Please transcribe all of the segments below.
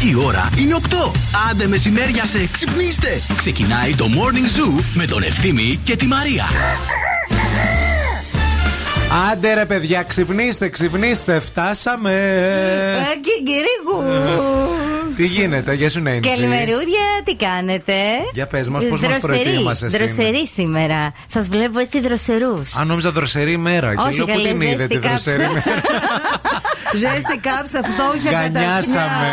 Η ώρα είναι 8. Άντε μεσημέρια σε ξυπνήστε. Ξεκινάει το Morning Zoo με τον Ευθύμη και τη Μαρία. Άντε ρε παιδιά, ξυπνήστε, ξυπνήστε, φτάσαμε. Γκυγκυρίγου. Τι γίνεται, γεια σου Νέιντσι. Καλημερούδια, τι κάνετε; Για πες μας, πώς μας προετοίμασες Δροσερή σήμερα. Σας βλέπω έτσι δροσερούς. Αν νόμιζα δροσερή ημέρα. Και Όχι, λέω καλέ, πού την είδε ζέστη τη δροσερή κάψα. ημέρα. Ζέστη κάψα, φτώχεια Γκανιάσαμε.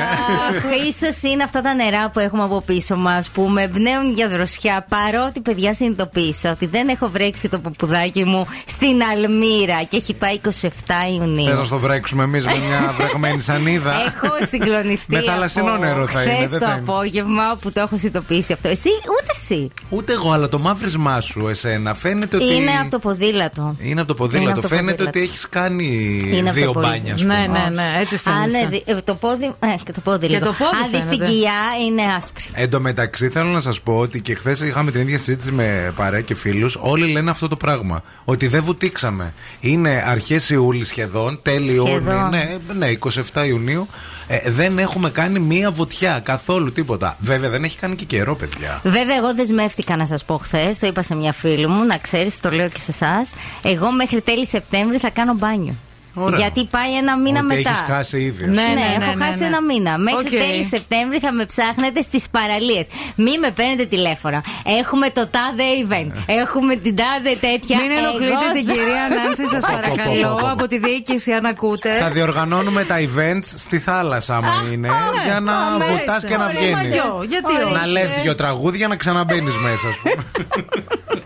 Αχ, ίσως είναι αυτά τα νερά που έχουμε από πίσω μας που με εμπνέουν για δροσιά. Παρότι, παιδιά, συνειδητοποίησα ότι δεν έχω βρέξει το ποπουδάκι μου στην Αλμύρα και έχει πάει 27 Ιουνίου. Θες να στο βρέξουμε εμείς με μια βρεγμένη σανίδα; Έχω συγκλονιστεί. Με θαλασσινό από νερό θα είναι, χθες δεν το θα είναι. απόγευμα που το έχω συνειδητοποιήσει αυτό. Εσύ, ούτε εσύ. Ούτε εγώ, αλλά το μαύρισμά σου εσένα φαίνεται ότι. Είναι από το ποδήλατο. Είναι από το Είναι ποδήλατο. από το Φαίνεται ποδήλατο. ότι έχεις κάνει Είναι από δύο το ποδήλατο. μπάνια, ας πούμε. Ναι, ναι, ναι, έτσι Α, φαίνεται. ναι, δι- ε, το πόδι. Ε, και το πόδι Και λίγο. το πόδι Αν δεις την φαίνεται. κοιλιά είναι άσπρη. Εν τω μεταξύ, θέλω να σας πω ότι και χθες είχαμε την ίδια συζήτηση με παρέα και φίλους. Όλοι λένε αυτό το πράγμα. Ότι δεν βουτήξαμε. Είναι αρχές Ιούλη σχεδόν, τέλη Ιούνιου. Σχεδόν. Ναι, ναι, 27 Ιουνίου. Ε, δεν έχουμε κάνει μία βουτιά καθόλου τίποτα. Βέβαια, δεν έχει κάνει και καιρό, παιδιά. Βέβαια, εγώ δεσμεύτηκα να σας πω χθες, το είπα σε μια φίλη μου, να ξέρεις, το λέω και σε εσάς. Εγώ μέχρι τέλη Σεπτέμβρη θα κάνω μπάνιο. Ωραία. Γιατί πάει ένα μήνα ότι μετά. έχεις χάσει ήδη. ας Ναι, πούμε. Ναι, ναι, έχω ναι, χάσει ναι. ένα μήνα. Μέχρι Οκ. τέλη Σεπτέμβρη θα με ψάχνετε στις παραλίες. Μη με παίρνετε τηλέφωνα. Έχουμε το τάδε event. Έχουμε την τάδε τέτοια. Μην ενοχλείτε Εγώ την θα- κυρία Νάνση, σας παρακαλώ, από τη διοίκηση, αν ακούτε. Θα διοργανώνουμε τα events στη θάλασσα, άμα είναι. για να Αμέ, βουτάς και να ωραία, βγαίνεις. μαγιό, Γιατί Ωραία. όχι; Να λες δύο τραγούδια να ξαναμπαίνεις μέσα, ας πούμε.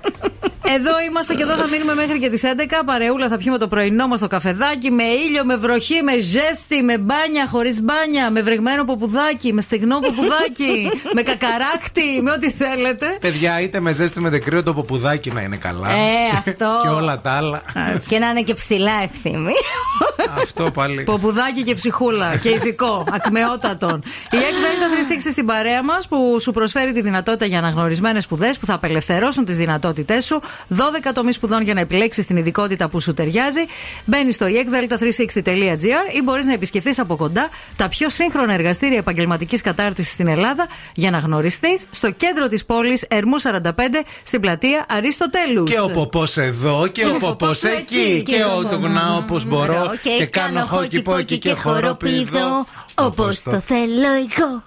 Εδώ είμαστε και εδώ θα μείνουμε μέχρι και τις 11. Παρεούλα θα πιούμε το πρωινό μας το καφεδάκι με ήλιο, με βροχή, με ζέστη, με μπάνια, χωρίς μπάνια, με βρεγμένο ποπουδάκι, με στεγνό ποπουδάκι, με κακαράκτη, με ό,τι θέλετε. Παιδιά, είτε με ζέστη με κρύο το ποπουδάκι να είναι καλά. Ε, αυτό. και όλα τα άλλα. Και να είναι και ψηλά ευθύμη. Αυτό πάλι. Ποπουδάκι και ψυχούλα και ηθικό, ακμεότατον. Η ΕΚ 360 στην παρέα μας που σου προσφέρει τη δυνατότητα για αναγνωρισμένες σπουδές που θα απελευθερώσουν τις δυνατότητές σου. 12 τομείς σπουδών για να επιλέξεις την ειδικότητα που σου ταιριάζει. Μπαίνεις στο ekdelta360.gr ή μπορείς να επισκεφθείς από κοντά τα πιο σύγχρονα εργαστήρια επαγγελματικής κατάρτισης στην Ελλάδα για να γνωριστείς στο κέντρο της πόλης Ερμού 45 στην πλατεία Αρίστοτέλου. Και ο ποπός εδώ και ο ποπός εκεί. Και ο τουγνά όπως μπορώ. Και κάνω χόκι πόκι και χοροπηδώ. Όπως το θέλω εγώ.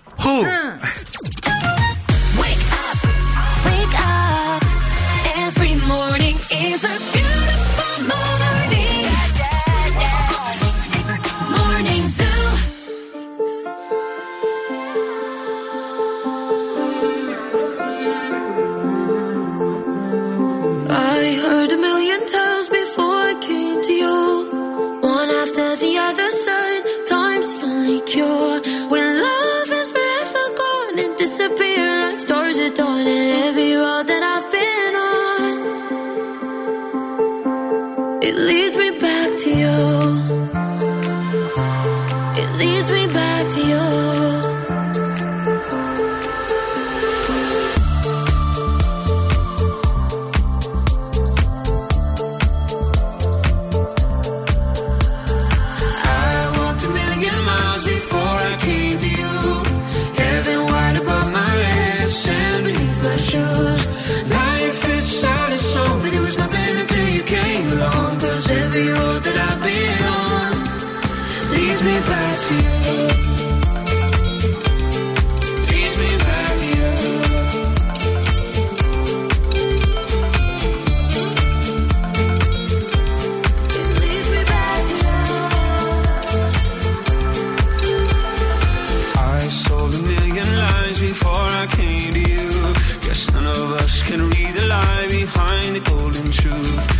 Truth.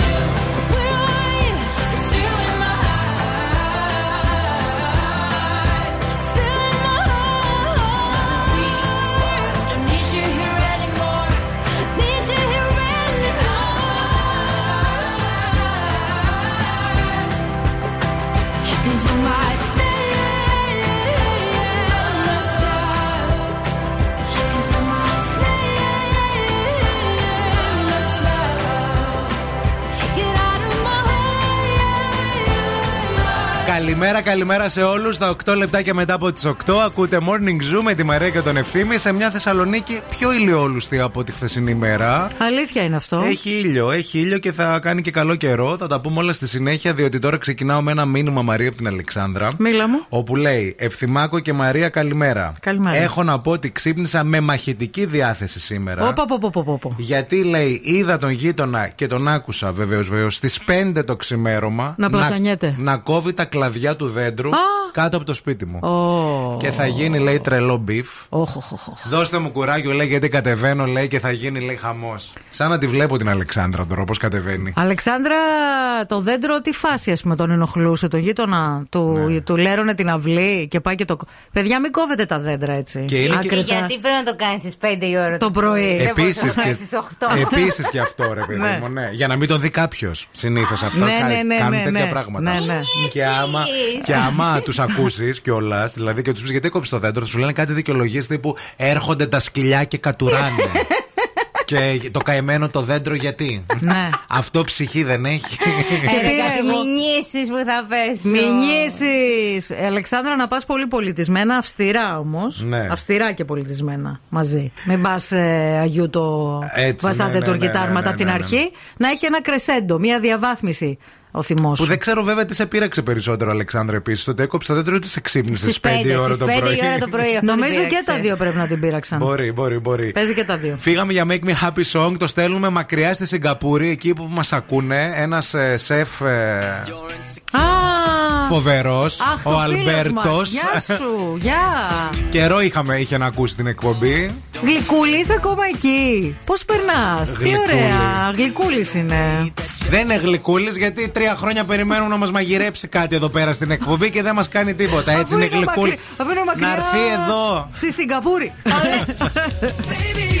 Καλημέρα, καλημέρα σε όλους. Στα 8 λεπτάκια μετά από τις 8 ακούτε Morning Zoo με τη Μαρία και τον Ευθύμη σε μια Θεσσαλονίκη πιο ηλιόλουστη από τη χθεσινή μέρα. Αλήθεια είναι αυτό. Έχει ήλιο, έχει ήλιο και θα κάνει και καλό καιρό. Θα τα πούμε όλα στη συνέχεια, διότι τώρα ξεκινάω με ένα μήνυμα Μαρία από την Αλεξάνδρα. Μίλα μου. Όπου λέει Ευθυμάκο και Μαρία, καλημέρα. Καλημέρα. Έχω να πω ότι ξύπνησα με μαχητική διάθεση σήμερα. Όπα, όπα, όπα, όπα, όπα. Γιατί λέει, είδα τον γείτονα και τον άκουσα βεβαίως βεβαίως στις 5 το ξημέρωμα Να πλατσανιέται. να, κόβει τα κλαδιά του δέντρου Α! κάτω από το σπίτι μου. Ω. Και θα γίνει, λέει, τρελό beef. Όχ, όχ, όχ, όχ. Δώστε μου κουράγιο, λέει, γιατί κατεβαίνω, λέει, και θα γίνει, λέει, χαμός. Σαν να τη βλέπω την Αλεξάνδρα τώρα, πώ κατεβαίνει. Αλεξάνδρα, το δέντρο τι φάση, ας πούμε, τον ενοχλούσε, το γείτονα. Του, Ναι. του λέρωνε την αυλή και πάει και το. Παιδιά, μην κόβετε τα δέντρα έτσι. Και είναι και- Άκρητα. Γιατί πρέπει να το κάνεις στις 5 η ώρα Το πρωί. Δεν μπορείς Επίσης να το και, κάνει στις 8. επίσης και αυτό, ρε παιδί Ναι. μου, ναι. Για να μην το δει κάποιος. Συνήθως αυτό Ναι, κα- ναι, ναι, κάνουν ναι, τέτοια ναι. πράγματα. Ναι, ναι. Και άμα, και άμα τους ακούσεις κιόλας, δηλαδή και τους πεις γιατί κόψεις το δέντρο, θα σου λένε κάτι δικαιολογίες τύπου Έρχονται τα σκυλιά και κατουράνε. και το καημένο το δέντρο γιατί; Ναι. Αυτό ψυχή δεν έχει. Και Ε, πήρα κάτι εγώ- μηνύσεις που θα πέσουν. Μην νιήσεις. Αλεξάνδρα, να πας πολύ πολιτισμένα, αυστηρά όμως. Ναι. Αυστηρά και πολιτισμένα μαζί. Μην πας ε, αγιού το Έτσι, βαστάτε ναι, ναι, τουρκιτάρματα ναι, ναι, από την ναι, ναι. αρχή. Να έχει ένα κρεσέντο, μια διαβάθμιση ο θυμός Που δεν ξέρω βέβαια τι σε πείραξε περισσότερο, Αλεξάνδρα, επίσης. Το ότι έκοψε το δέντρο ή ότι σε ξύπνησε Στις στις 5 5, ώρα στις το 5 πρωί. η ώρα το πρωί αυτό Νομίζω την και πείραξε. τα δύο πρέπει να την πείραξαν. Μπορεί, μπορεί, μπορεί. Παίζει και τα δύο. Φύγαμε για Make Me Happy Song, το στέλνουμε μακριά στη Σιγκαπούρη, εκεί που μας ακούνε. Ένας σεφ ε, Α! Φοβερός, Αχ, ο το φίλος Αλμπέρτος. μας. Γεια σου, γεια. Καιρό είχαμε, είχε να ακούσει την εκπομπή. Γλυκούλη ακόμα εκεί. Πώς περνάς, τι Γλυκούλη. ωραία. Γλυκούλης είναι. Δεν είναι γλυκούλης, γιατί τρία χρόνια περιμένουμε να μας μαγειρέψει κάτι εδώ πέρα στην εκπομπή και δεν μας κάνει τίποτα. Έτσι Αφού είναι γλυκούλη. μακρι- αφού είναι μακριά Να έρθει εδώ. Στη Σιγκαπούρη.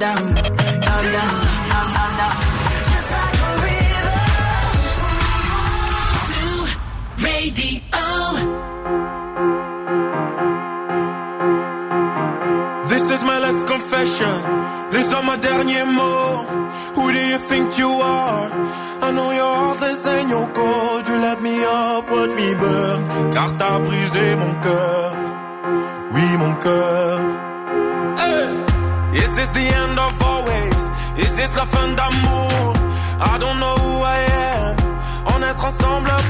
This is my last confession. These are my derniers mots. Who do you think you are? I know your heartless and your cold. You let me up, watch me burn. Car t'as brisé mon cœur. Oui, mon cœur. fin d'amour. I don't know who I am. On en être ensemble.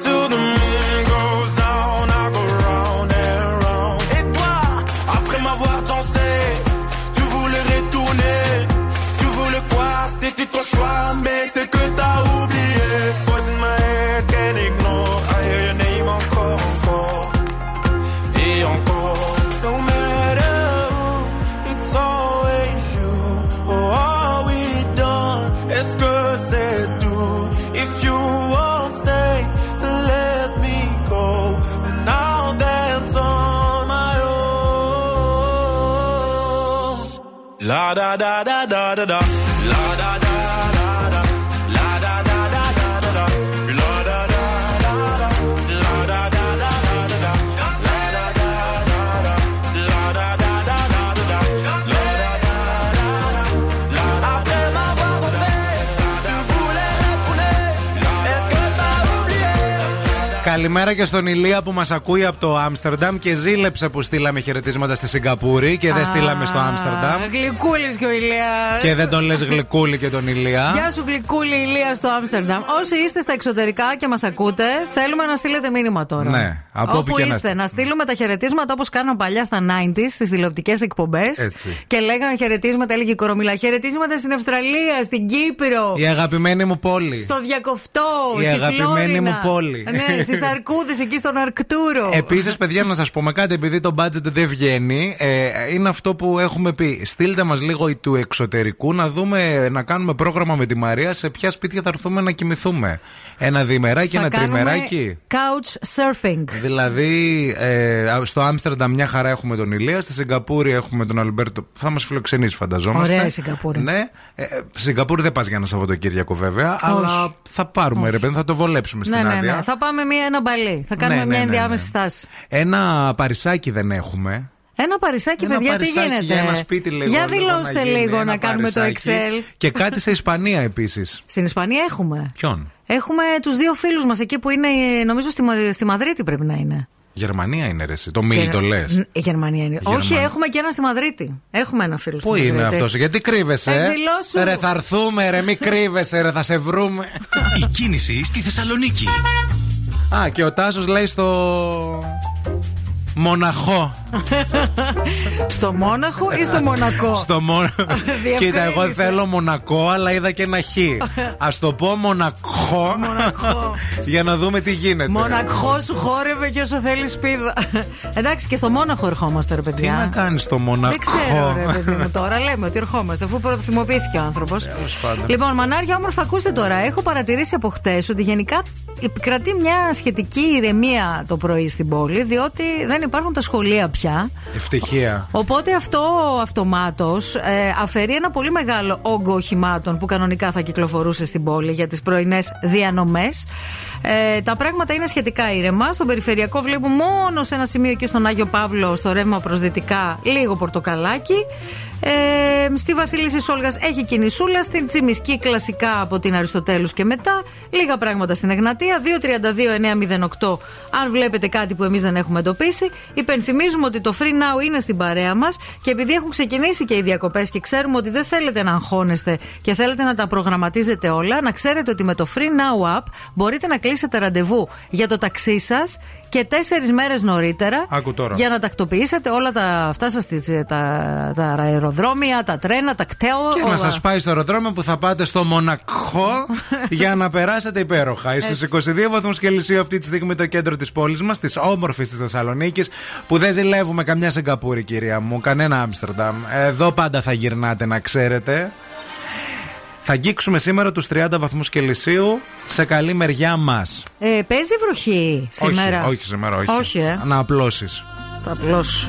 to the da da da da da da. Καλημέρα και στον Ηλία που μας ακούει από το Άμστερνταμ και ζήλεψε που στείλαμε χαιρετίσματα στη Σιγκαπούρη και δεν στείλαμε στο Άμστερνταμ. Γλυκούλης και ο Ηλίας. Και δεν τον λες γλυκούλη και τον Ηλία. Γεια σου, γλυκούλη Ηλία στο Άμστερνταμ. Όσοι είστε στα εξωτερικά και μας ακούτε, θέλουμε να στείλετε μήνυμα τώρα. Ναι, από όπου Όπου και να είστε, είστε. να στείλουμε τα χαιρετίσματα όπως κάναν παλιά στα 90s στις τηλεοπτικές εκπομπές. Έτσι. Και λέγανε χαιρετίσματα, έλεγε η Κορομιλά. Χαιρετίσματα στην Αυστραλία, στην Κύπρο. Η αγαπημένη μου πόλη. Στο Διακοφτό, Η στη αγαπημένη Φλόρινα. μου πόλη. Ναι, στις Αρκούδε, εκεί στον Αρκτούρο. Επίσης, παιδιά, να σας πούμε κάτι, επειδή το budget δεν βγαίνει, ε, είναι αυτό που έχουμε πει. Στείλτε μας λίγο του εξωτερικού να δούμε, να κάνουμε πρόγραμμα με τη Μαρία σε ποια σπίτια θα έρθουμε να κοιμηθούμε. Ένα διημεράκι, Θα ένα κάνουμε τριμεράκι; Couch surfing. Δηλαδή, ε, στο Άμστερνταμ μια χαρά έχουμε τον Ηλία, στη Σιγκαπούρη έχουμε τον Αλμπέρτο. Θα μας φιλοξενήσει, φανταζόμαστε. Ωραία η Σιγκαπούρη. Ναι. Ε, ε, Σιγκαπούρη δεν πας για ένα Σαββατοκύριακο, βέβαια. Αλλά θα πάρουμε, ρε παιδί, θα το βολέψουμε στην Ναι, ναι, άδεια. ναι. Θα πάμε μια, ένα μπαλί. Θα κάνουμε Ναι, ναι, μια ναι, ενδιάμεση ναι. στάση. Ένα παρισάκι δεν έχουμε. Ένα παρισάκι, Ένα παιδιά, παρισάκι τι γίνεται; Για ένα σπίτι λίγο. Για λίγο δηλώστε γίνει, λίγο ένα να κάνουμε το παρισάκι. Excel. Και κάτι σε Ισπανία επίσης. Στην Ισπανία έχουμε. Ποιον; Έχουμε τους δύο φίλους μας εκεί που είναι, ε, νομίζω, στη, Μα- στη Μαδρίτη πρέπει να είναι. Γερμανία είναι ρε. εσύ. Το Μίλ το λες. Ν- Η Γερμανία είναι. Γερμανία. Όχι, έχουμε και ένα στη Μαδρίτη. Έχουμε ένα φίλο στη Πού Μαδρίτη. είναι αυτός, γιατί κρύβεσαι. ε; Εκδηλώσου. Ρε, θα έρθουμε, ρε, μη κρύβεσαι, ρε, θα σε βρούμε. Η κίνηση στη Θεσσαλονίκη. Α, και ο Τάσος λέει στο. Μοναχό. Στο Μόναχο ή στο Μονακό; Στο μόνο. Διευκρίνησε. Κοίτα, εγώ θέλω Μονακό, αλλά είδα και ένα χ. Α το πω Μονακό. Μονακό. για να δούμε τι γίνεται. Μονακό σου χόρευε και όσο θέλεις σπίδα. Εντάξει, και στο Μόναχο ερχόμαστε, ρε Τι παιδιά. να κάνεις στο Μονακό. Δεν ξέρω, ρε παιδί μου τώρα. Λέμε ότι ερχόμαστε, αφού προθυμοποιήθηκε ο άνθρωπος. πάντων. Λοιπόν, μανάρια, όμορφα, ακούστε τώρα. Έχω παρατηρήσει από χτες ότι γενικά επικρατεί μια σχετική ηρεμία το πρωί στην πόλη, διότι δεν υπάρχουν τα σχολεία πια. Ευτυχία. Οπότε αυτό αυτομάτως ε, αφαιρεί ένα πολύ μεγάλο όγκο οχημάτων που κανονικά θα κυκλοφορούσε στην πόλη για τις πρωινές διανομές. Ε, τα πράγματα είναι σχετικά ήρεμα. Στον περιφερειακό βλέπουμε μόνο σε ένα σημείο εκεί στον Άγιο Παύλο, στο ρεύμα προς δυτικά, λίγο πορτοκαλάκι. Ε, στη Βασιλίση Σόλγας έχει κινησούλα. Στην Τσιμισκή κλασικά από την Αριστοτέλους και μετά. Λίγα πράγματα στην Εγνατία. 232-908. Αν βλέπετε κάτι που εμείς δεν έχουμε εντοπίσει. Υπενθυμίζουμε ότι το Free Now είναι στην παρέα μας και επειδή έχουν ξεκινήσει και οι διακοπές και ξέρουμε ότι δεν θέλετε να αγχώνεστε και θέλετε να τα προγραμματίζετε όλα, να ξέρετε ότι με το Free Now app μπορείτε να κλείσετε ραντεβού για το ταξί σας και τέσσερις μέρες νωρίτερα Άκου τώρα. για να τακτοποιήσετε όλα τα αυτά σας, τα, τα αεροδρόμια, τα τρένα, τα κτέλ. Και όλα. να σας πάει στο αεροδρόμιο που θα πάτε στο Μονακό για να περάσετε υπέροχα. Στους 22 βαθμούς Κελσίου αυτή τη στιγμή το κέντρο της πόλης μας, της όμορφης της Θεσσαλονίκης, που δεν ζηλεύουμε καμιά Σιγκαπούρη, κυρία μου, κανένα Άμστερνταμ. Εδώ πάντα θα γυρνάτε, να ξέρετε. Θα αγγίξουμε σήμερα τους 30 βαθμούς Κελσίου σε καλή μεριά μας. Ε, παίζει βροχή σήμερα; Όχι, όχι σήμερα, όχι. Όχι, ε. Να απλώσεις. Θα απλώσω.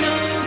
no.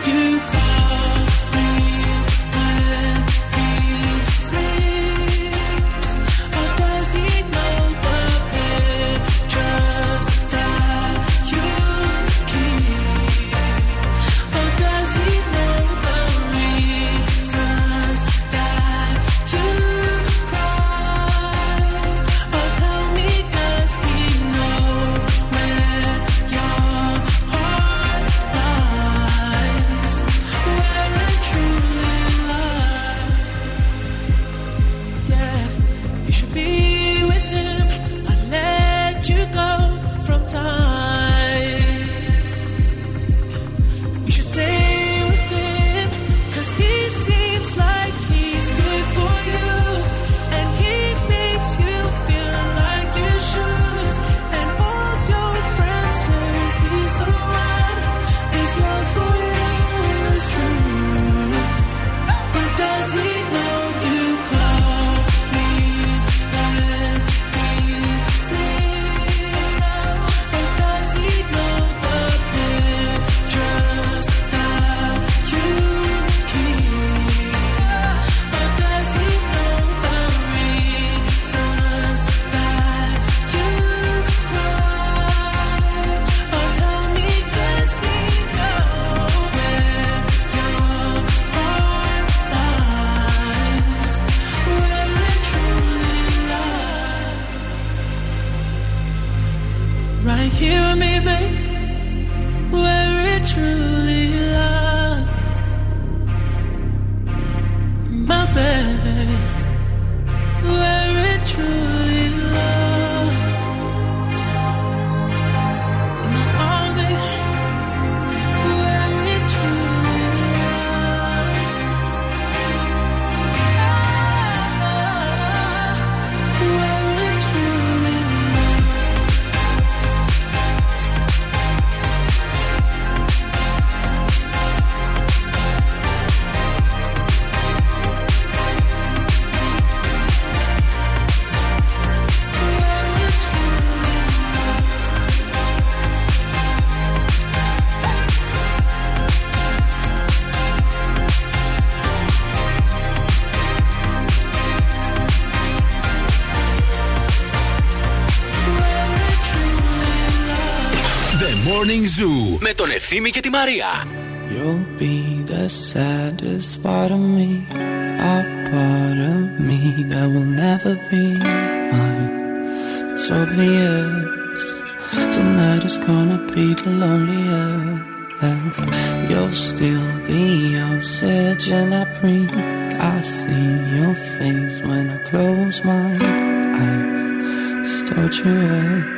Morning Zoo με τον Ευθύμη και τη Μαρία. You'll be the saddest part of me, a part of me that will never be mine. It's obvious tonight is gonna be the loneliest. You're still the oxygen I breathe. I see your face when I close my eyes. It's torturous.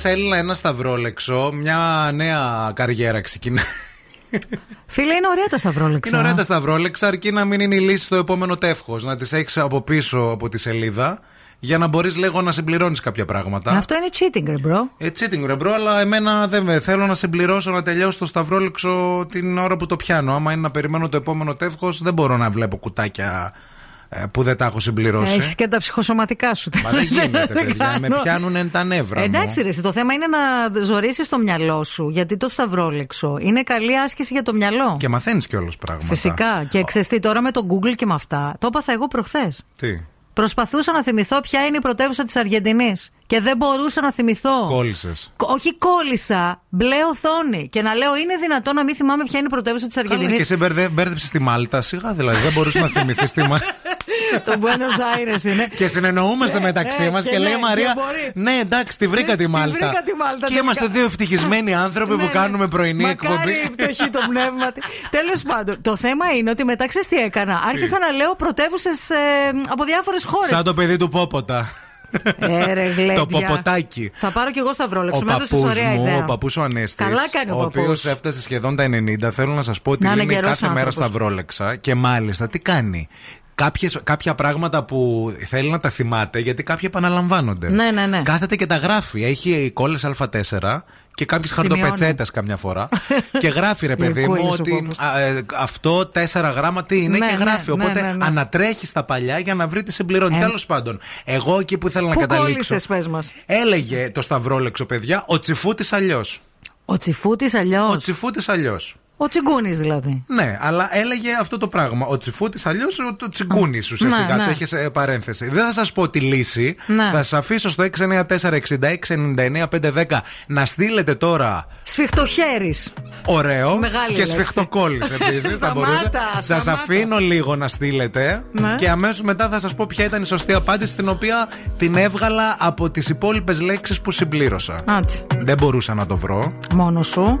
loneliest. Χθε έλυνα ένα σταυρόλεξο, μια νέα καριέρα ξεκινάει. Φίλε, είναι ωραία τα σταυρόλεξα. Είναι ωραία τα σταυρόλεξα, αρκεί να μην είναι η λύση στο επόμενο τεύχος. Να τις έχεις από πίσω από τη σελίδα για να μπορείς λίγο να συμπληρώνεις κάποια πράγματα. Αυτό είναι cheating, ρε bro. Ε, cheating ρε bro, αλλά εμένα δεν με. Θέλω να συμπληρώσω να τελειώσω το σταυρόλεξο την ώρα που το πιάνω. Άμα είναι να περιμένω το επόμενο τεύχος, δεν μπορώ να βλέπω κουτάκια ε, που δεν τα έχω συμπληρώσει. Έχεις και τα ψυχοσωματικά σου. Μα δεν γίνεται, Δεν παιδιά. Με κάνω. πιάνουν τα νεύρα. μου. Εντάξει, ρε, εσύ, το θέμα είναι να ζωρίσει το μυαλό σου. Γιατί το σταυρόλεξο είναι καλή άσκηση για το μυαλό. Και μαθαίνεις κιόλας πράγματα. Φυσικά. Και ξεστή τώρα με το Google και με αυτά. Το έπαθα εγώ προχθές. Τι; Προσπαθούσα να θυμηθώ ποια είναι η πρωτεύουσα της Αργεντινής. Και δεν μπορούσα να θυμηθώ. Κόλλησες. Κ- Όχι κόλλησα, μπλε οθόνη. Και να λέω, είναι δυνατόν να μην θυμάμαι ποια είναι η πρωτεύουσα της Καλά, Αργεντινής. και σε μπέρδεψες στη Μάλτα. Σιγά δηλαδή, δεν μπορούσες να θυμηθείς τη Μάλτα. Το Buenos Aires είναι. Και συνεννοούμαστε Ε, μεταξύ ε, μας και και, λέει η λέει, Μαρία. και μπορεί. Ναι, εντάξει, τη βρήκα Ε, τη τη Μάλτα. βρήκα τη Μάλτα, Και τελικά. είμαστε δύο ευτυχισμένοι άνθρωποι Ναι, που ναι. κάνουμε πρωινή Μακάρι εκπομπή. η πτωχή το πνεύμα. Τέλος πάντων, το θέμα είναι ότι μετά ξέρεις τι έκανα. Άρχισα να λέω πρωτεύουσες από διάφορες χώρες. Σαν το παιδί του Πόποτα. Ε, ρε, γλέντια. Το ποποτάκι. Θα πάρω κι εγώ σταυρόλεξο. Ο Με έδωσες παππούς ωραία μου, ιδέα. ο παππούς ο Ανέστη. Καλά κάνει ο Ο οποίος παππούς. έφτασε σχεδόν τα 90. Θέλω να σας πω ότι Να είναι λύνει γερός κάθε μέρα άνθρωπος. σταυρόλεξα. Και μάλιστα τι κάνει; Κάποιες, κάποια πράγματα που θέλει να τα θυμάται, γιατί κάποια επαναλαμβάνονται. Ναι, ναι, ναι. Κάθεται και τα γράφει. Έχει κόλλες Α4 και κάποιες Σημειώνει. χαρτοπετσέτες καμιά φορά. και γράφει ρε παιδί μου Λυκούλης ο ότι πάπος. α, ε, αυτό τέσσερα γράμμα τι είναι Ναι, και ναι, γράφει. ναι, Οπότε ναι, ναι. ανατρέχει στα παλιά για να βρει τι συμπληρώνει. Ε, Τέλος πάντων, εγώ εκεί που ήθελα να Πού καταλήξω. κόλλησες, πες μας. Έλεγε το σταυρόλεξο, παιδιά, ο τσιφούτης αλλιώς. Ο τσιφούτης αλλιώς. Ο τσιφούτης αλλιώς. Ο τσιγκούνης δηλαδή. Ναι, αλλά έλεγε αυτό το πράγμα. Ο τσιφούτης αλλιώς ο τσιγκούνης ουσιαστικά. ναι. Το έχεις σε παρένθεση. Δεν θα σας πω τη λύση. Ναι. Θα σας αφήσω στο 694-6699-510 να στείλετε τώρα Σφιχτοχέρι. ωραίο Μεγάλη και λέξη. σφιχτοκόλλης επίσης. Σταμάτα, Σας σταμάτα. αφήνω λίγο να στείλετε Ναι. και αμέσως μετά θα σας πω ποια ήταν η σωστή απάντηση, την οποία την έβγαλα από τις υπόλοιπες λέξεις που συμπλήρωσα. Άτσι. Δεν μπορούσα να το βρω. Μόνος σου.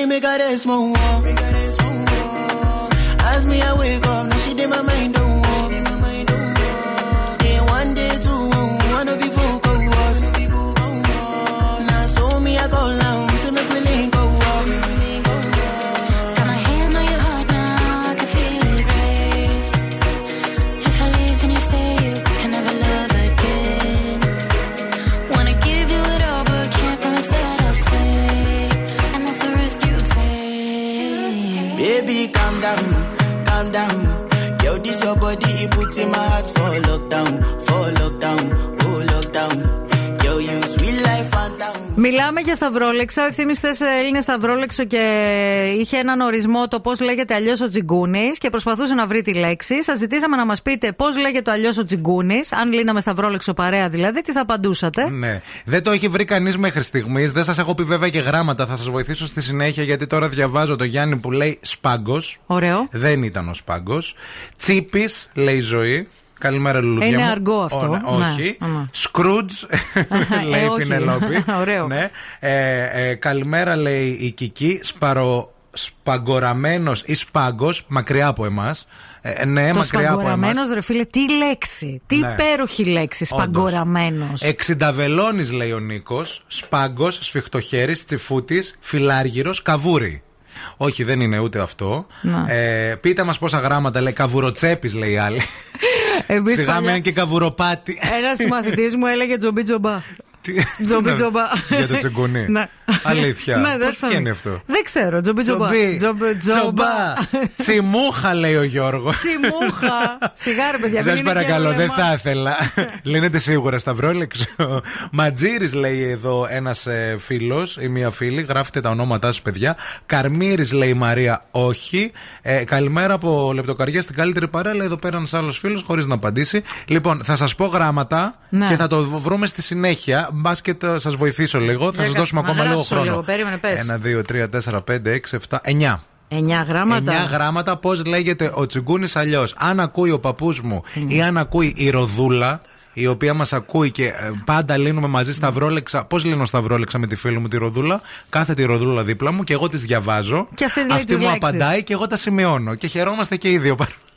dime que eres muy Μιλάμε για σταυρόλεξα. Ο ευθύνη θε Έλληνες σταυρόλεξο και είχε έναν ορισμό το πώς λέγεται αλλιώς ο τσιγκούνη και προσπαθούσε να βρει τη λέξη. Σας ζητήσαμε να μας πείτε πώς λέγεται αλλιώς ο τσιγκούνη, αν λύναμε σταυρόλεξο παρέα δηλαδή, τι θα απαντούσατε; Ναι. Δεν το έχει βρει κανείς μέχρι στιγμής. Δεν σας έχω πει βέβαια και γράμματα. Θα σας βοηθήσω στη συνέχεια γιατί τώρα διαβάζω το Γιάννη που λέει Σπάγκος. Ωραίο. Δεν ήταν ο Σπάγκος. Τσίπης λέει ζωή. Καλημέρα, Λουλουδιά. Είναι μου. αργό αυτό. Ω, ναι, Ναι. όχι. Ναι. Σκρούτζ λέει Ε, η όχι. Πινελόπη. Ωραίο. Ναι. Ε, ε, καλημέρα, λέει η Κική. Σπαρο. σπαγκοραμένος ή σπάγκος, μακριά από εμάς. Ε, ναι, το μακριά από εμάς. σπαγκοραμένος, ρε φίλε, τι λέξη. Τι Ναι. υπέροχη λέξη, σπαγκοραμένος. Εξινταβελώνη, λέει ο Νίκος. Σπάγκος, σφιχτοχέρι, τσιφούτης, φιλάργυρος, καβούρι. Όχι, δεν είναι ούτε αυτό. Να. Ε, πείτε μας πόσα γράμματα λέει. Καβουροτσέπης, λέει η άλλη. Εμείς Σιγά παλιά- με αν και καβουροπάτι. Ένας συμμαθητής μου έλεγε τζομπί τζομπά. Τζομπί Ναι, τζομπά. Για το τσιγκουνί. Ναι. Αλήθεια. Ναι, Πώς δεν ξέρω. και είναι αυτό; Δεν ξέρω, τζομπί τζομπά. Τζομπί. Τζομπί τζομπά. Τσιμούχα, λέει ο Γιώργος. Τσιμούχα. Σιγά ρε παιδιά, μην Σα είναι παρακαλώ, και δεν ρεύμα. θα ήθελα. Λύνεται σίγουρα σταυρόλεξο. Ματζήρη λέει εδώ ένας φίλος ή μία φίλη. Γράφετε τα ονόματά σας, παιδιά. Καρμύρης λέει η Μαρία, όχι. Ε, καλημέρα από λεπτοκαριά στην καλύτερη παρέα. Λέει εδώ πέρα ένας άλλος φίλος, χωρίς να απαντήσει. Λοιπόν, θα σας πω γράμματα Ναι. και θα το βρούμε στη συνέχεια. Μπα και σας βοηθήσω λίγο. Θα Για σας κα- δώσουμε να ακόμα λίγο γράψω χρόνο. λίγο, περίμενε, πες. Ένα, δύο, τρία, τέσσερα, πέντε, έξι, εφτά, εννιά. Εννιά γράμματα. Εννιά γράμματα, πώς λέγεται ο τσιγκούνης αλλιώς. Αν ακούει ο παππούς μου ή αν ακούει η Ροδούλα, η οποία μας ακούει και ε, πάντα λύνουμε μαζί σταυρόλεξα. Πώς λύνω σταυρόλεξα με τη φίλη μου τη Ροδούλα; Κάθεται η Ροδούλα δίπλα μου και εγώ τη διαβάζω. Και αυτή λέει τις μου λέξεις. απαντάει και εγώ τα σημειώνω. Και χαιρόμαστε και οι δύο.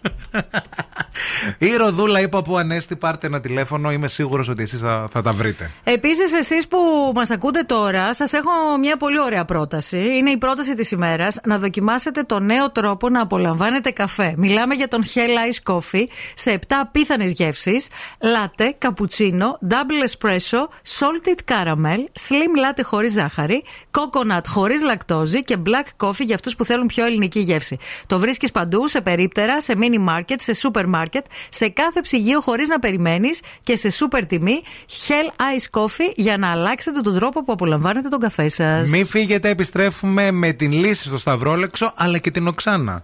η Ροδούλα είπα που ανέστη, πάρτε ένα τηλέφωνο. Είμαι σίγουρος ότι εσείς θα, θα τα βρείτε. Επίσης, εσείς που μας ακούτε τώρα, σας έχω μια πολύ ωραία πρόταση. Είναι η πρόταση της ημέρας να δοκιμάσετε το νέο τρόπο να απολαμβάνετε καφέ. Μιλάμε για τον Hell Ice Coffee σε 7 απίθανες γεύσεις: latte, cappuccino, double espresso, salted caramel, slim latte χωρίς ζάχαρη, coconut χωρίς λακτόζη και black coffee για αυτούς που θέλουν πιο ελληνική γεύση. Το βρίσκεις παντού, σε περίπτερα, σε mini market, σε super market, σε κάθε ψυγείο χωρίς να περιμένεις και σε super τιμή. Hell Ice Coffee για να αλλάξετε τον τρόπο που απολαμβάνετε τον καφέ σας. Μην φύγετε, επιστρέφουμε με την λύση στο Σταυρόλεξο αλλά και την Οξάνα.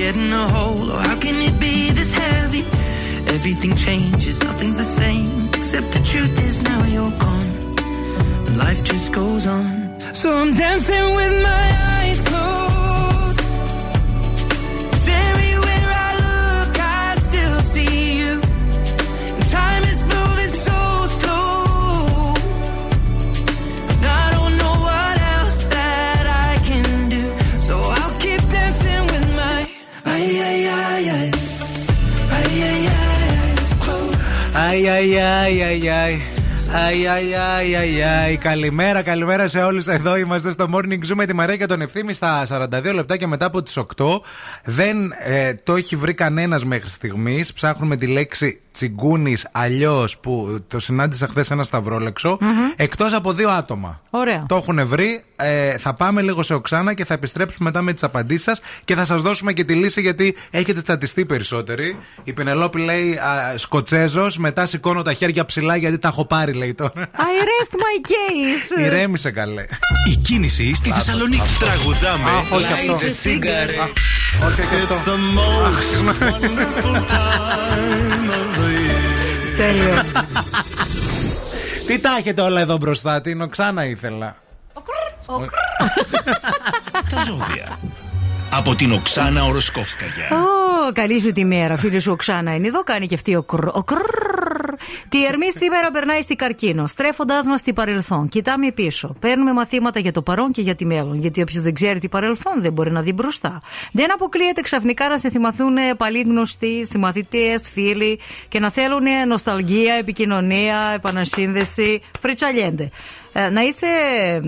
Unfolds, you get in a hole. Oh, how can it be this heavy? Everything changes, nothing's the same. Except the truth is now you're gone. Life just goes on. So I'm dancing with my eyes Αϊ, αϊ, αϊ, αϊ, αϊ. Αϊ, αϊ, αϊ, αϊ, αϊ. Καλημέρα, καλημέρα σε όλους. Εδώ είμαστε στο Morning Zoom με τη Μαρία και τον Ευθύμη στα 42 λεπτά και μετά από τις 8. Δεν ε, το έχει βρει κανένας μέχρι στιγμής. Ψάχνουμε τη λέξη Τσιγκούνης αλλιώς που το συνάντησα χθες ένα σταυρόλεξο. Εκτός από δύο άτομα. Ωραία. Το έχουν βρει. Ε, θα πάμε λίγο σε οξάνα και θα επιστρέψουμε μετά με τις απαντήσεις σας και θα σας δώσουμε και τη λύση γιατί έχετε τσατιστεί περισσότεροι. Η Πενελόπη λέει Σκοτσέζος, μετά σηκώνω τα χέρια ψηλά γιατί τα έχω πάρει, λέει τώρα. I rest my case. Ηρέμησε καλέ. Η κίνηση στη Θεσσαλονίκη. Τραγουδάμε. Αχ, όχι αυτό. Light a cigarette. Αχ, Όχι, όχι It's αυτό. the most wonderful time of the year. Τέλειο. Τι τα έχετε όλα εδώ μπροστά, την οξάνα ήθελα. Τα ζώδια. Από την Οξάνα Οροσκόφσκαγια. Ω, καλή σου τη μέρα, φίλη σου Οξάνα είναι εδώ, κάνει και αυτή ο κρρ. Ο κρρ. Τι Ερμή σήμερα περνάει στην καρκίνο, στρέφοντάς μας στη παρελθόν. Κοιτάμε πίσω. Παίρνουμε μαθήματα για το παρόν και για τη μέλλον. Γιατί όποιος δεν ξέρει τι παρελθόν δεν μπορεί να δει μπροστά. Δεν αποκλείεται ξαφνικά να σε θυμαθούν παλιοί γνωστοί, συμμαθητέ, φίλοι και να θέλουν νοσταλγία, επικοινωνία, επανασύνδεση. Πριτσαλιέντε. Ε, να είσαι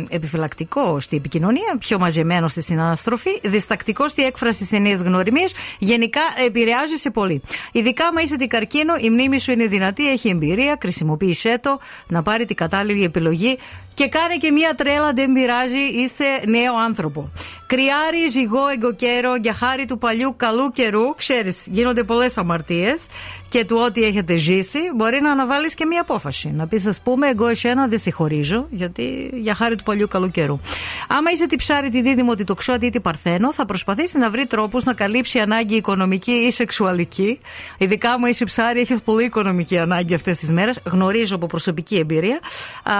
επιφυλακτικό στη επικοινωνία, πιο μαζεμένο στη συναναστροφή, διστακτικός στη έκφραση σε νέε γνωριμίε. Γενικά επηρεάζει σε πολύ. Ειδικά άμα είσαι την καρκίνο, η μνήμη σου είναι δυνατή, έχει εμπειρία, χρησιμοποίησέ το να πάρει την κατάλληλη επιλογή και κάνε και μία τρέλα, δεν πειράζει, είσαι νέο άνθρωπο. Κρυάρι, ζυγό, εγκοκέρο, για χάρη του παλιού καλού καιρού, ξέρεις, γίνονται πολλές αμαρτίες και του ό,τι έχετε ζήσει, μπορεί να αναβάλεις και μία απόφαση. Να πεις, ας πούμε, εγώ εσένα δεν σε χωρίζω, γιατί για χάρη του παλιού καλού καιρού. Άμα είσαι τη ψάρι, τη δίδυμο, τη τοξότη ή τη παρθένο, θα προσπαθήσει να βρει τρόπους να καλύψει ανάγκη οικονομική ή σεξουαλική. Ειδικά άμα είσαι ψάρι, έχεις πολύ οικονομική ανάγκη αυτές τις μέρες. Γνωρίζω από προσωπική εμπειρία. Α,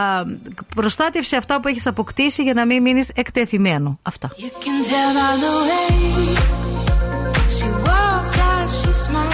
προστάτευσε αυτά που έχεις αποκτήσει για να μην μείνεις εκτεθειμένο. Αυτά. You can tell by the way she walks like she's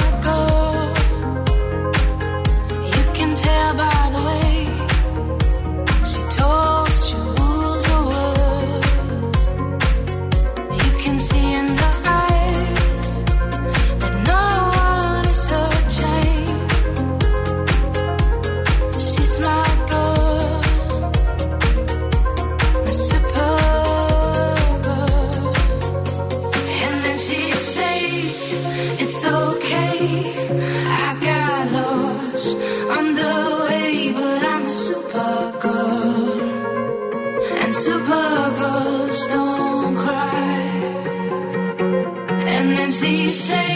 and she said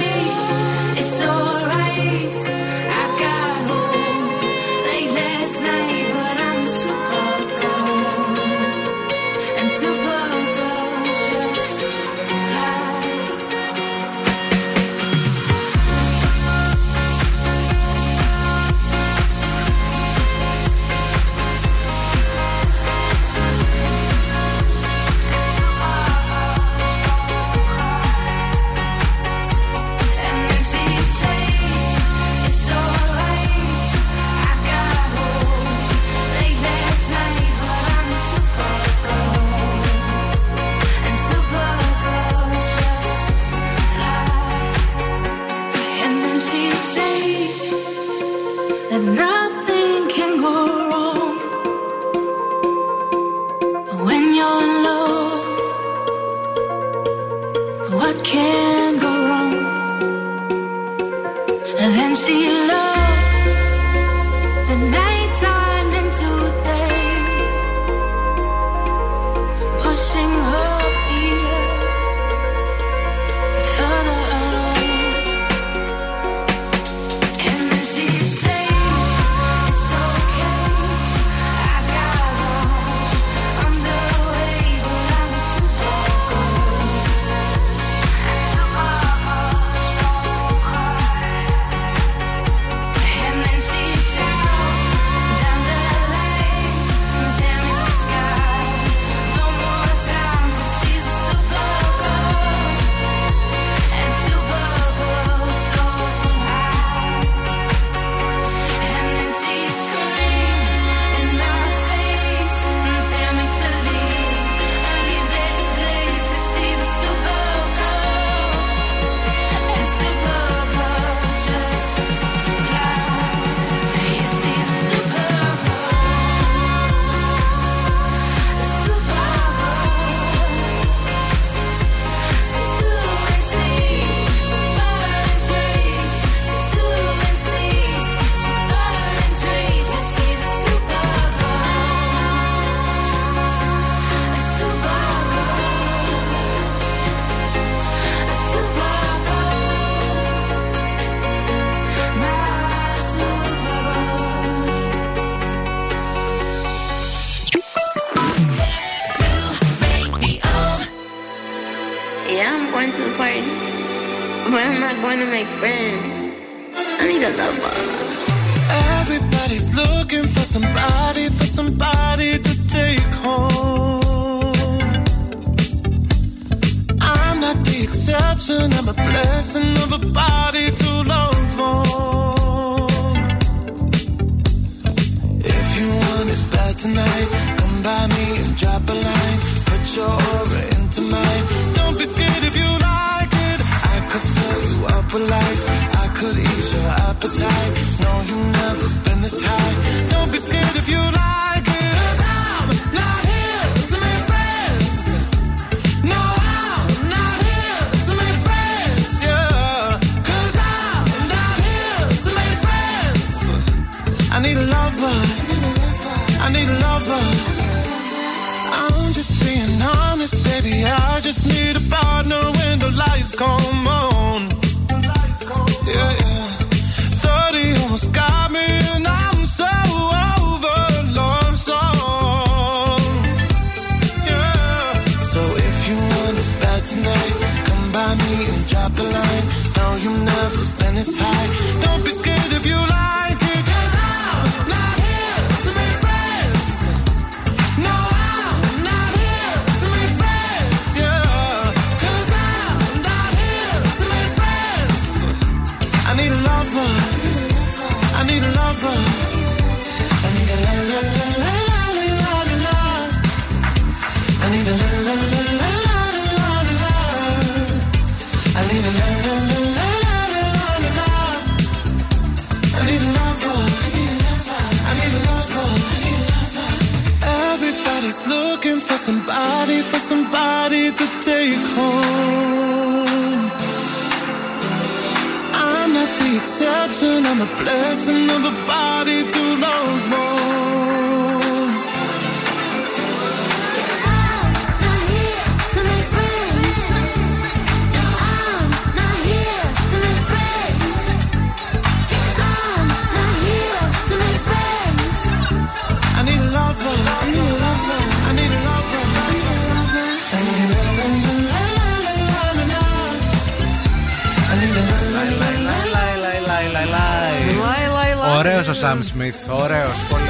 Ωραίος ο Σαμ Σμιθ. Ωραίος, πολύ.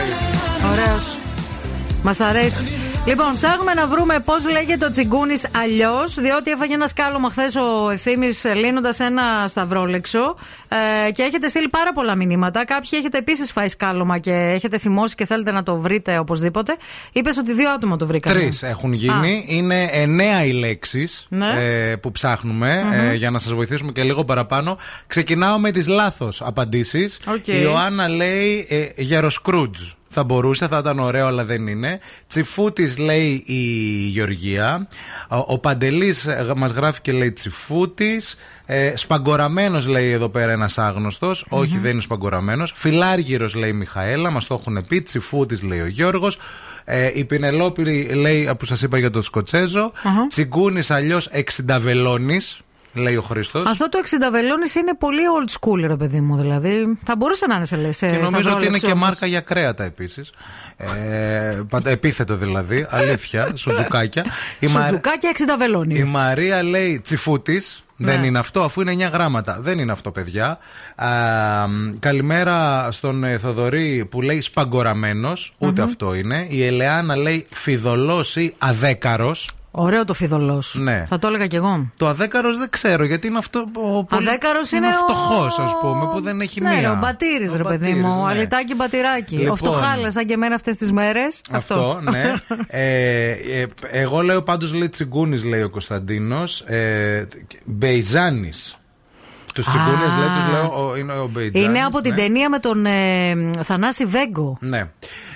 Ωραίος. Μας αρέσει. Λοιπόν, ψάχνουμε να βρούμε πώς λέγεται ο τσιγκούνης αλλιώς, διότι έφαγε ένα σκάλωμα χθες ο ευθύνη λύνοντας ένα σταυρόλεξο ε, και έχετε στείλει πάρα πολλά μηνύματα. Κάποιοι έχετε επίσης φάει σκάλωμα και έχετε θυμώσει και θέλετε να το βρείτε οπωσδήποτε. Είπες ότι δύο άτομα το βρήκαν. Τρεις έχουν γίνει. Είναι εννέα οι λέξεις Ναι. ε, που ψαχνουμε ε, για να σας βοηθήσουμε και λίγο παραπάνω. Ξεκινάω με τις λάθος απαντήσεις. Οκ. Η Ιωάννα λέει ε, γεροσκρούτζ. Θα μπορούσε, θα ήταν ωραίο, αλλά δεν είναι. Τσιφούτης λέει η Γεωργία. Ο, ο Παντελής μας γράφει και λέει τσιφούτης. Ε, Σπαγκοραμένος λέει εδώ πέρα ένας Όχι, δεν είναι σπαγκοραμένος. Φιλάργυρος λέει η Μιχαέλα, μας το έχουν πει. Τσιφούτης λέει ο Γιώργος. Ε, η Πινελόπη λέει που σας είπα για τον σκοτσεζο Τσιγκούνης αλλιώς εξινταβελώνης. Λέει ο Χρήστος. Αυτό το 60 βελόνι είναι πολύ old school, ρε παιδί μου. Δηλαδή, θα μπορούσε να είναι σε λε. Και νομίζω ότι είναι και μάρκα για κρέατα επίσης. Ε, παντα- επίθετο δηλαδή, αλήθεια, σουτζουκάκια. Η Μα- Σουτζουκάκια 60 βελόνι. Η Μαρία λέει τσιφούτης. Δεν Ναι. είναι αυτό, αφού είναι 9 γράμματα. Δεν είναι αυτό, παιδιά. Α, καλημέρα στον ε, Θοδωρή που λέει σπαγκοραμένος. Ούτε αυτό είναι. Η Ελεάνα λέει φιδωλός ή αδέκαρος. Ωραίο το φιδωλός. Ναι. Θα το έλεγα κι εγώ. Το αδέκαρος δεν ξέρω γιατί είναι αυτό. Ο πολύ- Αδέκαρος είναι ο- φτωχός, ας πούμε, που δεν έχει Ναι, μία. ο μπατήρης, Ο ρε παιδί Μπατήρης, μου. ναι. Αλιτάκι μπατηράκι. Ο Λοιπόν. φτωχάλα, σαν και εμένα αυτές τις μέρες. Αυτό, ναι. ε, ε, εγώ λέω πάντως λέει τσιγκούνης, λέει ο Κωνσταντίνος. Ε, Μπεϊζάνης. Τους τσιγκούνες λέει, τους λέω ο, είναι ο Μπεϊζάνης. Είναι από την ταινία με τον ε, Θανάση Βέγκο. Ναι.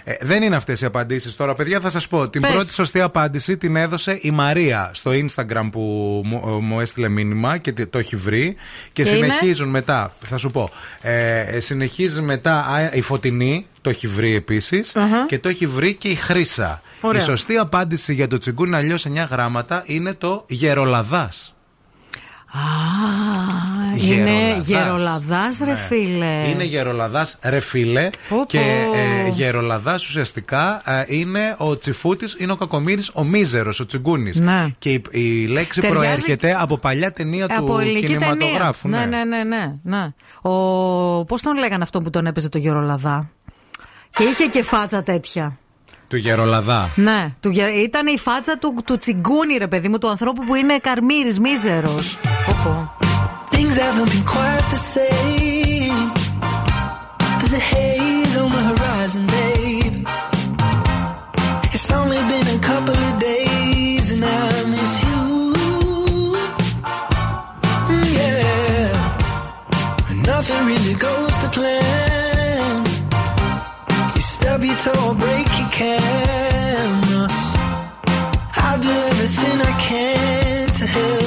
Ε, δεν είναι αυτές οι απαντήσεις τώρα, παιδιά. Θα σας πω. Την Πες. πρώτη σωστή απάντηση την έδωσε η Μαρία στο Instagram που μου, ε, μου έστειλε μήνυμα και το έχει βρει. Και, Και συνεχίζουν μετά. Θα σου πω. Ε, ε, συνεχίζει μετά α, η Φωτεινή. Το έχει βρει επίσης, Και το έχει βρει και η Χρύσα. Ωραία. Η σωστή απάντηση για το τσιγκούνι αλλιώς 9 γράμματα είναι το γερολαδάς. Α, είναι Γερολαδάς. γερολαδά, ρε Ναι. φίλε. Είναι γερολαδάς ρε φίλε. Πω, Και πω. ε, γερολαδάς ουσιαστικά ε, είναι ο τσιφούτης, είναι ο κακομήρη, ο μίζερος, ο τσιγκούνης. Ναι. Και η, η λέξη Ταιριάζει- προέρχεται από παλιά ταινία Από του ελληνική κινηματογράφου. ταινία. Ναι, ναι, ναι, ναι. ναι. Ο... Πώς τον λέγανε αυτό που τον έπαιζε το γερολαδά; Και είχε και φάτσα τέτοια. Του γερολαδά. Ναι, του, γε- ήταν η φάτσα του, του τσιγκούνι, ρε παιδί μου, του ανθρώπου που είναι καρμύρη, μίζερο. Things haven't been quite the same. There's a haze on the horizon, babe. It's only been a couple of days and I miss you. Mm, yeah. Nothing really goes to plan. You stub your toe break your can. I'll do everything I can to help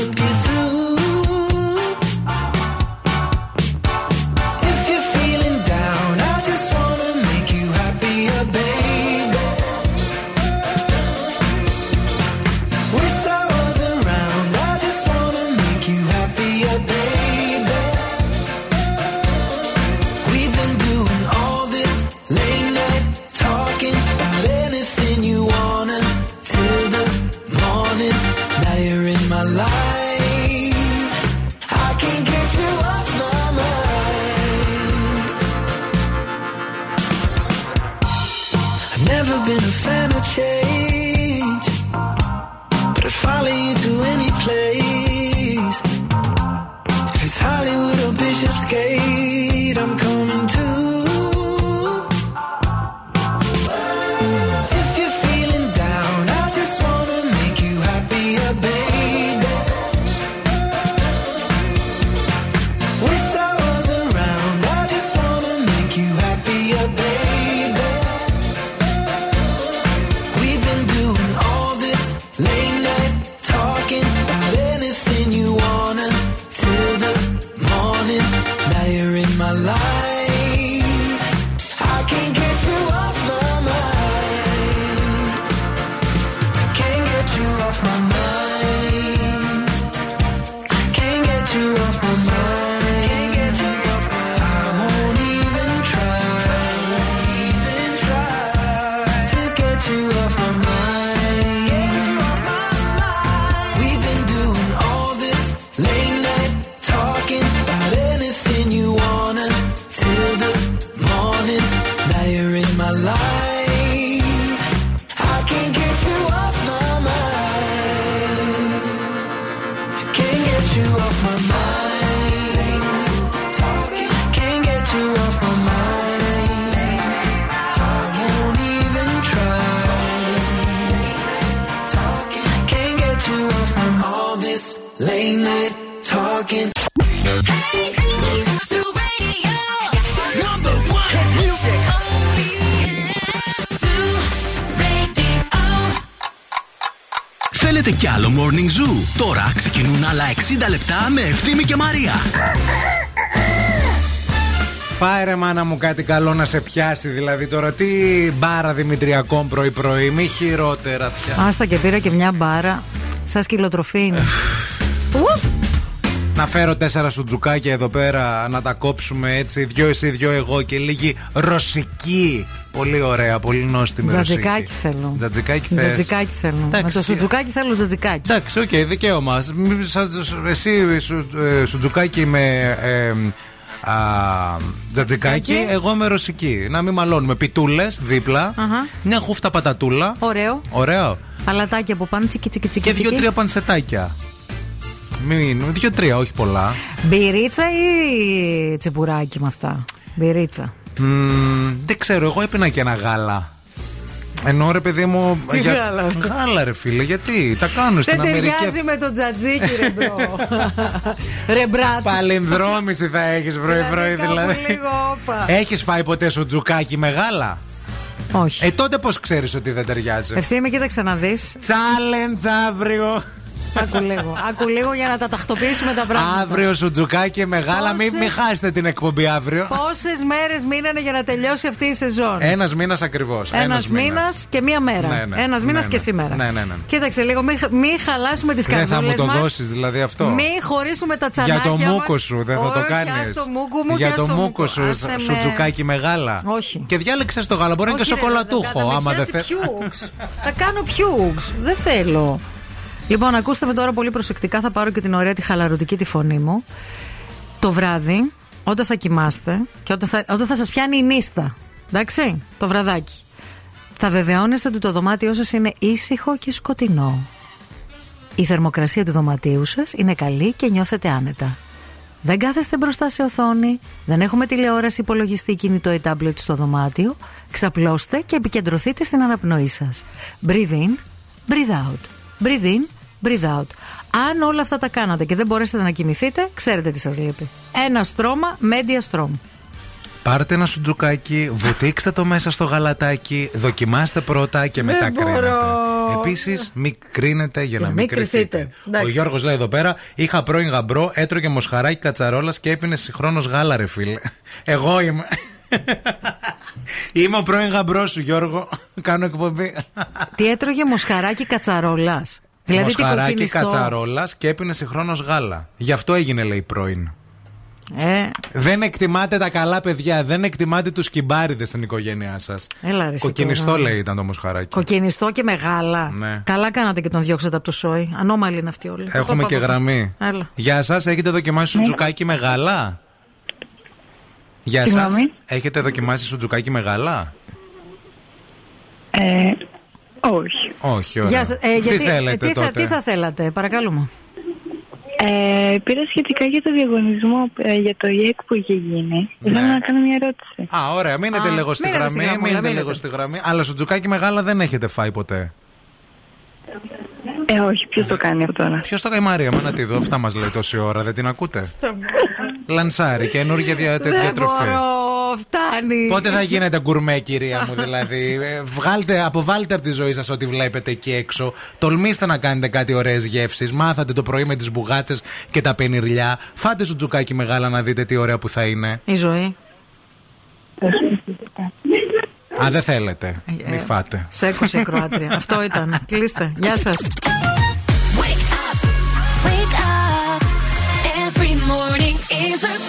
λεπτά με Ευθύμη και Μαρία. Φάερε μάνα μου κάτι καλό να σε πιάσει δηλαδή τώρα τι μπάρα Δημητριακών πρωί πρωί μη χειρότερα πια Άστα και πήρα και μια μπάρα. Σαν σκυλοτροφή είναι. Ουφ! Να φέρω τέσσερα σουτζουκάκια εδώ πέρα να τα κόψουμε έτσι δυο εσύ δυο εγώ και λίγη ρωσική Πολύ ωραία, πολύ νόστιμη ρωσική Τζατζικάκι θέλω. Τζατζικάκι θες Τζατζικάκι θέλω. Εντάξει, Με το κύριε. σουτζουκάκι θέλω τζατζικάκι. Εντάξει, οκ, δικαίωμα. Μη- σας- Εσύ σου, ε, σουτζουκάκι με ε, α, τζατζικάκι, Τζατζικάκι. εγώ με ρωσική. Να μην μαλώνουμε. Πιτούλες δίπλα. Αχα. Μια χούφτα πατατούλα. Ωραίο. Ωραίο. Αλατάκι από πάνω, τσικι τσικι τσικι. Και τσικι. δύο-τρία πανσετάκια. Μην, δύο-τρία, όχι πολλά. Μπυρίτσα ή τσιπουράκι με αυτά; Μπυρίτσα. Μμμ, δεν ξέρω, εγώ έπινα και ένα γάλα. Ενώ ρε παιδί μου. Τι γάλα; Γάλα, ρε φίλε, γιατί; Τα κάνω στην Δεν Αμερική. ταιριάζει με το τζατζίκι, ρε bro. ρε brat. Παλινδρόμηση θα έχεις πρωί-πρωί κάπου δηλαδή. λίγο, όπα. Έχεις φάει ποτέ σουτζουκάκι με γάλα. Όχι. Ε, τότε πώς ξέρεις ότι δεν ταιριάζει; Ευθύμη, κοίταξε να δεις. Challenge αύριο. Άκου λίγο. Άκου λίγο για να τα τακτοποιήσουμε τα πράγματα. Αύριο σουτζουκάκι με γάλα. Μην Πόσες- μη χάσετε την εκπομπή αύριο. Πόσες μέρες μείνανε για να τελειώσει αυτή η σεζόν; Ένας μήνας ακριβώς. Ένας μήνας και μία μέρα. Ναι, ναι. Ένας Ναι, μήνας ναι. και σήμερα. Ναι, ναι, ναι. Κοίταξε λίγο, μην, μην χαλάσουμε τις Δεν θα καρδούλε μου το μας. δώσεις δηλαδή αυτό. Μην χωρίσουμε τα Για τσανάκια το μας. μούκο σου, δεν θα το Όχι, κάνεις. ας το μούκο μου Για και ας το το μούκο σου, Άσε με. σουτζουκάκι μεγάλα. Όχι. Και διάλεξες το γάλα, μπορεί να είναι και Όχι, ρε, σοκολατούχο. θα με Άμα δεν πιάσει θε. πιούξ. Θα κάνω πιούξ. Δεν θέλω. Λοιπόν, ακούστε με τώρα πολύ προσεκτικά. Θα πάρω και την ωραία τη χαλαρωτική τη φωνή μου. Το βράδυ, όταν θα κοιμάστε και όταν θα, όταν θα σας πιάνει η νύστα, εντάξει, το βραδάκι, θα βεβαιώνεστε ότι το δωμάτιό σας είναι ήσυχο και σκοτεινό. Η θερμοκρασία του δωματίου σας είναι καλή και νιώθετε άνετα. Δεν κάθεστε μπροστά σε οθόνη, δεν έχουμε τηλεόραση, υπολογιστή, κινητό ή τάμπλετ στο δωμάτιο. Ξαπλώστε και επικεντρωθείτε στην αναπνοή σας. Breathe in, breathe out. Breathe in, breathe out. Αν όλα αυτά τα κάνατε και δεν μπορέσετε να κοιμηθείτε, ξέρετε τι σας λείπει. Ένα στρώμα, media στρώμα. Πάρτε ένα σουτζουκάκι, βουτήξτε το μέσα στο γαλατάκι, δοκιμάστε πρώτα και μετά μπορώ. κρίνετε. Επίσης, μην κρίνετε για να μην μην κρυθείτε. κρυθείτε. Εντάξει. Ο Γιώργος λέει εδώ πέρα: Είχα πρώην γαμπρό, έτρωγε μοσχαράκι κατσαρόλας και έπινε συγχρόνως γάλα, ρε φίλε. Εγώ είμαι. Είμαι ο πρώην γαμπρός σου, Γιώργο. Κάνω εκπομπή. τι έτρωγε μοσχαράκι κατσαρόλας; Δηλαδή τι μοσχαράκι κοκκινιστό. κατσαρόλας και έπινε συγχρόνω γάλα. Γι' αυτό έγινε, λέει πρώην. Ε, Δεν εκτιμάτε τα καλά παιδιά, δεν εκτιμάτε τους κυμπάριδε στην οικογένειά σας. Έλα, ρε, εσύ Κοκκινιστό τώρα. λέει ήταν το μοσχαράκι. κοκκινιστό και μεγάλα. Ναι. Καλά κάνατε και τον διώξατε από το σόι. Ανώμαλοι είναι αυτοί όλοι. Έχουμε και γραμμή. Έλα. Γεια σα, έχετε δοκιμάσει σουτζουκάκι με γάλα; Γεια σα. Συγγνώμη. Έχετε δοκιμάσει σουτζουκάκι με γάλα; Ε, όχι. Όχι, ωραία. Γεια σας. Ε, Τι γιατί- θέλετε ε, τι, θα, τότε; τι θα θέλατε, παρακαλούμε. Ε, πήρα σχετικά για το διαγωνισμό ε, για το ΙΕΚ που είχε γίνει. Ήθελα να κάνω μια ερώτηση. Α, ωραία. Μείνετε Α, λίγο στη μείνετε στη γραμμή. γραμμούλα, Μείνετε μείνετε. λίγο στη γραμμή. Αλλά σουτζουκάκι με γάλα δεν έχετε φάει ποτέ. Ε, όχι, ποιος το κάνει αυτό τώρα. Ποιος το κάνει, η Μάρια, μα να τη δω. Αυτά μας λέει τόση ώρα, δεν την ακούτε; Λανσάρι, καινούργια δια, Δεν διατροφή. Μπορώ, φτάνει. Πότε θα γίνετε γκουρμέ, κυρία μου, δηλαδή; Ε, Βγάλτε, αποβάλτε από τη ζωή σας ό,τι βλέπετε εκεί έξω. Τολμήστε να κάνετε κάτι ωραίες γεύσεις. Μάθατε το πρωί με τις μπουγάτσες και τα πενιρλιά. Φάτε σου τζουκάκι μεγάλα να δείτε τι ωραία που θα είναι. Η ζωή. Α, δεν θέλετε. Ε, Μη φάτε. Σε έκουσε η Κροάτρια. Αυτό ήταν. Κλείστε. Γεια σας. Wake up. Every morning is a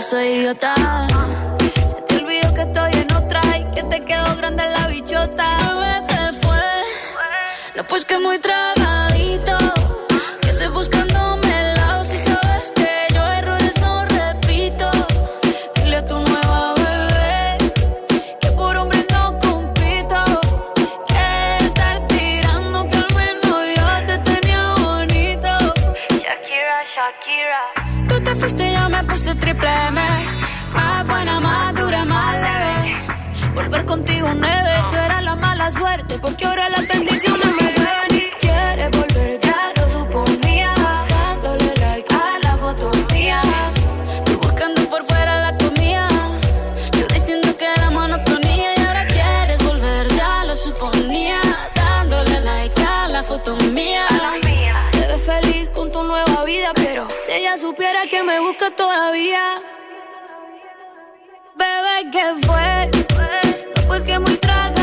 soy idiota. Se te olvidó que estoy en otra y que te quedó grande la bichota. Bebé, te fue. No, pues que muy tragadito. Suerte porque ahora las bendiciones me llueven y quiere volver, ya lo suponía. Dándole like a la foto mía. Tú buscando por fuera la comida. Yo diciendo que era monotonía y ahora quieres volver, ya lo suponía. Dándole like a la foto mía. Te ves feliz con tu nueva vida, pero si ella supiera que me busca todavía. Bebé, ¿qué fue? No, pues que muy tragadito.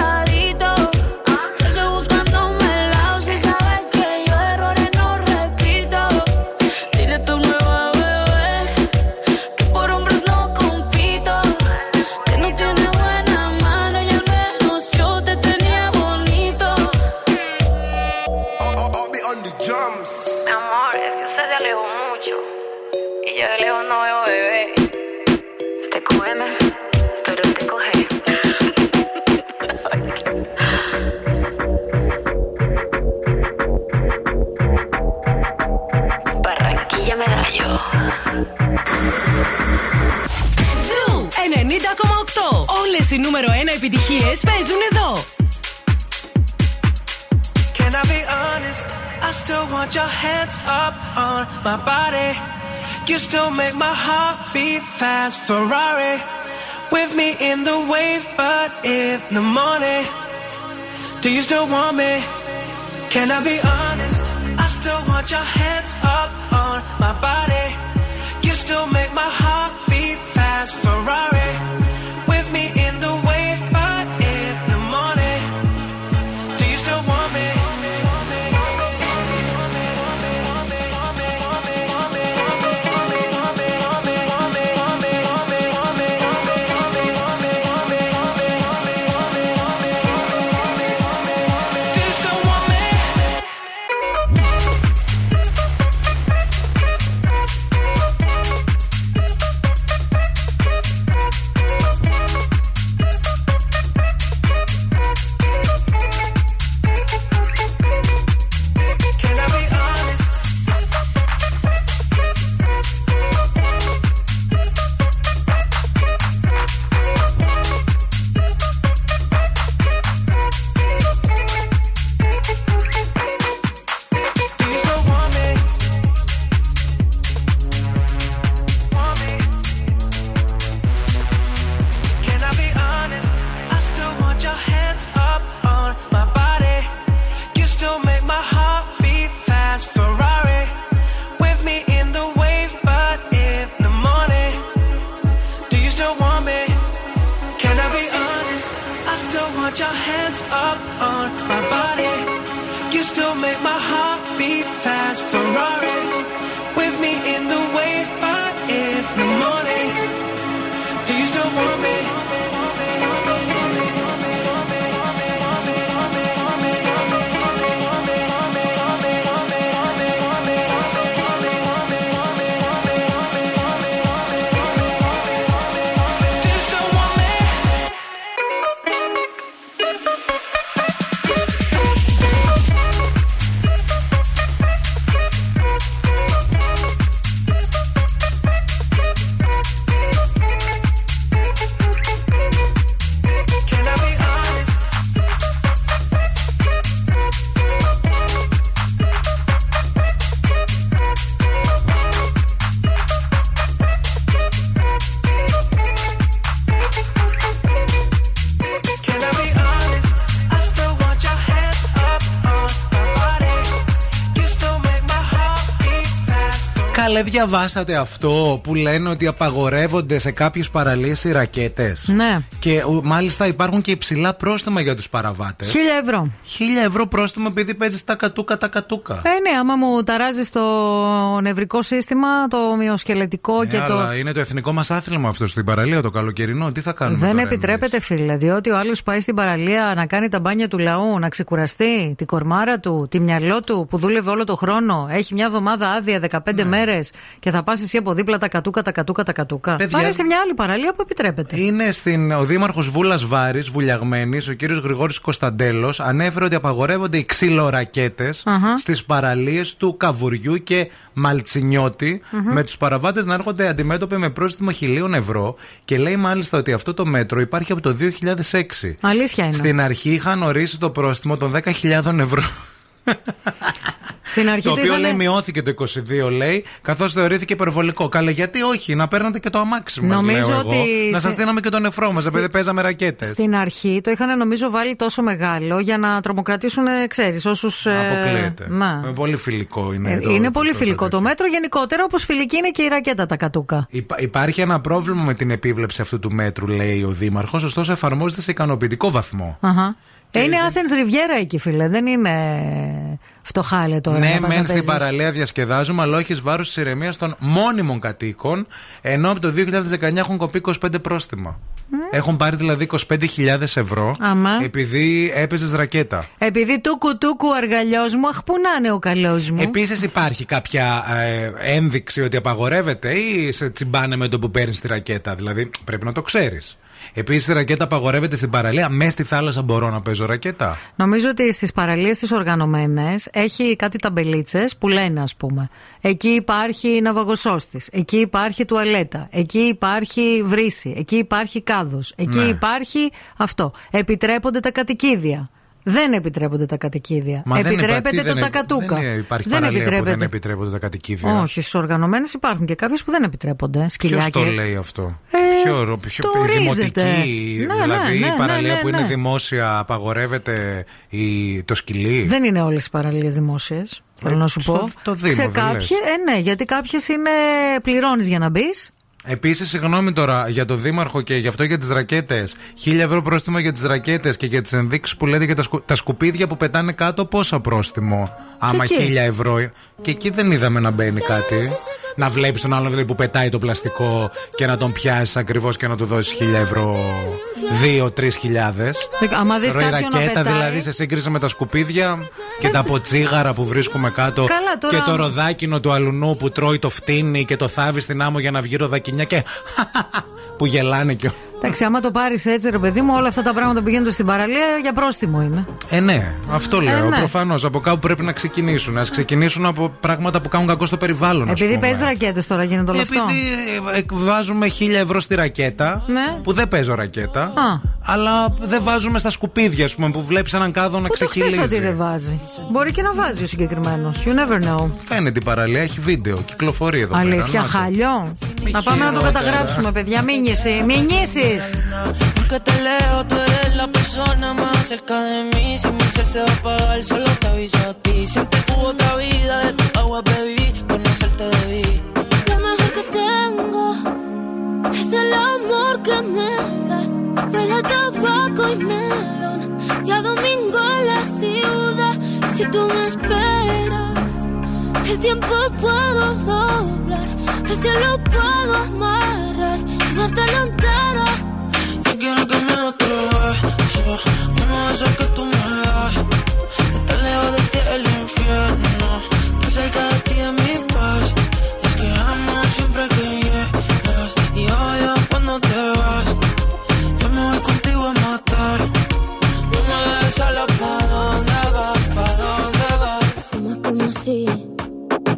Όλες οι νούμερο 1 επιτυχίες παίζουν εδώ. Can I be honest? I still want your hands up on my body. You still make my heart beat fast. Ferrari with me in the wave, but in the morning. Do you still want me? Can I be honest? I still want your hands up on my body. You still make my heart beat fast. Ferrari Fast. Καλέ, διαβάσατε αυτό που λένε ότι απαγορεύονται σε κάποιες παραλίες οι ρακέτες; Ναι. Και ο, μάλιστα υπάρχουν και υψηλά πρόστιμα για τους παραβάτες. Χίλια ευρώ. Χίλια ευρώ πρόστιμο επειδή παίζεις τα κατούκα τα κατούκα. Ε, ναι, άμα μου ταράζεις το νευρικό σύστημα, το μυοσκελετικό και Ε, το. αλλά είναι το εθνικό μας άθλημα αυτό στην παραλία, το καλοκαιρινό. Τι θα κάνουμε. Δεν τώρα επιτρέπεται, φίλε, διότι ο άλλος πάει στην παραλία να κάνει τα μπάνια του λαού, να ξεκουραστεί, την κορμάρα του, τη μυαλό του που δούλευε όλο το χρόνο. Έχει μια εβδομάδα άδεια, 15 μέρε. μέρες και θα πας εσύ από δίπλα τα κατούκα, τα κατούκα, τα κατούκα. Παιδιά- Πάρε σε μια άλλη παραλία που επιτρέπεται. Είναι στην, ο Δήμαρχος Βούλας Βάρης, βουλιαγμένης, ο κύριος Γρηγόρης Κωνσταντέλος, ανέφερε ότι απαγορεύονται οι ξυλορακέτες Αχα. στις παραλίες του Καβουριού και Μαλτσινιώτη, Μμμ. με τους παραβάτες να έρχονται αντιμέτωποι με πρόστιμο χιλίων ευρώ. Και λέει μάλιστα ότι αυτό το μέτρο υπάρχει από το 2006. Αλήθεια είναι. Στην αρχή είχαν ορίσει το πρόστιμο των 10.000 ευρώ. Στην αρχή το το οποίο είχανε- λέει μειώθηκε το 22, λέει, καθώς θεωρήθηκε υπερβολικό. Καλά, γιατί όχι, να παίρνατε και το αμάξι μας. Νομίζω λέω ότι εγώ. Να σε- σα δίναμε και το νεφρό μας, Στη- επειδή παίζαμε ρακέτες. Στην αρχή το είχαν νομίζω βάλει τόσο μεγάλο για να τρομοκρατήσουν, ξέρεις, όσους. Αποκλείεται. να. Ε, Πολύ φιλικό είναι. Ε, το- είναι το- πολύ το- φιλικό το μέτρο. Γενικότερα, όπως φιλική είναι και η ρακέτα τα κατούκα. Υπά- υπάρχει ένα πρόβλημα με την επίβλεψη αυτού του μέτρου, λέει ο Δήμαρχος, ωστόσο εφαρμόζεται σε ικανοποιητικό βαθμό. Αχα. Ε, είναι Athens Riviera εκεί, φίλε. Δεν είναι φτωχάλε τώρα. ναι, να πας να μεν στην παίζεις. παραλία διασκεδάζουμε, αλλά όχι εις βάρος της ηρεμίας των μόνιμων κατοίκων, ενώ από το 2019 έχουν κοπεί 25 πρόστιμα. Έχουν πάρει δηλαδή 25.000 ευρώ Αμά. επειδή έπαιζες ρακέτα. Επειδή τούκου τούκου ο αργαλιός μου, αχ, πού να είναι ο καλός μου. Επίσης υπάρχει κάποια ε, ένδειξη ότι απαγορεύεται ή σε τσιμπάνε με το που παίρνεις τη ρακέτα. Δηλαδή πρέπει να το ξέρεις. Επίσης η ρακέτα απαγορεύεται στην παραλία. Μέσα στη θάλασσα μπορώ να παίζω ρακέτα. Νομίζω ότι στις παραλίες τις οργανωμένες έχει κάτι ταμπελίτσες που λένε, ας πούμε. Εκεί υπάρχει ναυαγοσώστης. Εκεί υπάρχει τουαλέτα. Εκεί υπάρχει βρύση. Εκεί υπάρχει κάδος. Εκεί Ναι. υπάρχει αυτό. Επιτρέπονται τα κατοικίδια. Δεν επιτρέπονται τα κατοικίδια. Μα δεν Επιτρέπεται υπά- τι το δεν- τακατούκα. Δεν υπάρχει Δεν παραλία που επιτρέπεται. δεν επιτρέπονται τα κατοικίδια. Όχι, στις οργανωμένες υπάρχουν και κάποιες που δεν επιτρέπονται. Ποιος Σκυλιά το και- λέει αυτό; Ε, ποιο, ποιο, το η ορίζεται. δημοτική, Ναι, δηλαδή ναι, η ναι, παραλία ναι, που είναι ναι. δημόσια απαγορεύεται η, το σκυλί; Δεν είναι όλες οι παραλίες δημόσιες. Θέλω να σου στο- πω. το Δήμο, Σε δεν κάποιε, λες. ε, ναι, γιατί κάποιες είναι πληρώνεις για να μπεις. Επίσης, συγγνώμη τώρα για το Δήμαρχο και γι' αυτό για τις ρακέτες. Χίλια ευρώ πρόστιμο για τις ρακέτες και για τις ενδείξεις που λέτε για τα, σκου- τα σκουπίδια που πετάνε κάτω, πόσα πρόστιμο; Άμα εκεί. χίλια ευρώ. Και εκεί δεν είδαμε να μπαίνει κάτι. Να βλέπεις τον άλλον δηλαδή, που πετάει το πλαστικό και να τον πιάσεις ακριβώς και να του δώσεις χίλια ευρώ. Δύο-τρει χιλιάδες. Άμα δεις Τώρα η κάποιον να ρακέτα πετάει. δηλαδή σε σύγκριση με τα σκουπίδια και τα ποτσίγαρα που βρίσκουμε κάτω Καλά, τώρα- και το ροδάκινο του αλουνού που τρώει το φτύνι και το θάβει στην άμμο για να βγει ροδακινιά και που γελάνε και Εντάξει, άμα το πάρεις έτσι, ρε παιδί μου, όλα αυτά τα πράγματα που γίνονται στην παραλία για πρόστιμο είναι. Ε, ναι, αυτό λέω. Ε, ναι. Προφανώς από κάπου πρέπει να ξεκινήσουν. Α ξεκινήσουν από πράγματα που κάνουν κακό στο περιβάλλον. ας Επειδή πούμε. παίζει ρακέτες τώρα γίνεται όλο αυτό. Επειδή ε, βάζουμε χίλια ευρώ στη ρακέτα, Ναι. που δεν παίζω ρακέτα, Α. αλλά δεν βάζουμε στα σκουπίδια, ας πούμε, που βλέπεις έναν κάδο να Πού το ξέρεις ξεχυλίζει. ότι δεν βάζει. Μπορεί και να βάζει ο συγκεκριμένος. You never know. Φαίνεται η παραλία, έχει βίντεο, κυκλοφορεί εδώ πέρα. Αλήθεια, να το. χάλιο. Να πάμε να το χειρότερα. καταγράψουμε, παιδιά. Μην νιέσει. Porque te leo, tú eres la persona más cerca de mí. Si mi ser se va a apagar, solo te aviso a ti. Siente que hubo otra vida, de tu agua bebí, conocerte debí. Lo mejor que tengo es el amor que me das. Huele a tabaco y melón, ya domingo en la ciudad. Si tú me esperas el tiempo puedo doblar, el cielo puedo amarrar y dártelo entero. Yo quiero que me beso, uno de esos que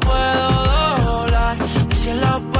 puedo doblar. Y si lo puedo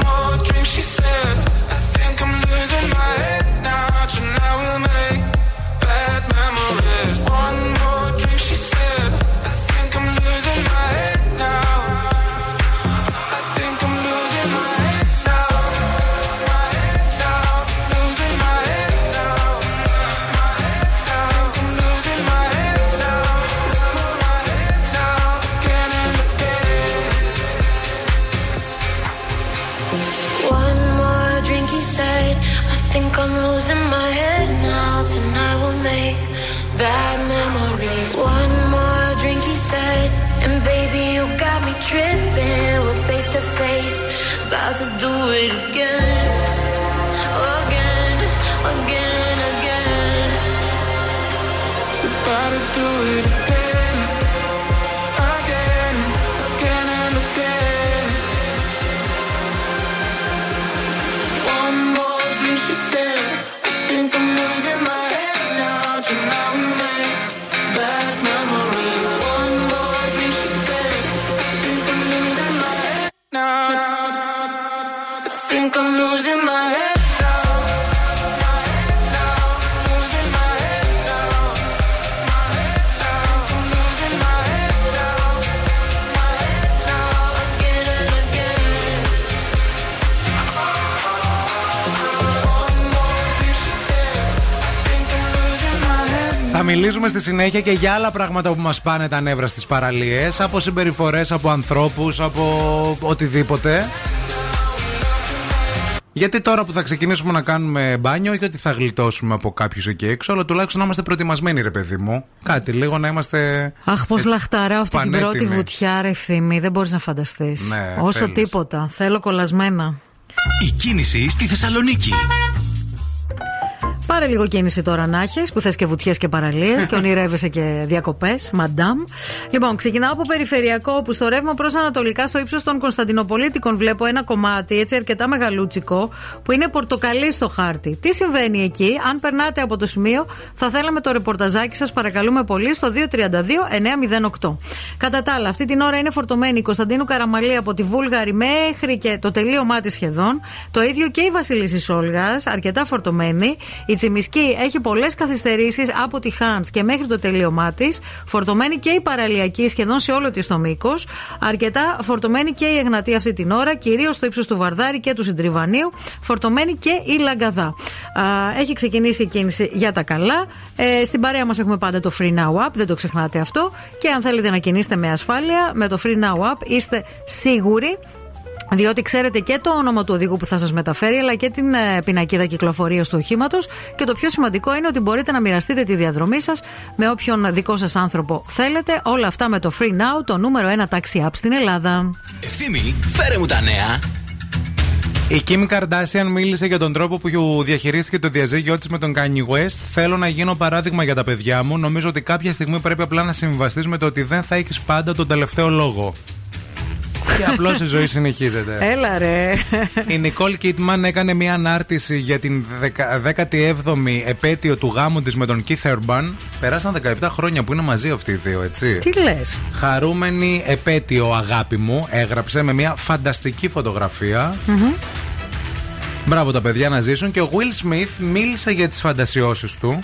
μιλήσουμε στη συνέχεια και για άλλα πράγματα που μας πάνε τα νεύρα στις παραλίες. Από συμπεριφορές, από ανθρώπους, από οτιδήποτε. Γιατί τώρα που θα ξεκινήσουμε να κάνουμε μπάνιο, όχι ότι θα γλιτώσουμε από κάποιους εκεί έξω, αλλά τουλάχιστον να είμαστε προετοιμασμένοι, ρε παιδί μου. Κάτι λίγο να είμαστε. Αχ, πώς έτσι, λαχταράω αυτή την πρώτη πανέτοιμοι. βουτιά, ρε ευθύμη. Δεν μπορείς να φανταστείς. Ναι, Όσο θέλεις. τίποτα. Θέλω κολλασμένα. Η κίνηση στη Θεσσαλονίκη. Πάρε λίγο κίνηση τώρα να έχεις, που θες και βουτιές και παραλίες και ονειρεύεσαι και διακοπές, μαντάμ. Λοιπόν, ξεκινάω από περιφερειακό, όπου στο ρεύμα προς Ανατολικά, στο ύψος των Κωνσταντινοπολίτικων, βλέπω ένα κομμάτι έτσι αρκετά μεγαλούτσικο, που είναι πορτοκαλί στο χάρτη. Τι συμβαίνει εκεί, αν περνάτε από το σημείο, θα θέλαμε το ρεπορταζάκι σας, παρακαλούμε πολύ, στο 232-908. Κατά τα άλλα, αυτή την ώρα είναι φορτωμένη η Κωνσταντίνου Καραμαλή από τη Βούλγαρη μέχρι και το τελείωμά της σχεδόν. Το ίδιο και η Βασιλίση Όλγας, αρκετά φορτωμένη. Η Τσιμισκή έχει πολλές καθυστερήσεις από τη Χάντ και μέχρι το τελείωμά της. Φορτωμένη και η παραλιακή σχεδόν σε όλο της το μήκος. Αρκετά φορτωμένη και η Εγνατή αυτή την ώρα, κυρίως στο ύψος του Βαρδάρη και του Συντριβανίου. Φορτωμένη και η Λαγκαδά. Α, έχει ξεκινήσει η κίνηση για τα καλά. Ε, στην παρέα μας έχουμε πάντα το Free Now App, δεν το ξεχνάτε αυτό. Και αν θέλετε να κινήσετε με ασφάλεια, με το Free Now App είστε σίγουροι διότι ξέρετε και το όνομα του οδηγού που θα σας μεταφέρει, αλλά και την ε, πινακίδα κυκλοφορίας του οχήματος. Και το πιο σημαντικό είναι ότι μπορείτε να μοιραστείτε τη διαδρομή σας με όποιον δικό σας άνθρωπο θέλετε. Όλα αυτά με το Free Now, το νούμερο 1 taxi app στην Ελλάδα. Ευθύμη, φέρε μου τα νέα. Η Kim Kardashian μίλησε για τον τρόπο που διαχειρίστηκε το διαζύγιο της με τον Kanye West. Θέλω να γίνω παράδειγμα για τα παιδιά μου. Νομίζω ότι κάποια στιγμή πρέπει απλά να συμβιβαστεί με το ότι δεν θα έχεις πάντα τον τελευταίο λόγο. Και απλώς η ζωή συνεχίζεται. Έλα ρε. Η Νικόλ Κίτμαν έκανε μια ανάρτηση για την 17η επέτειο του γάμου τη με τον Keith Urban. Περάσαν 17 χρόνια που είναι μαζί αυτοί οι δύο, έτσι. Τι λες; Χαρούμενη επέτειο, αγάπη μου, έγραψε με μια φανταστική φωτογραφία. Μπράβο τα παιδιά να ζήσουν. Και ο Will Smith μίλησε για τις φαντασιώσεις του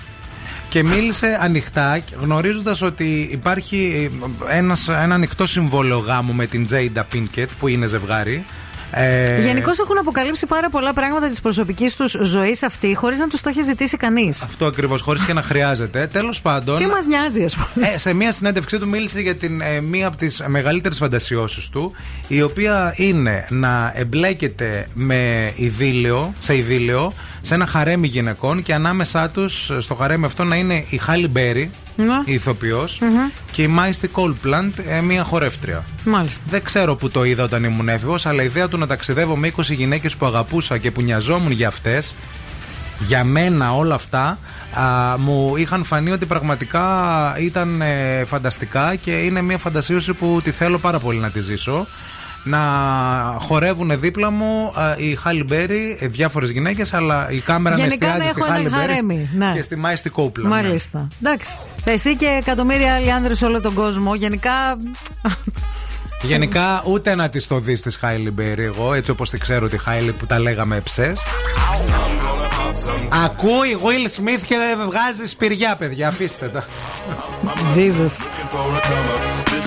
και μίλησε ανοιχτά, γνωρίζοντας ότι υπάρχει ένας, ένα ανοιχτό συμβόλαιο γάμου με την Jada Pinkett, που είναι ζευγάρι. Ε, Γενικώ έχουν αποκαλύψει πάρα πολλά πράγματα της προσωπικής τους ζωής αυτή, χωρίς να τους το έχει ζητήσει κανείς. Αυτό ακριβώς, χωρίς και να χρειάζεται. Τέλος πάντων. Τι μας νοιάζει, ας πούμε. Ε, σε μια συνέντευξή του μίλησε για την, ε, μία από τις μεγαλύτερες φαντασιώσεις του, η οποία είναι να εμπλέκεται με ειδήλιο, σε ειδήλιο, σε ένα χαρέμι γυναικών και ανάμεσά τους στο χαρέμι αυτό να είναι η Χάλι Μπέρι, η ηθοποιός, και η Μάιστη Κόλπλαντ, ε, μία χορεύτρια. Μάλιστα. Δεν ξέρω που το είδα όταν ήμουν έφηβος, αλλά η ιδέα του να ταξιδεύω με 20 γυναίκες που αγαπούσα και που νοιαζόμουν για αυτές, για μένα όλα αυτά, α, μου είχαν φανεί ότι πραγματικά ήταν ε, φανταστικά και είναι μια φαντασίωση που τη θέλω πάρα πολύ να τη ζήσω. Να χορεύουν δίπλα μου α, η Χάλι Μπέρι, ε, διάφορες γυναίκες, αλλά η κάμερα Γενικά να να εστιάζει στη έχω Χάλι ένα Μπέρι χαρέμι. Ναι. και στη Μάιστη Κόπλα. Μάλιστα. Εντάξει. Εσύ και εκατομμύρια άλλοι άνδρες σε όλο τον κόσμο. Γενικά. Γενικά, ούτε να τη το δεις τη Χάιλι Μπέρι, εγώ, έτσι όπως τη ξέρω τη Χάιλι που τα λέγαμε ψες. Ακούει Will Smith και βγάζει σπηριά, παιδιά. Αφήστε τα. Jesus.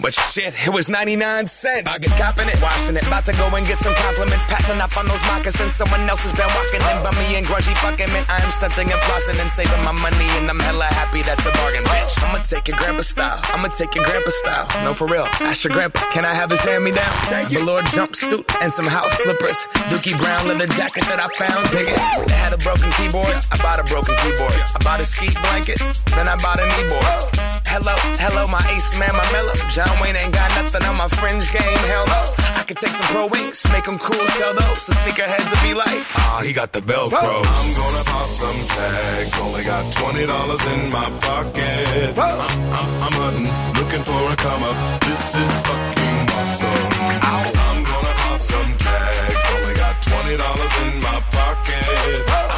But shit, it was 99 cents. I get copping it, washing it. About to go and get some compliments. Passing up on those moccasins. Someone else has been walking in by me and grungy fucking man. I am stunting and flossing and saving my money. And I'm hella happy that's a bargain, bitch. I'ma take your grandpa style. I'ma take your grandpa style. No, for real. Ask your grandpa, can I have his hand me down? Velour jumpsuit and some house slippers. Dookie brown leather jacket that I found. Dig it. They had a broken keyboard. I bought a broken keyboard. I bought a ski blanket. Then I bought a kneeboard. Hello, hello, my ace man, my mellow. John Wayne ain't got nothing on my fringe game. Hell no. I could take some pro wings, make them cool, sell those. The sneakerheads will be like, ah, he got the Velcro. I'm gonna pop some tags. Only got twenty dollars in my pocket. I'm, I'm, I'm hunting, looking for a come up. This is fucking awesome. I'm gonna pop some tags. Only got twenty dollars in my pocket. I'm,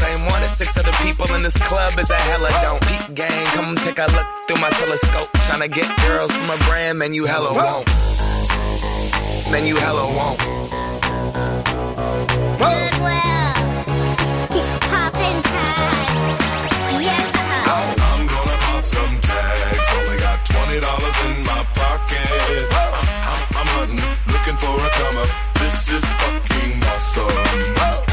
same one as six other people in this club is a hella don't. Peep gang, come take a look through my telescope. Tryna get girls from a brand, man, you hella won't. Man, you hella won't. I'm gonna pop some tags. Only got twenty dollars in my pocket. I'm, I'm, I'm hunting, looking for a come up. This is fucking awesome.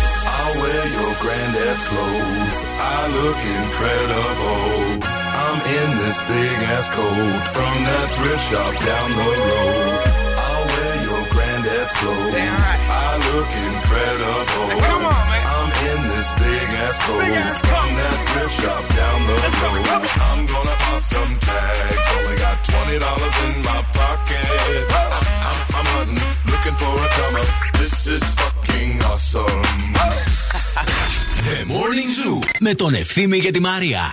Wear your granddad's clothes. I look incredible. I'm in this big ass coat from that thrift shop down the road I'll wear your granddad's clothes. I look incredible. Come on, man. I'm in this big ass coat from that thrift shop down the road. I'm gonna pop some tags. Only got twenty dollars in my pocket. I'm, I'm, I'm hunting, looking for a come up. This is fucking awesome. The Morning Zoo με τον Ευθύμη και τη Μαρία.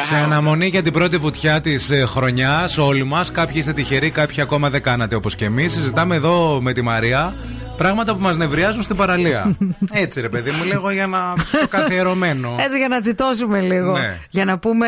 Σε house. αναμονή για την πρώτη βουτιά της χρονιάς, όλοι μας, κάποιοι είστε τυχεροί, κάποιοι ακόμα δεν κάνατε όπως και εμείς. Συζητάμε εδώ με τη Μαρία πράγματα που μας νευριάζουν στην παραλία. Έτσι, ρε παιδί μου, λέγω για να. το καθιερωμένο. Έτσι για να τσιτώσουμε λίγο. Ναι. Για να πούμε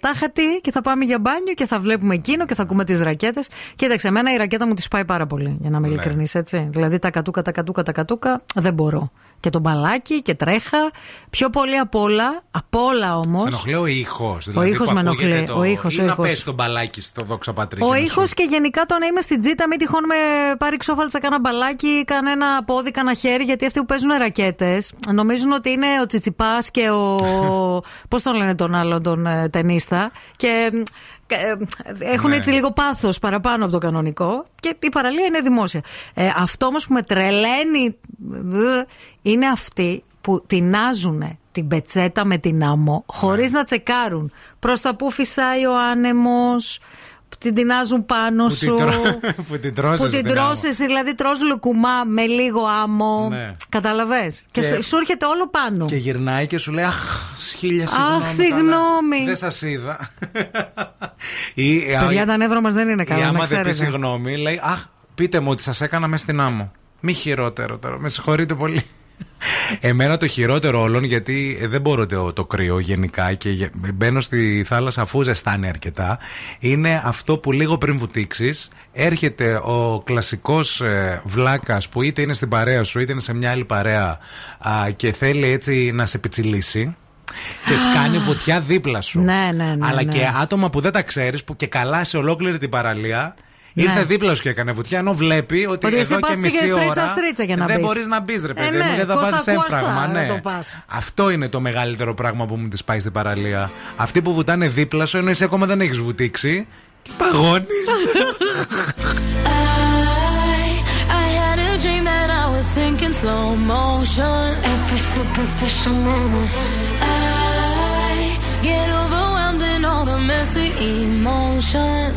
τάχα τι και θα πάμε για μπάνιο και θα βλέπουμε εκείνο και θα ακούμε τις ρακέτες. Κοίταξε, εμένα η ρακέτα μου τη πάει πάρα πολύ, για να είμαι Ναι. ειλικρινής, έτσι. Δηλαδή τα κατούκα, τα κατούκα, τα κατούκα δεν μπορώ. Και το μπαλάκι και τρέχα. Πιο πολύ απ' όλα, απ' όλα όμω. Σε ενοχλεί ο ήχος. Ο ήχος με ενοχλεί, ο ήχος, Ή ο να ήχος. πέσει τον μπαλάκι στο δόξα πατρί. Ο ήχος και γενικά το να είμαι στην τζίτα, μην τυχόν με πάρει ξόφαλτσα κανένα μπαλάκι, κανένα πόδι, κανένα χέρι, γιατί αυτοί που παίζουν ρακέτες νομίζουν ότι είναι ο Τσιτσιπάς και ο. Πώς τον λένε τον άλλον, τον ε, ταινίστα. Και ε, ε, έχουν Ναι. έτσι λίγο πάθος παραπάνω από το κανονικό. Και η παραλία είναι δημόσια. Ε, αυτό όμως που με τρελαίνει ε, είναι αυτοί που τεινάζουν την πετσέτα με την άμμο χωρίς να τσεκάρουν προς τα που φυσάει ο άνεμος που την τεινάζουν πάνω Που σου την τρώ- που την τρώσεις που την την άμμο. τρως εσύ, δηλαδή τρως λουκουμά με λίγο άμμο Ναι. καταλαβες; Και, Και- σου, σου έρχεται όλο πάνω Και γυρνάει και σου λέει Αχ, χίλια συγγνώμη. Αχ, συγγνώμη. καλά. Δεν σας είδα. Ή, Παιδιά τα νεύρα μας δεν είναι Ή καλά να άμα δεν πει ξέρετε συγγνώμη, λέει Αχ, πείτε μου ότι σας έκανα μες στην άμμο. Μη χειρότερο τώρα. Με συγχωρείτε πολύ. Εμένα το χειρότερο όλων, γιατί ε, δεν μπορώ το, το κρύο γενικά και γε- μπαίνω στη θάλασσα αφού ζεστάνει αρκετά, είναι αυτό που λίγο πριν βουτήξεις, έρχεται ο κλασικός ε, βλάκας που είτε είναι στην παρέα σου είτε είναι σε μια άλλη παρέα α, και θέλει έτσι να σε πιτσιλήσει. Και κάνει βουτιά δίπλα σου. Ναι, ναι, ναι, Αλλά ναι. και άτομα που δεν τα ξέρεις, που και καλά σε ολόκληρη την παραλία, Ναι. Ήρθε δίπλα σου και έκανε βουτιά, ενώ βλέπει ότι, Ότι εδώ εσύ και πας μισή και ώρα στρίτσα στρίτσα για να δεν μπεις. μπορείς να μπεις, ρε Ε, παιδί ναι, μου, δεν θα κόστα πάθει κουάστα έμφραγμα. να Ναι. το πας. Αυτό είναι το μεγαλύτερο πράγμα που μου της πάει στην παραλία. Αυτοί που βουτάνε δίπλα σου, ενώ εσύ ακόμα δεν έχεις βουτήξει και παγώνεις. I, I had a dream that I was sinking slow motion. Every superficial moment. I get overwhelmed in all the messy emotions.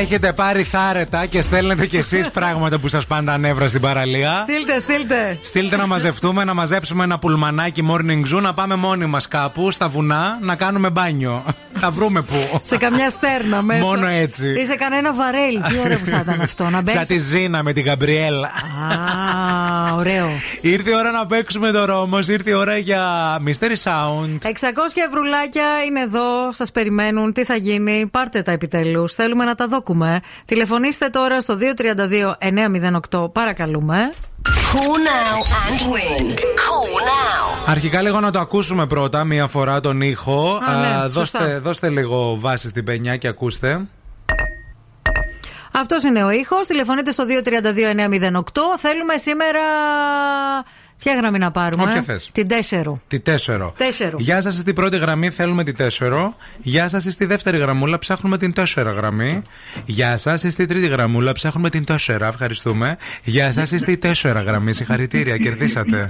Έχετε πάρει θάρετα και στέλνετε κι εσείς πράγματα που σας πάντα νεύρα στην παραλία. Στείλτε, στείλτε. Στείλτε να μαζευτούμε, να μαζέψουμε ένα πουλμανάκι morning zoo, να πάμε μόνοι μας κάπου στα βουνά να κάνουμε μπάνιο. Θα βρούμε πού. Σε καμιά στέρνα μέσα. Μόνο έτσι. Ή σε κανένα βαρέλι. Τι ωραίο που θα ήταν αυτό. Να Σαν μπαίνεις. τη Ζήνα με την Γαμπριέλα. Α, ωραίο. Ήρθε η ώρα να παίξουμε το Ρόμος, ήρθε η ώρα για Mystery Sound. 600 ευρουλάκια είναι εδώ, σας περιμένουν. Τι θα γίνει, πάρτε τα επιτέλους. Θέλουμε να τα δόκουμε. Τηλεφωνήστε τώρα στο 232-908, παρακαλούμε. Call now and win. Call now. Αρχικά λίγο να το ακούσουμε πρώτα, μία φορά τον ήχο. Α, ναι, Α, σωστά. δώστε, δώστε λίγο βάση στην πενιά και ακούστε. Αυτός είναι ο ήχος. Τηλεφωνείτε στο 232-908. Θέλουμε σήμερα. Ποια γραμμή να πάρουμε, Όποια θες. Την 4. Τη 4. Τέσσερο. Γεια σας στην πρώτη γραμμή, θέλουμε τη 4. Γεια σας στη δεύτερη γραμμούλα, ψάχνουμε την 4 γραμμή. Γεια σας στη τρίτη γραμμούλα, ψάχνουμε την 4. Ευχαριστούμε. Γεια σας στη 4 γραμμή, συγχαρητήρια, κερδίσατε.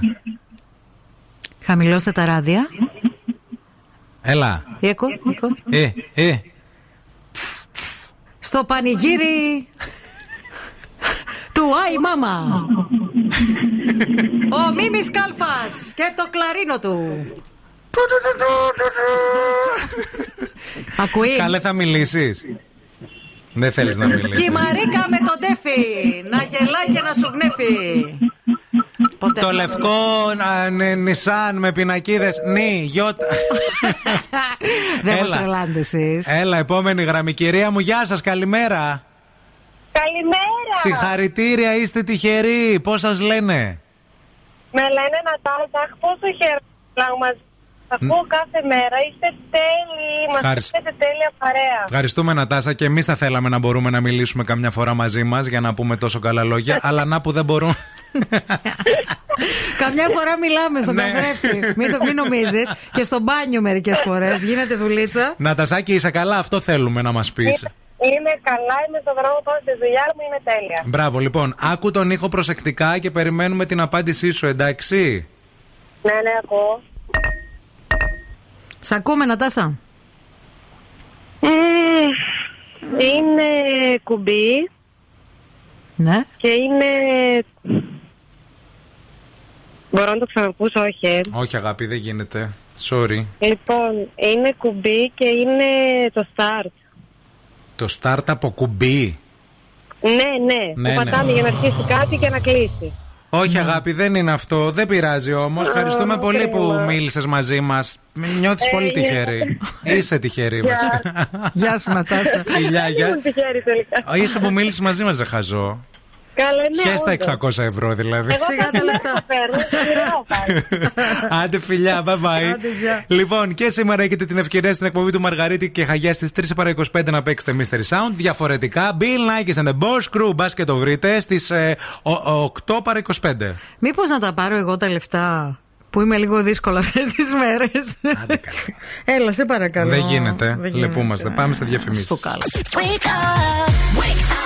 Χαμηλώστε τα ράδια. Έλα. Ήκο, ήκο. Ε, ε. Στο πανηγύρι του Άι Μάμα. Ο Μίμης Κάλφας και το κλαρίνο του. Ακούει. Καλέ, θα μιλήσεις. Δεν θέλεις να Και η μιλήσεις. Μαρίκα με τον Τέφι να γελάει και να σου γνέφει. Ποτέ. Το λευκό α, νε- Νισάν με πινακίδες. Νι, γιώτα. Δεν μας Έλα. τρελάνετε εσείς. Έλα, επόμενη γραμμή. Κυρία μου, γεια σας, καλημέρα. Καλημέρα. Συγχαρητήρια, είστε τυχεροί. Πώς σας λένε; Με λένε Νατάσα, αχ, πόσο χαίρομαι που μαζί. Θα ακούω κάθε μέρα, είστε τέλειοι, μας Ευχαριστώ. είστε τέλεια παρέα. Ευχαριστούμε, Νατάσα, και εμείς θα θέλαμε να μπορούμε να μιλήσουμε καμιά φορά μαζί μας για να πούμε τόσο καλά λόγια. αλλά να που δεν μπορούμε. Καμιά φορά μιλάμε στον Ναι. καθρέφτη. Μην, το, μην νομίζεις. Και στο μπάνιο μερικές φορές γίνεται δουλίτσα. Νατασάκη, είσαι καλά, αυτό θέλουμε να μας πεις. Είμαι καλά, είμαι στον δρόμο πάω στη δουλειά μου, είμαι τέλεια. Μπράβο, λοιπόν, άκου τον ήχο προσεκτικά και περιμένουμε την απάντησή σου, εντάξει; Ναι, ναι, ακούω. Σ' ακούμε, Νατάσα. Μμμ, είναι κουμπί Ναι. και είναι... Μπορώ να το ξανακούσω, όχι. ε; Όχι, αγάπη, δεν γίνεται. Sorry. Λοιπόν, είναι κουμπί και είναι το start. Το start από κουμπί. Ναι, ναι, Ναι, που ναι. πατάμε για να αρχίσει κάτι και να κλείσει. Όχι, αγάπη, δεν είναι αυτό. Δεν πειράζει όμως. Ευχαριστούμε πολύ κρίμα. που μίλησες μαζί μας. Νιώθεις Ε, πολύ είναι. τυχερή. Είσαι τυχερή, Γεια. βασικά. Γεια σου, Νατάσα. Φιλιά, γεια. Ήμουν τυχερή τελικά. Είσαι που μίλησες μαζί μας, δεν χαζό. Καλά, ναι, Χες τα όντως. 600 ευρώ δηλαδή. Εγώ Σιγά τα λεφτά. παίρνω, σιγουρό πάλι. Άντε φιλιά, bye bye. Άντε, γεια. λοιπόν, και σήμερα έχετε την ευκαιρία στην εκπομπή του Μαργαρίτη και Χαγιά στις 3 παρα 25 να παίξετε Mystery Sound. Διαφορετικά, Bill Nikes and the Boss Crew, μπας και το βρείτε στις 8 παρα 25. Μήπως να τα πάρω εγώ τα λεφτά που είμαι λίγο δύσκολα αυτές τις μέρες; Έλα, σε παρακαλώ. Δεν γίνεται. Δεν γίνεται. Λυπούμαστε. Πάμε σε διαφημίσεις. Στο κάλο.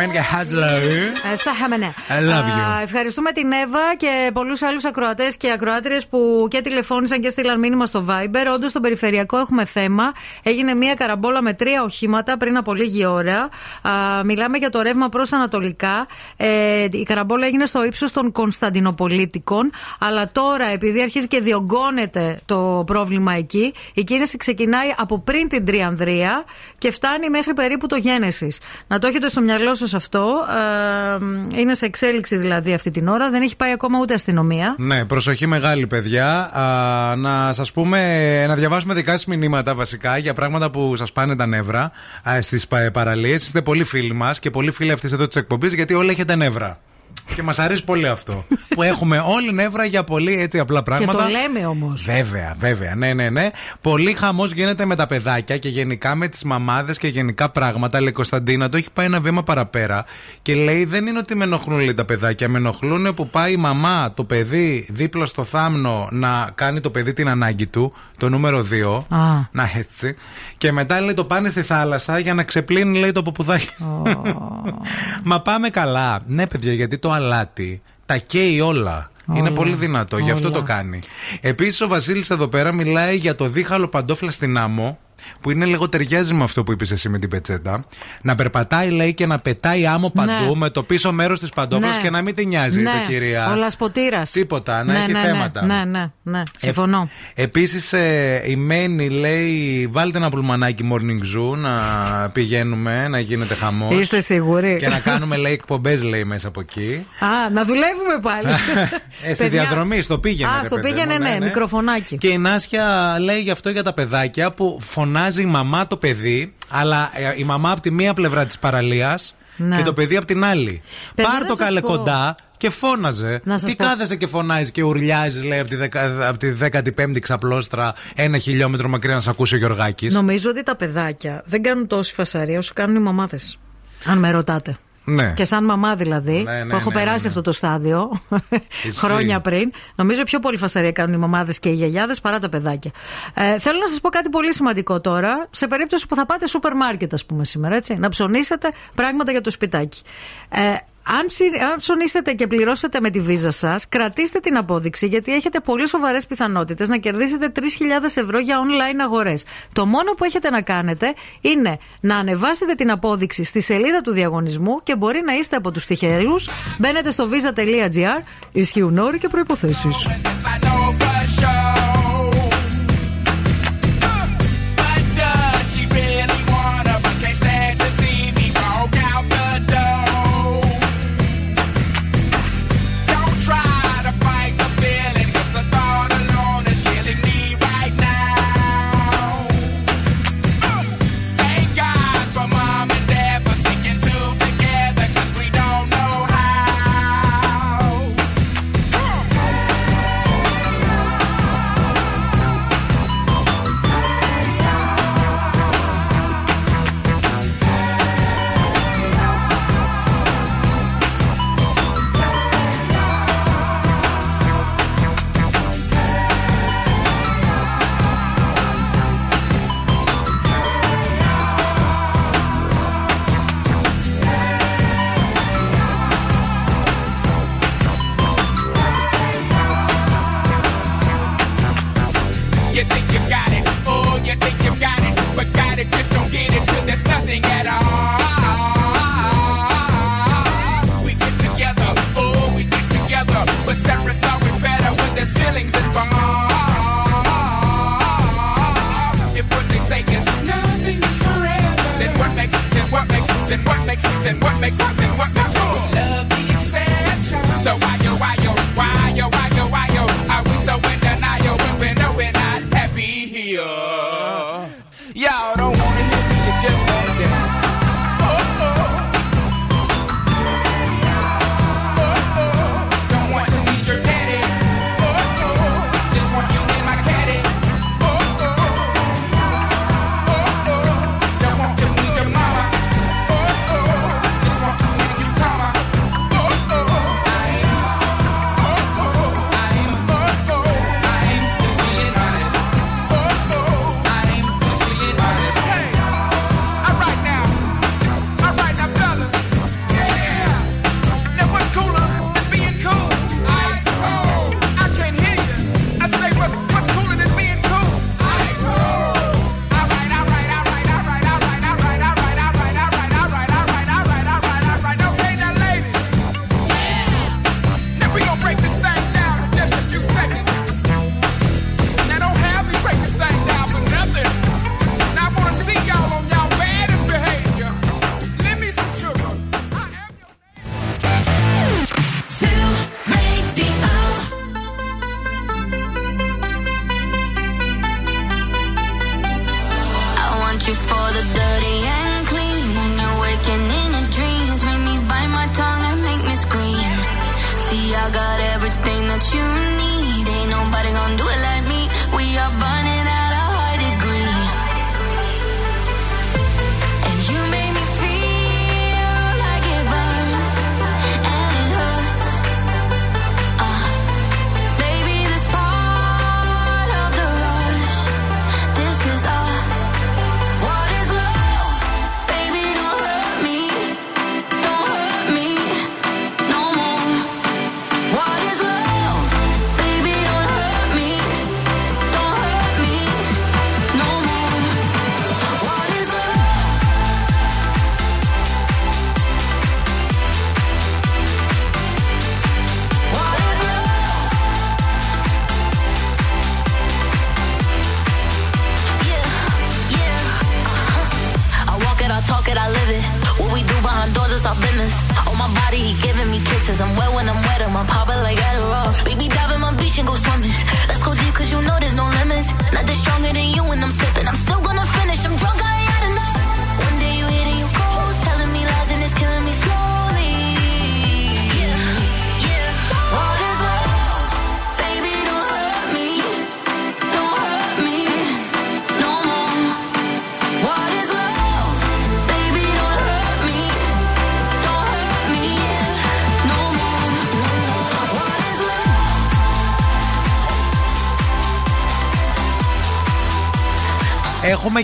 Τραγούδι από Playman και Hello. Ε, Σάχαμε, ναι. I love you. Α, Ευχαριστούμε την Εύα και πολλούς άλλους ακροατές και ακροάτριες που και τηλεφώνησαν και στείλαν μήνυμα στο Viber. Όντως, στον περιφερειακό έχουμε θέμα. Έγινε μία καραμπόλα με τρία οχήματα πριν από λίγη ώρα. Α, μιλάμε για το ρεύμα προς Ανατολικά. Ε, η καραμπόλα έγινε στο ύψος των Κωνσταντινοπολίτικων. Αλλά τώρα, επειδή αρχίζει και διωγγώνεται το πρόβλημα εκεί, η κίνηση ξεκινάει από πριν την Τριανδρία και φτάνει μέχρι περίπου το Γένεσης. Να το έχετε στο μυαλό σας αυτό. Ε, είναι σε εξέλιξη δηλαδή αυτή την ώρα. Δεν έχει πάει ακόμα ούτε αστυνομία. Ναι, προσοχή μεγάλη, παιδιά. Α, να σας πούμε, να διαβάσουμε δικά σας μηνύματα βασικά για πράγματα που σας πάνε τα νεύρα στις παραλίες. Είστε πολύ φίλοι μας και πολύ φίλοι αυτής εδώ της εκπομπής γιατί όλοι έχετε νεύρα. Και μας αρέσει πολύ αυτό. που έχουμε όλοι νεύρα για πολύ έτσι απλά πράγματα. Και το λέμε όμως. Βέβαια, βέβαια. Ναι, ναι, ναι. Πολύ χαμός γίνεται με τα παιδάκια και γενικά με τις μαμάδες και γενικά πράγματα. Λέει η Κωνσταντίνα, το έχει πάει ένα βήμα παραπέρα και λέει: Δεν είναι ότι με ενοχλούν λέει, τα παιδάκια. Με ενοχλούν που πάει η μαμά, το παιδί, δίπλα στο θάμνο να κάνει το παιδί την ανάγκη του, το νούμερο 2. Α. Να έτσι. Και μετά λέει το πάνε στη θάλασσα για να ξεπλύνει λέει το ποπουδάκι. Μα πάμε καλά. Ναι, παιδιά, γιατί το αλάτι τα καίει όλα. Είναι Όλα. πολύ δυνατό, γι' αυτό Όλα. το κάνει. Επίσης, ο Βασίλης εδώ πέρα μιλάει για το δίχαλο παντόφλα στην άμμο. Που είναι λίγο ταιριάζει με αυτό που είπες εσύ με την πετσέτα. Να περπατάει, λέει, και να πετάει άμμο παντού Ναι. με το πίσω μέρος της παντόφλας Ναι. και να μην την νοιάζει, ναι, το κυρία. Ο Λασποτήρα. Τίποτα, να ναι, έχει ναι, θέματα. Ναι, ναι, ναι. Συμφωνώ. Επίσης, η Μένη λέει: Βάλτε ένα πουλμανάκι morning zoo να πηγαίνουμε, να γίνεται χαμός. Είστε σίγουροι. Και να κάνουμε, λέει, εκπομπές, λέει, μέσα από εκεί. Α, να δουλεύουμε πάλι. Ε, στη Παιδιά- διαδρομή, στο πήγαινε. Α, ρε στο παιδί πήγαινε, μου, ναι, μικροφωνάκι. Και η Νάσια λέει γι' αυτό για τα παιδάκια που φωνάζει η μαμά το παιδί, αλλά ε, η μαμά από τη μία πλευρά της παραλίας Ναι. και το παιδί από την άλλη. Παιδιά, Πάρ να το σας καλέ πω. κοντά και φώναζε. Να σας Τι πω. κάθεσαι και φωνάζεις και ουρλιάζεις, λέει, από τη, δεκα, από τη 15η ξαπλώστρα ένα χιλιόμετρο μακριά να σε ακούσει ο Γιωργάκης. Νομίζω ότι τα παιδάκια δεν κάνουν τόση φασαρία όσο κάνουν οι μαμάδες. Αν με ρωτάτε. Ναι. Και σαν μαμά δηλαδή, Ναι, ναι, που έχω ναι, περάσει ναι, ναι. αυτό το στάδιο χρόνια πριν, νομίζω πιο πολύ φασαρία κάνουν οι μαμάδες και οι γιαγιάδες παρά τα παιδάκια. Ε, θέλω να σας πω κάτι πολύ σημαντικό τώρα, σε περίπτωση που θα πάτε σούπερ μάρκετ, ας πούμε, σήμερα, έτσι, να ψωνίσετε πράγματα για το σπιτάκι. Ε, αν, ψη- αν ψωνίσετε και πληρώσετε με τη βίζα σας, κρατήστε την απόδειξη γιατί έχετε πολύ σοβαρές πιθανότητες να κερδίσετε 3.000 ευρώ για online αγορές. Το μόνο που έχετε να κάνετε είναι να ανεβάσετε την απόδειξη στη σελίδα του διαγωνισμού και μπορεί να είστε από τους τυχερούς. Μπαίνετε στο visa.gr, ισχύουν όροι και προποθέσει. makes what makes up, then what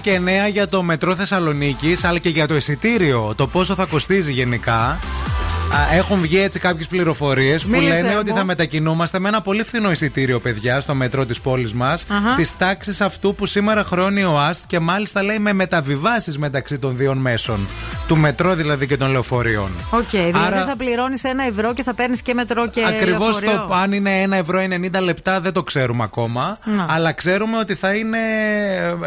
και νέα για το μετρό Θεσσαλονίκης, αλλά και για το εισιτήριο. Το πόσο θα κοστίζει γενικά. Α, Έχουν βγει έτσι κάποιες πληροφορίες που Μίλησε λένε μου. ότι θα μετακινούμαστε με ένα πολύ φθηνό εισιτήριο, παιδιά, στο μετρό της πόλης μας. Αχα. Της τάξης αυτού που σήμερα χρεώνει ο ΟΑΣΘ και μάλιστα λέει με μεταβιβάσεις μεταξύ των δύο μέσων. Του μετρό δηλαδή και των λεωφορείων. Οκ, δηλαδή Άρα- θα πληρώνεις ένα ευρώ και θα παίρνεις και μετρό και. Ακριβώς λεωφορείο. το αν είναι 1 ευρώ ή 90 λεπτά δεν το ξέρουμε ακόμα. Να. Αλλά ξέρουμε ότι θα είναι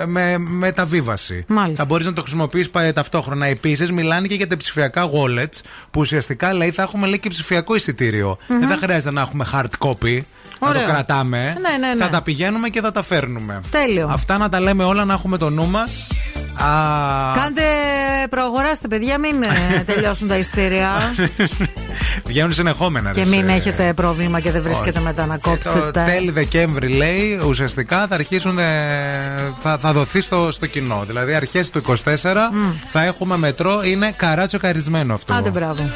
με μεταβίβαση. Μάλιστα. Θα μπορείς να το χρησιμοποιήσει ταυτόχρονα. Επίσης, μιλάνε και για τα ψηφιακά wallets που ουσιαστικά λέει θα έχουμε λέει και ψηφιακό εισιτήριο. Μμμ. Δεν θα χρειάζεται να έχουμε hard copy. Να Ωραίο. το κρατάμε. Ναι, ναι, ναι. Θα τα πηγαίνουμε και θα τα φέρνουμε. Τέλειο. Αυτά να τα λέμε όλα, να έχουμε το νου μας. Κάντε, προαγοράστε παιδιά, μην ε, τελειώσουν τα ειστήρια. Βγαίνουν συνεχόμενα. και ρε, μην σε- έχετε πρόβλημα και δεν βρίσκετε Όχι. μετά να Το κόψετε. τέλη Δεκέμβρη λέει ουσιαστικά θα αρχίσουν ε, θα, θα δοθεί στο, στο κοινό. Δηλαδή αρχές του 24 θα έχουμε μετρό. Είναι καράτσο καρισμένο αυτό. Άντε μπράβο.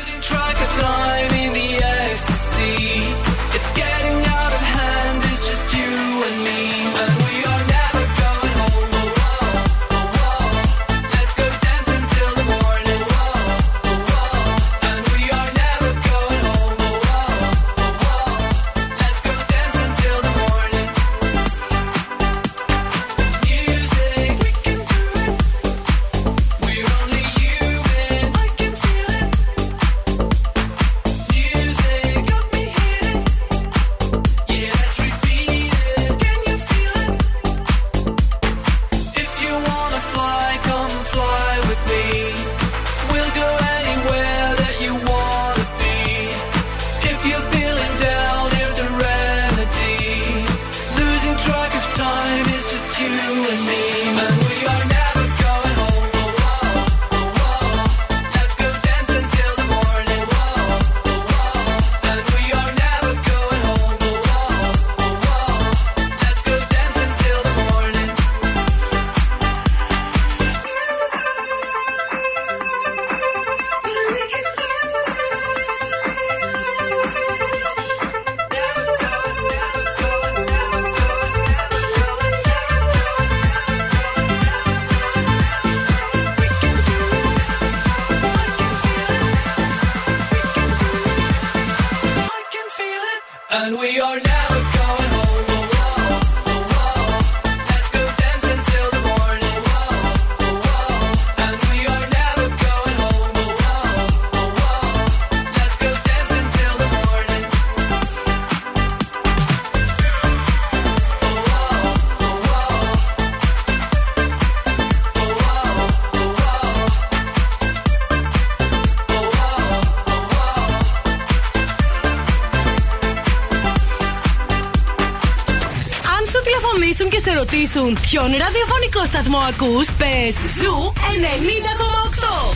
ρωτούν ποιον ραδιοφωνικό σταθμό ακούς, πες Zoo 90,8.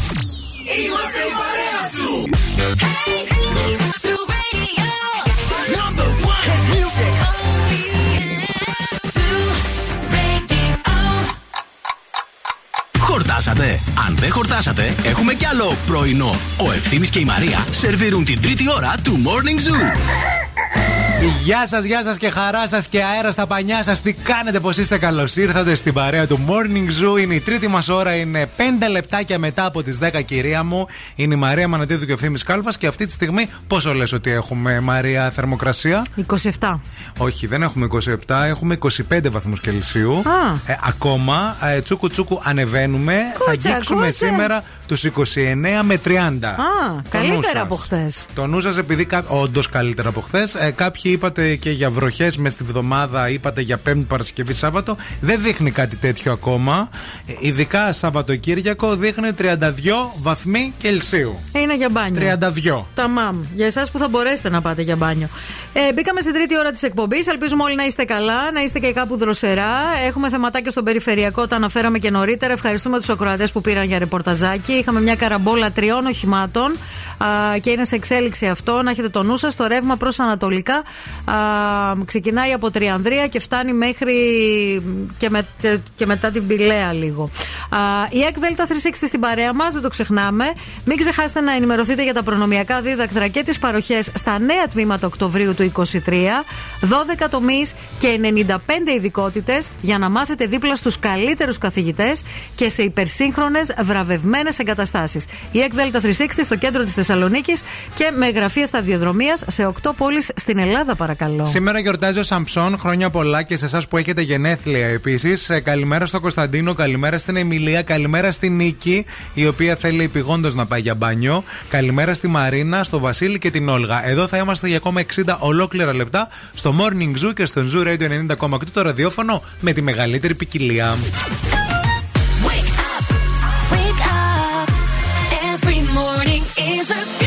Είμαστε η παρέα σου. Hey, Zoo Radio, number one music. Χορτάσατε. Αν δεν χορτάσατε, έχουμε κι άλλο πρωινό. Ο Ευθύμης και η Μαρία σερβίρουν την τρίτη ώρα του Morning Zoo. Γεια σας, γεια σας και χαρά σας και αέρα στα πανιά σας. Τι κάνετε, πώ είστε, καλώς ήρθατε στην παρέα του Morning Zoo. Είναι η τρίτη μας ώρα, είναι 5 λεπτάκια μετά από τις 10, κυρία μου. Είναι η Μαρία Μανατίδου και ο Φίμης Κάλφας. Και αυτή τη στιγμή, πόσο λες ότι έχουμε, Μαρία, θερμοκρασία; 27. Όχι, δεν έχουμε 27, έχουμε 25 βαθμούς Κελσίου. Α. Ε, ακόμα, ε, τσούκου τσούκου ανεβαίνουμε. θα Κούτσα, αγγίξουμε κούτσα. σήμερα τους 29 με 30. Α, Το νου καλύτερα σας. από χτε. Το νου σας, επειδή. Κά... Όντως καλύτερα από χθες. Ε, κάποιοι είπατε και για βροχές μες στη βδομάδα, είπατε για Πέμπτη Παρασκευή Σάββατο. Δεν δείχνει κάτι τέτοιο ακόμα. Ε, ειδικά Σαββατοκύριακο δείχνει 32 βαθμοί Κελσίου. Είναι για μπάνιο. 32. Τα μαμ. Για εσάς που θα μπορέσετε να πάτε για μπάνιο. Ε, μπήκαμε στην τρίτη ώρα της εκπομπής. Ελπίζουμε όλοι να είστε καλά, να είστε και κάπου δροσερά. Έχουμε θεματάκια στον περιφερειακό, τα αναφέραμε και νωρίτερα. Ευχαριστούμε τους ακροατές που πήραν για ρεπορταζάκι. Είχαμε μια καραμπόλα τριών οχημάτων α, και είναι σε εξέλιξη αυτό. Να έχετε το νου σας. Το ρεύμα προς Ανατολικά α, ξεκινάει από Τριανδρία και φτάνει μέχρι και, με, και μετά την Πηλαία λίγο. Α, η ΕΚ ΔΕΛΤΑ 360 στην παρέα μας, δεν το ξεχνάμε. Μην ξεχάσετε να ενημερωθείτε για τα προνομιακά δίδακτρα και τις παροχές στα νέα τμήματα Οκτωβρίου του 23. 12 τομείς και 95 ειδικότητες για να μάθετε δίπλα στους καλύτερους καθηγητές και σε υπερσύγχρονες βραβευμένες εγκαταστάσεις. Η ΕΚ ΔΕΛΤΑ 360 στο κέντρο της Θεσσαλονίκης και με γραφεία σταδιοδρομίας σε 8 πόλεις στην Ελλάδα, παρακαλώ. Σήμερα γιορτάζει ο Σαμψόν, χρόνια πολλά και σε εσάς που έχετε γενέθλια επίσης. Καλημέρα στο Κωνσταντίνο, καλημέρα στην Εμιλία, καλημέρα στη Νίκη, η οποία θέλει επιγόντως να πάει για μπάνιο. Καλημέρα στη Μαρίνα, στο Βασίλη και την Όλγα. Εδώ θα είμαστε για ακόμα 60 ολόκληρα λεπτά στο Morning Zoo και στο Zoo Radio 90,8 το ραδιόφωνο με τη μεγαλύτερη ποικιλία. Wake up. Every morning is a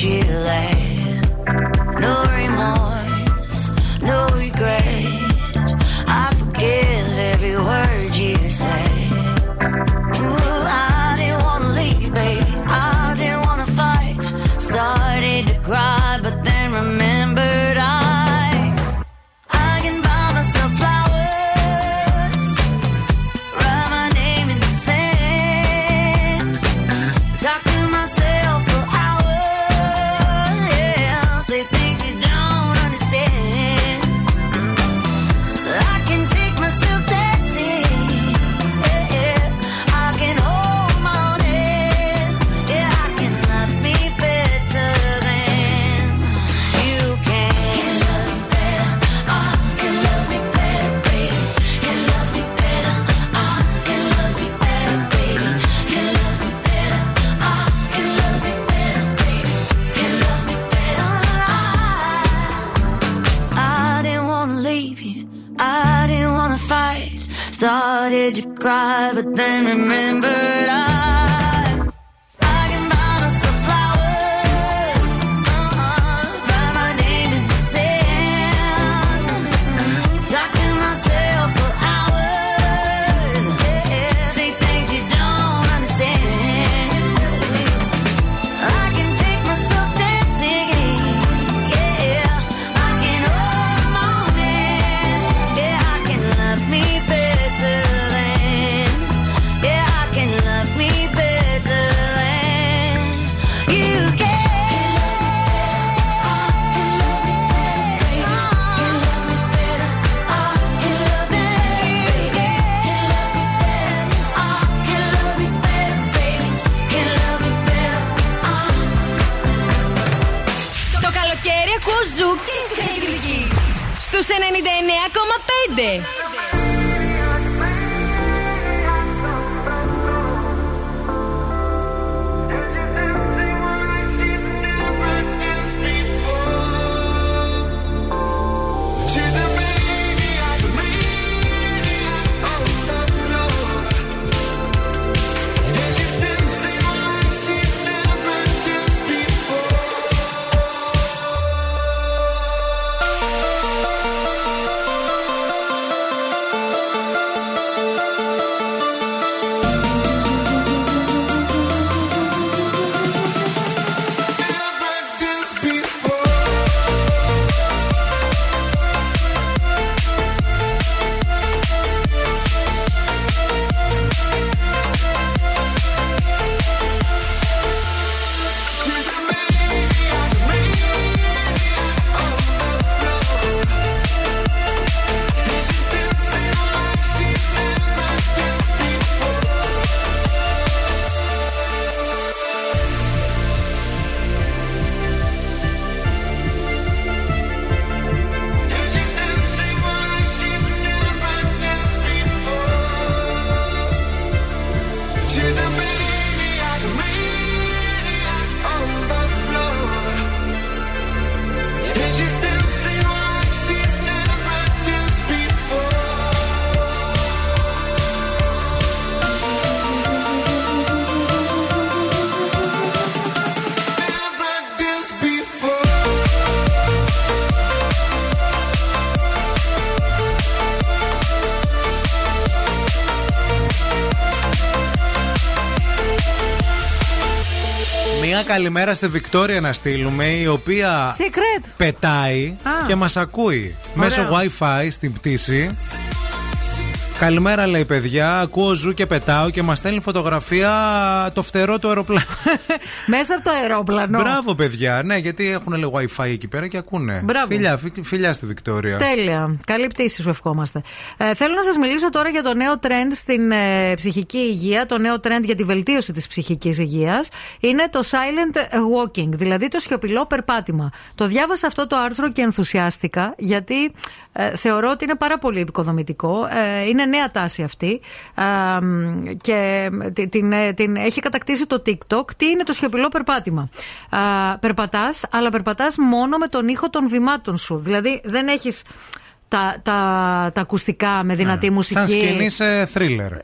she lay καλημέρα στη Βικτόρια να στείλουμε, η οποία Secret. πετάει Α. και μας ακούει μέσω Wi-Fi στην πτήση. Καλημέρα λέει παιδιά, ακούω ζου και πετάω και μας στέλνει φωτογραφία το φτερό του αεροπλάνου. Μέσα από το αερόπλανο. Μπράβο παιδιά, ναι γιατί έχουν λέει Wi-Fi εκεί πέρα και ακούνε. Μπράβο. Φιλιά, φι- φιλιά στη Βικτόρια. Τέλεια. Καλή πτήση σου ευχόμαστε. Ε, θέλω να σας μιλήσω τώρα για το νέο trend στην ε, ψυχική υγεία, το νέο trend για τη βελτίωση της ψυχικής υγείας. Είναι το silent walking, δηλαδή το σιωπηλό περπάτημα. Το διάβασα αυτό το άρθρο και ενθουσιάστηκα, γιατί ε, θεωρώ ότι είναι πάρα πολύ επικοδομητικό. Ε, είναι νέα τάση αυτή ε, μ, και την, την, ε, την έχει κατακτήσει το TikTok. Τι είναι το σιωπηλό περπάτημα. Ε, περπατάς, αλλά περπατάς μόνο με τον ήχο των βημάτων σου. Δηλαδή δεν έχεις τα, τα, τα ακουστικά με δυνατή μουσική. Σαν σκηνή σε θρίλερ. Ε,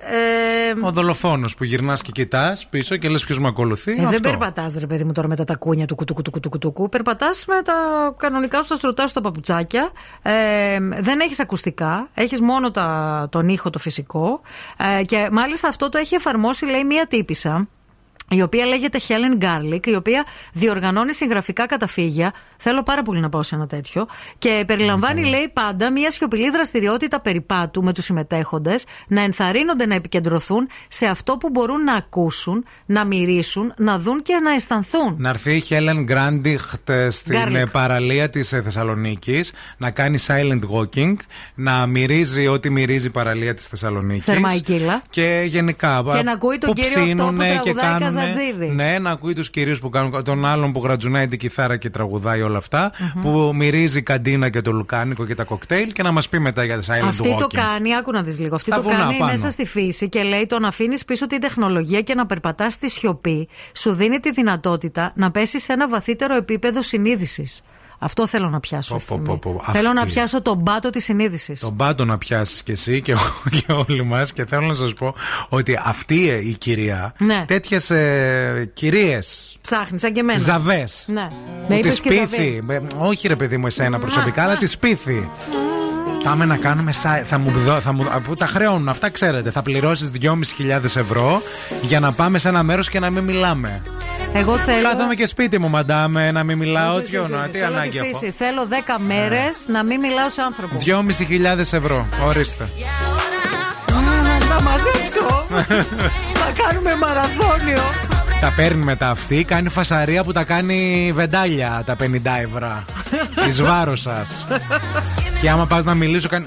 Ο δολοφόνος που γυρνάς και κοιτάς πίσω και λες ποιος με ακολουθεί. ε, δεν αυτό. περπατάς, ρε παιδί μου, τώρα με τα τακούνια του κουτουκουτουκουτουκού. Περπατάς με τα κανονικά σου τα στρωτά σου τα παπουτσάκια. Ε, δεν έχεις ακουστικά. Έχεις μόνο τα, τον ήχο το φυσικό. Ε, και μάλιστα αυτό το έχει εφαρμόσει, λέει, μία τύπησα. Η οποία λέγεται Helen Garlic, η οποία διοργανώνει συγγραφικά καταφύγια. Θέλω πάρα πολύ να πάω σε ένα τέτοιο. Και περιλαμβάνει, λέει, πάντα μια σιωπηλή δραστηριότητα περιπάτου με τους συμμετέχοντες, να ενθαρρύνονται να επικεντρωθούν σε αυτό που μπορούν να ακούσουν, να μυρίσουν, να δουν και να αισθανθούν. Να έρθει η Helen Γκράντιχτ στην Garlic. ε, παραλία της Θεσσαλονίκης να κάνει silent walking, να μυρίζει ό,τι μυρίζει η παραλία της Θεσσαλονίκης. Θερμά η κύλα. Και γενικά. Και να ακούει τον που κύριο αυτό που ψήνουνε και τραγουδάει κάνουνε- Καζατζίδη. Ναι, να ακούει τους κυρίους που κάνουν. Τον άλλον που γρατζουνάει την κιθάρα και τραγουδάει όλα αυτά, Που μυρίζει η καντίνα και το λουκάνικο και τα κοκτέιλ και να μας πει μετά για τα silent Αυτή walking. το κάνει, άκου να δεις λίγο. Αυτή Στα το βουνά κάνει πάνω. μέσα στη φύση και λέει το να αφήνεις πίσω την τεχνολογία και να περπατάς στη σιωπή σου δίνει τη δυνατότητα να πέσεις σε ένα βαθύτερο επίπεδο συνείδησης. Αυτό θέλω να πιάσω. Πω, πω, ευθύμη. πω, πω, Θέλω να αυτή. πιάσω τον πάτο της συνείδησης. Τον πάντο να πιάσεις κι εσύ και, και όλοι μας. Και θέλω να σας πω ότι αυτή ε, η κυρία, Ναι. τέτοιες ε, κυρίες, Ψάχνει, σαν και εμένα. ζαβές, Ναι. που Με τη είπες και πείθει. ζαβή. με- όχι ρε παιδί μου, εσένα προσωπικά, αλλά τη πείθει. Πάμε να κάνουμε σα... θα μου, δω- θα μου... που τα χρεώνουν, αυτά ξέρετε. Θα πληρώσεις 2.500 ευρώ για να πάμε σε ένα μέρος και να μην μιλάμε. Εγώ θέλω. Κάθομαι και σπίτι μου, μαντάμε, να μην μιλάω. Όχι, Τι όχι, ώρα, όχι. τι Θέλω τη ανάγκη έχω; φύση. Θέλω 10 μέρες να μην μιλάω σε άνθρωπο. 2.500 ευρώ, ορίστε. Μ, Θα μαζέψω. Θα κάνουμε μαραθώνιο. Τα παίρνει μετά αυτή, κάνει φασαρία που τα κάνει βεντάλια τα 50 ευρώ. Τη βάρος σας. και άμα πας να μιλήσω, κάνει.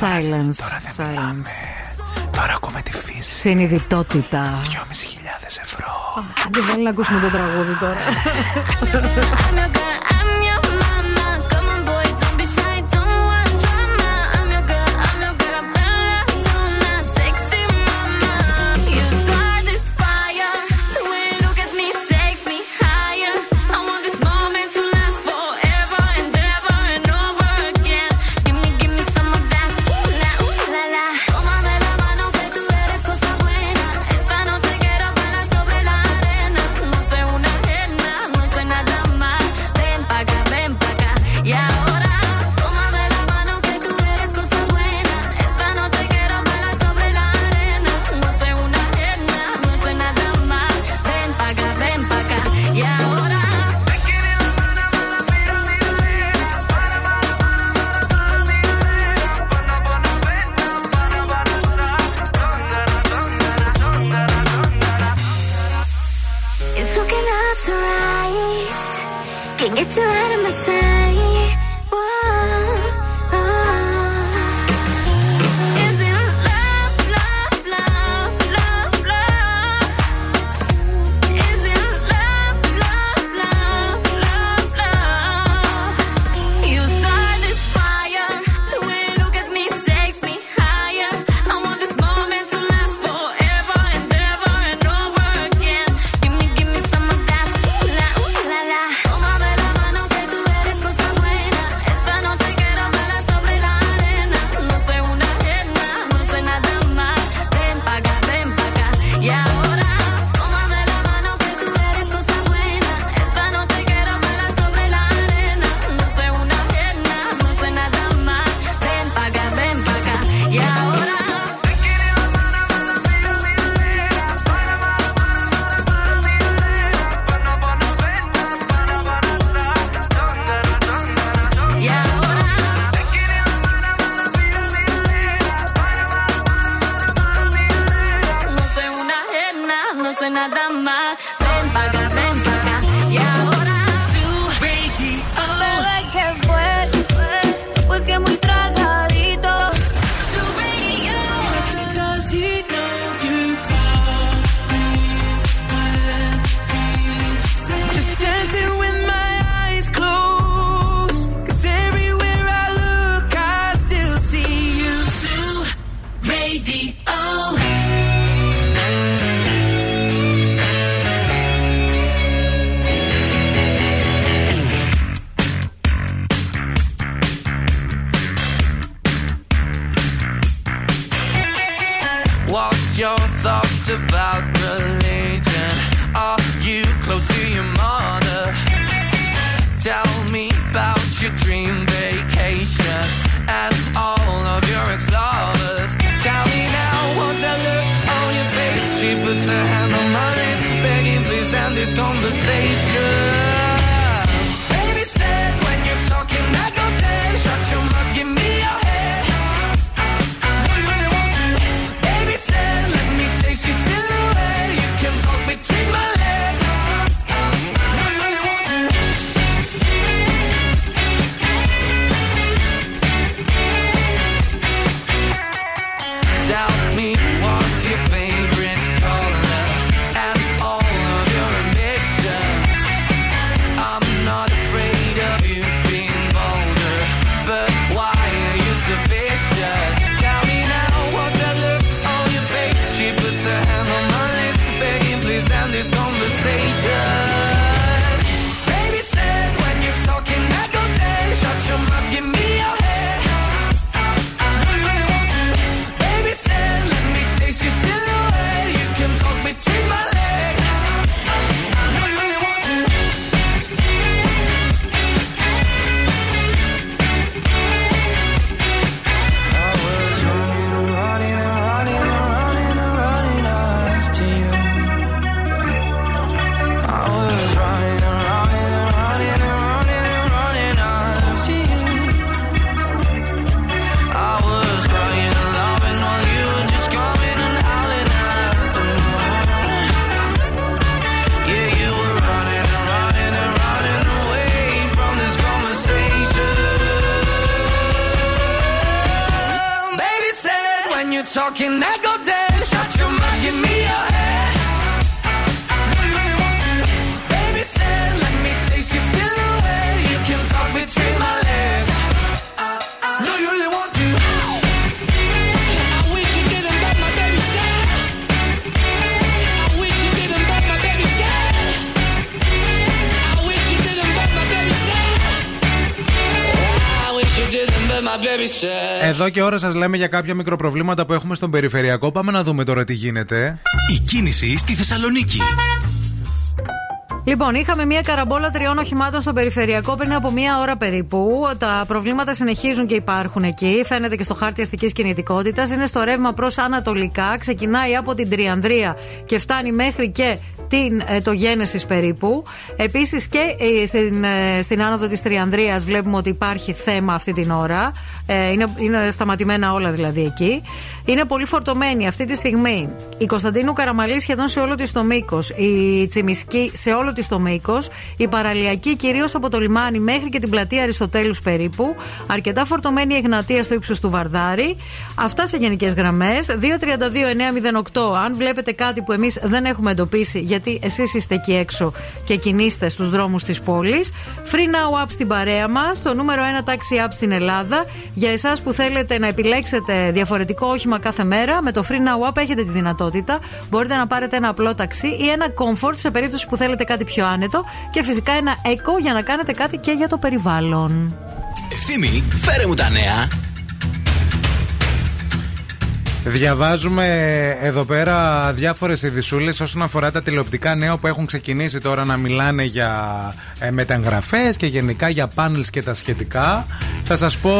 Silence. Silence. Τώρα ακούμε τη φύση. Συνειδητότητα. 2.500 ευρώ. Δεν θέλει να ακούσουμε το τραγούδι τώρα. Και ώρα σας λέμε για κάποια μικροπροβλήματα που έχουμε στον περιφερειακό. Πάμε να δούμε τώρα τι γίνεται. Η κίνηση στη Θεσσαλονίκη. Λοιπόν, είχαμε μια καραμπόλα τριών οχημάτων στο περιφερειακό πριν από μία ώρα περίπου. Τα προβλήματα συνεχίζουν και υπάρχουν εκεί. Φαίνεται και στο χάρτη αστικής κινητικότητας. Είναι στο ρεύμα προς Ανατολικά. Ξεκινάει από την Τριανδρία και φτάνει μέχρι και την, ε, το Genesis περίπου. Επίσης και ε, στην, ε, στην άνοδο της Τριανδρίας βλέπουμε ότι υπάρχει θέμα αυτή την ώρα. Ε, είναι, είναι σταματημένα όλα δηλαδή εκεί. Είναι πολύ φορτωμένη αυτή τη στιγμή η Κωνσταντίνου Καραμαλή σχεδόν σε όλο της το μήκος. Η Τσιμισκή σε όλο της το μήκος. Η Παραλιακή κυρίως από το λιμάνι μέχρι και την πλατεία Αριστοτέλους περίπου. Αρκετά φορτωμένη η Εγνατία στο ύψος του Βαρδάρη. Αυτά σε γενικές γραμμές. 232-908. Αν βλέπετε κάτι που εμείς δεν έχουμε εντοπίσει, γιατί εσείς είστε εκεί έξω και κινείστε στους δρόμους της πόλης. Free Now App στην παρέα μας, το νούμερο 1 taxi app στην Ελλάδα. Για εσάς που θέλετε να επιλέξετε διαφορετικό όχημα κάθε μέρα, με το Free Now App έχετε τη δυνατότητα. Μπορείτε να πάρετε ένα απλό ταξί ή ένα comfort σε περίπτωση που θέλετε κάτι πιο άνετο. Και φυσικά ένα eco για να κάνετε κάτι και για το περιβάλλον. Ευθύμη, φέρε μου τα νέα. Διαβάζουμε εδώ πέρα διάφορες ειδισούλε όσον αφορά τα τηλεοπτικά νέα που έχουν ξεκινήσει τώρα να μιλάνε για ε, μεταγραφές και γενικά για πάνελς και τα σχετικά. Θα σας πω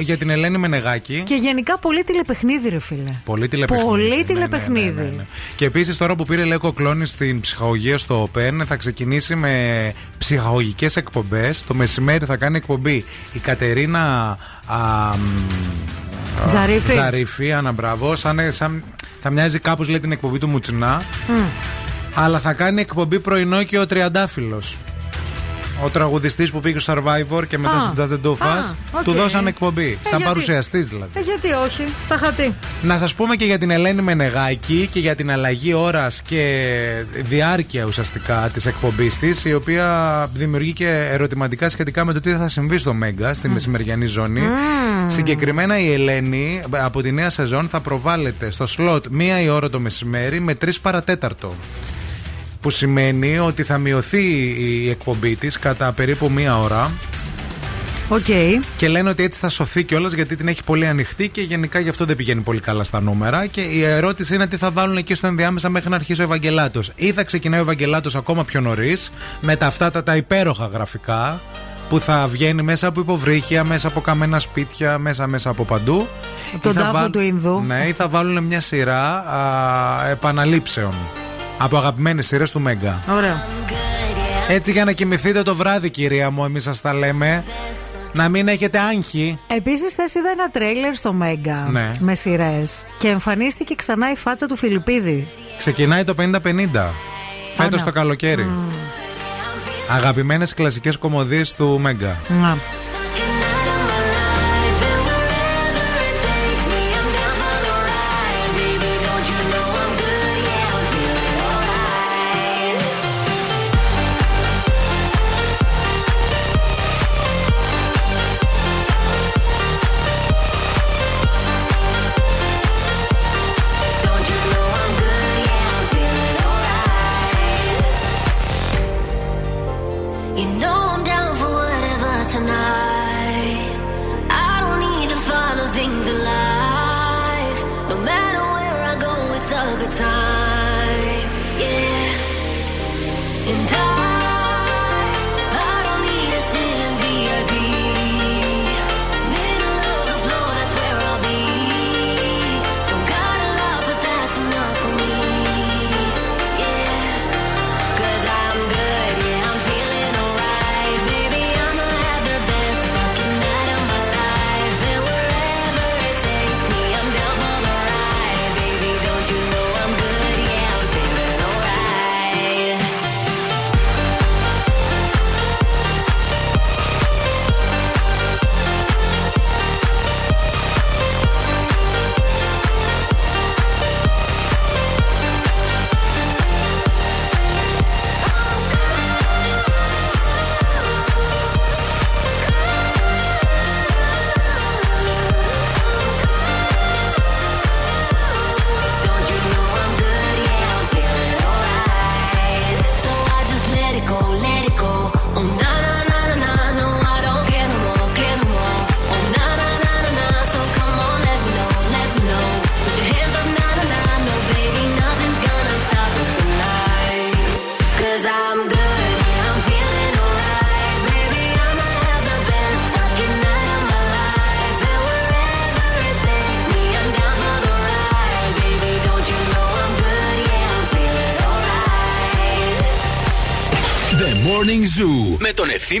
για την Ελένη Μενεγάκη. Και γενικά πολύ τηλεπαιχνίδι, ρε φίλε. Πολύ τηλεπαιχνίδι. Πολύ Ναι, ναι, τηλεπαιχνίδι. ναι, ναι, ναι. Και επίσης τώρα που πήρε Λέκο Κλόνη στην ψυχαγωγία στο Open θα ξεκινήσει με ψυχαγωγικές εκπομπές. Το μεσημέρι θα κάνει εκπομπή η Κατερίνα. α, μ, α, Ζαρίφη. Ζαρίφη, Άννα Μπράβο. Σαν, σαν, θα μοιάζει κάπως λέει την εκπομπή του Μουτσινά. Αλλά θα κάνει εκπομπή πρωινό και ο Τριαντάφυλλος. Ο τραγουδιστής που πήγε στο Survivor και μετά Α. στο Just the 2 of Us, Α, οκ. του δώσαν εκπομπή. Ε, σαν γιατί; παρουσιαστής δηλαδή. Ε, γιατί όχι, τα χατή. Να σας πούμε και για την Ελένη Μενεγάκη και για την αλλαγή ώρας και διάρκεια ουσιαστικά της εκπομπής της η οποία δημιουργεί και ερωτηματικά σχετικά με το τι θα συμβεί στο Mega στη μεσημεριανή ζώνη. Συγκεκριμένα η Ελένη από τη νέα σεζόν θα προβάλλεται στο slot μία η ώρα το μεσημέρι με τρεις παρά τέταρτο. Που σημαίνει ότι θα μειωθεί η εκπομπή της κατά περίπου μία ώρα Οκ. και λένε ότι έτσι θα σωθεί κιόλας γιατί την έχει πολύ ανοιχτή και γενικά γι' αυτό δεν πηγαίνει πολύ καλά στα νούμερα. Και η ερώτηση είναι τι θα βάλουν εκεί στο ενδιάμεσα μέχρι να αρχίσει ο Ευαγγελάτος. Ή θα ξεκινάει ο Ευαγγελάτος ακόμα πιο νωρίς με τα αυτά τα, τα υπέροχα γραφικά που θα βγαίνει μέσα από υποβρύχια, μέσα από καμένα σπίτια, μέσα μέσα από παντού. Τον Ή θα τάφο βάλ- του Ινδού. Ναι, ή θα βάλουν μια σειρά α, επαναλήψεων από αγαπημένες σειρές του Μέγκα. Ωραία. Έτσι για να κοιμηθείτε το βράδυ, κυρία μου, εμείς σας τα λέμε. Να μην έχετε άγχη. Επίσης, χθε είδα ένα τρέιλερ στο Μέγκα Ναι. με σειρές και εμφανίστηκε ξανά η φάτσα του Φιλιππίδη. Ξεκινάει το 50-50. Φέτος Άνα. το καλοκαίρι. Αγαπημένες κλασικές κομμωδίες του Μέγκα. Να.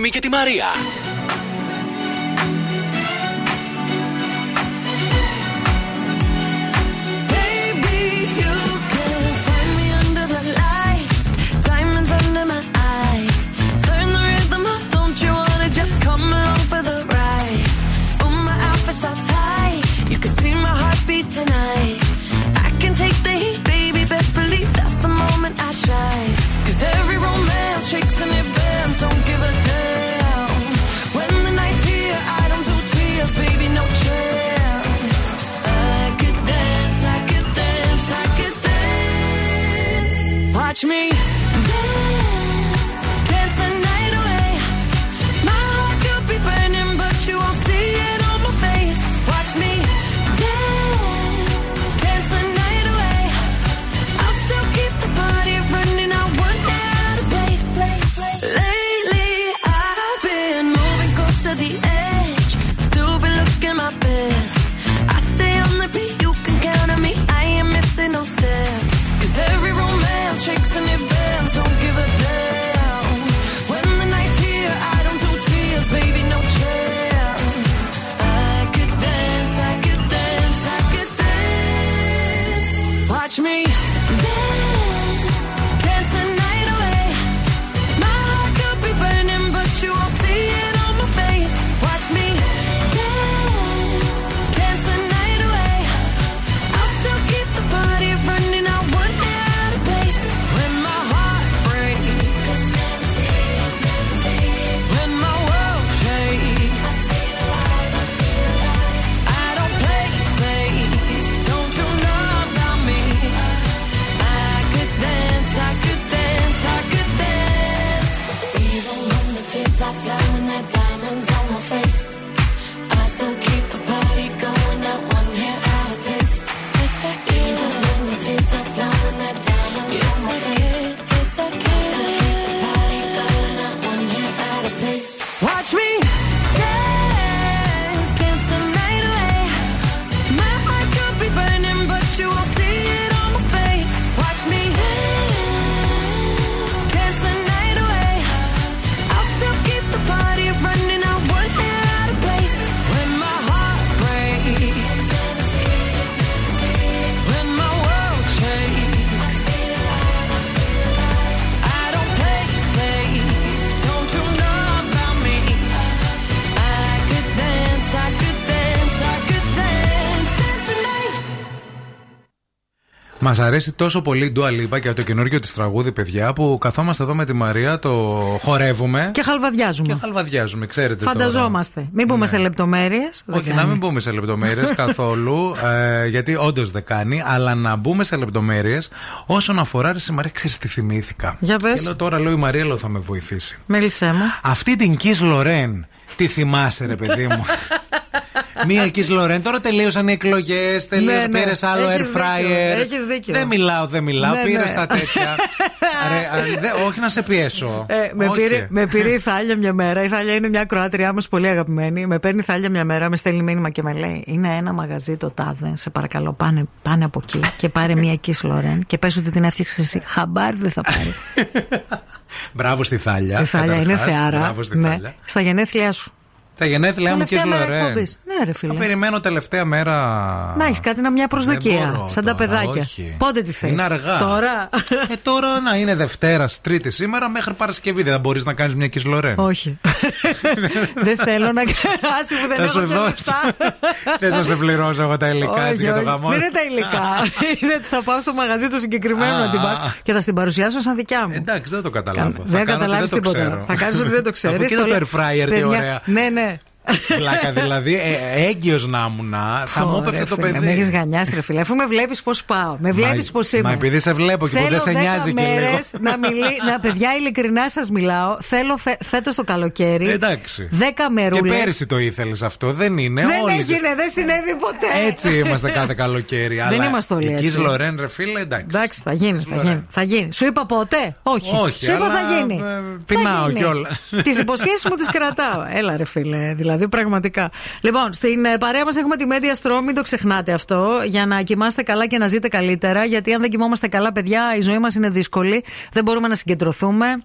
Ευθύμη και τη Μαρία. Μας αρέσει τόσο πολύ η Dua Lipa και το καινούργιο της τραγούδι, παιδιά, που καθόμαστε εδώ με τη Μαρία, το χορεύουμε. Και χαλβαδιάζουμε. Και χαλβαδιάζουμε, ξέρετε. τώρα. Φανταζόμαστε. Μην πούμε σε λεπτομέρειες. Όχι, να μην μπούμε σε λεπτομέρειες καθόλου, ε, γιατί όντως δεν κάνει, αλλά να μπούμε σε λεπτομέρειες όσον αφορά. Ρε, Μαρία, ξέρεις τι θυμήθηκα; Για πες. Και λέω τώρα, λέω η Μαρία, λέω, θα με βοηθήσει. Μίλησέ μου. Αυτή την Kiss Λορέν, τι θυμάσαι, ρε παιδί μου; Μία Kiss Λορέν, τώρα τελείωσαν οι εκλογές, τελείωσε, Ναι, ναι. πήρες άλλο Έχεις air δίκιο, fryer. έχεις δίκιο. Δεν μιλάω, δεν μιλάω, Ναι, πήρες ναι. τα τέτοια. Ρε, α, δε- όχι να σε πιέσω. Ε, με, Όχι. πήρε, με πήρε η Θάλια μια μέρα. Η Θάλια είναι μια Κροάτριά μας πολύ αγαπημένη. Με παίρνει η Θάλια μια μέρα, με στέλνει μήνυμα και με λέει: Είναι ένα μαγαζί το τάδε. Σε παρακαλώ, πάνε, πάνε από εκεί και πάρε μια εκεί Λορέν και πες ότι την έφτιαξες εσύ. Χαμπάρι δεν θα πάρει. Μπράβο στη Θάλια. η Θάλια είναι καταρχάς. θεάρα. Μπράβο στη Ναι. Θάλια. Στα γενέθλιά σου. Τα γενέθλιά μου Τελευταία Kiss μέρα Λορέν. εκπομπής. Ναι, ρε φίλε. Θα περιμένω τελευταία μέρα. Να έχεις κάτι, να μια προσδοκία. Δεν μπορώ σαν τα τώρα, παιδάκια. όχι. Πότε τη θες; Είναι αργά. Τώρα; Ε, τώρα να είναι Δευτέρας, Τρίτης σήμερα μέχρι Παρασκευή. Δεν θα μπορείς να κάνεις μια Kiss Λορέν. Όχι. δεν θέλω να Άσε που δεν Θα έχω σου και δώσω. λεφτά. Θε να σε πληρώσω εγώ τα υλικά έτσι Όχι, για το όχι. γαμό. Δεν είναι τα υλικά. είναι ότι θα πάω στο μαγαζί το συγκεκριμένο Α, να την α, πάρω α. και θα στην παρουσιάσω σαν δικιά μου. Εντάξει, δεν το καταλάβω. Θα δεν κάνω ότι καταλάβεις δεν το τίποτα. ξέρω. Θα κάνεις ότι δεν το ξέρεις. Από κοίτα το air fryer, τι ωραία. Ναι, ναι. Πλάκα δηλαδή, ε, έγκυος να ήμουν, θα μου έπεφτε το παιδί. Με έχεις γανιάσει, ρε φίλε. Αφού με βλέπεις πώς πάω. Με βλέπεις πώς είμαι. Μα επειδή σε βλέπω και που δεν σε νοιάζει και λίγο. μέρες να μιλεί. Να, παιδιά, ειλικρινά σας μιλάω. Θέλω φε, φέτος το καλοκαίρι. Εντάξει. 10 μερούλες. Και πέρυσι το ήθελες αυτό, δεν είναι. Δεν όλοι. έγινε, δεν συνέβη ποτέ. Έτσι είμαστε κάθε καλοκαίρι. Δεν αλλά είμαστε όλοι η έτσι. Kiss Λορέν, ρε φίλε, εντάξει. Εντάξει, θα γίνει, θα Λορέν. γίνει, θα γίνει. Σου είπα ποτέ; Όχι. Όχι, Σου είπα αλλά, θα γίνει. ε, πεινάω κιόλας. Τις υποσχέσεις μου τις κρατάω. Έλα, ρε φίλε. Δηλαδή, πραγματικά. Λοιπόν, στην ε, παρέα μας έχουμε τη Media Strom, μην το ξεχνάτε αυτό, για να κοιμάστε καλά και να ζείτε καλύτερα. Γιατί αν δεν κοιμόμαστε καλά, παιδιά, η ζωή μας είναι δύσκολη. Δεν μπορούμε να συγκεντρωθούμε.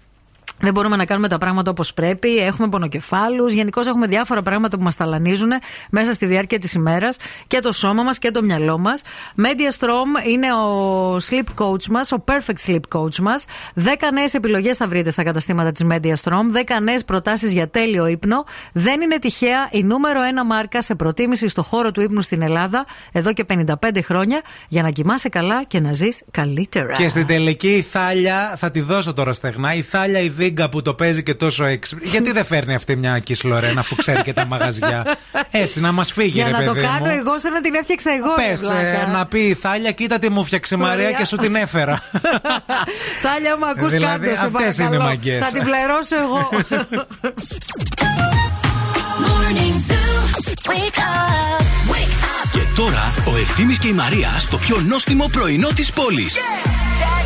Δεν μπορούμε να κάνουμε τα πράγματα όπως πρέπει. Έχουμε πονοκεφάλους. Γενικώς έχουμε διάφορα πράγματα που μας ταλανίζουν μέσα στη διάρκεια της ημέρας και το σώμα μας και το μυαλό μας. Media Strom είναι ο sleep coach μας, ο perfect sleep coach μας. 10 νέες επιλογές θα βρείτε στα καταστήματα της Media Strom. 10 νέες προτάσεις για τέλειο ύπνο. Δεν είναι τυχαία η νούμερο 1 μάρκα σε προτίμηση στο χώρο του ύπνου στην Ελλάδα εδώ και 55 χρόνια για να κοιμάσαι καλά και να ζεις καλύτερα. Και στην τελική η Θάλια, θα τη δώσω τώρα στεγνά, η Θάλια η Δίγκα που το παίζει και τόσο έξυπνη. Γιατί δεν φέρνει αυτή μια κισλορένα αφού ξέρει και τα μαγαζιά; Έτσι, να μας φύγει, Για ρε να το παιδί κάνω μου. εγώ, σαν να την έφτιαξα εγώ. ρε Πες, βλάκα. ε, να πει η Θάλια, κοίτα τι μου φτιάξε η Μαρία Ωραία. και σου την έφερα. Τάλια μου ακούς Δηλαδή, κάτω, σε αυτές παρακαλώ. είναι μαγκές. Θα την πληρώσω εγώ. Morning Zoo. Wake up. Wake up. Και τώρα ο Ευθύμης και η Μαρία στο πιο νόστιμο πρωινό της πόλης.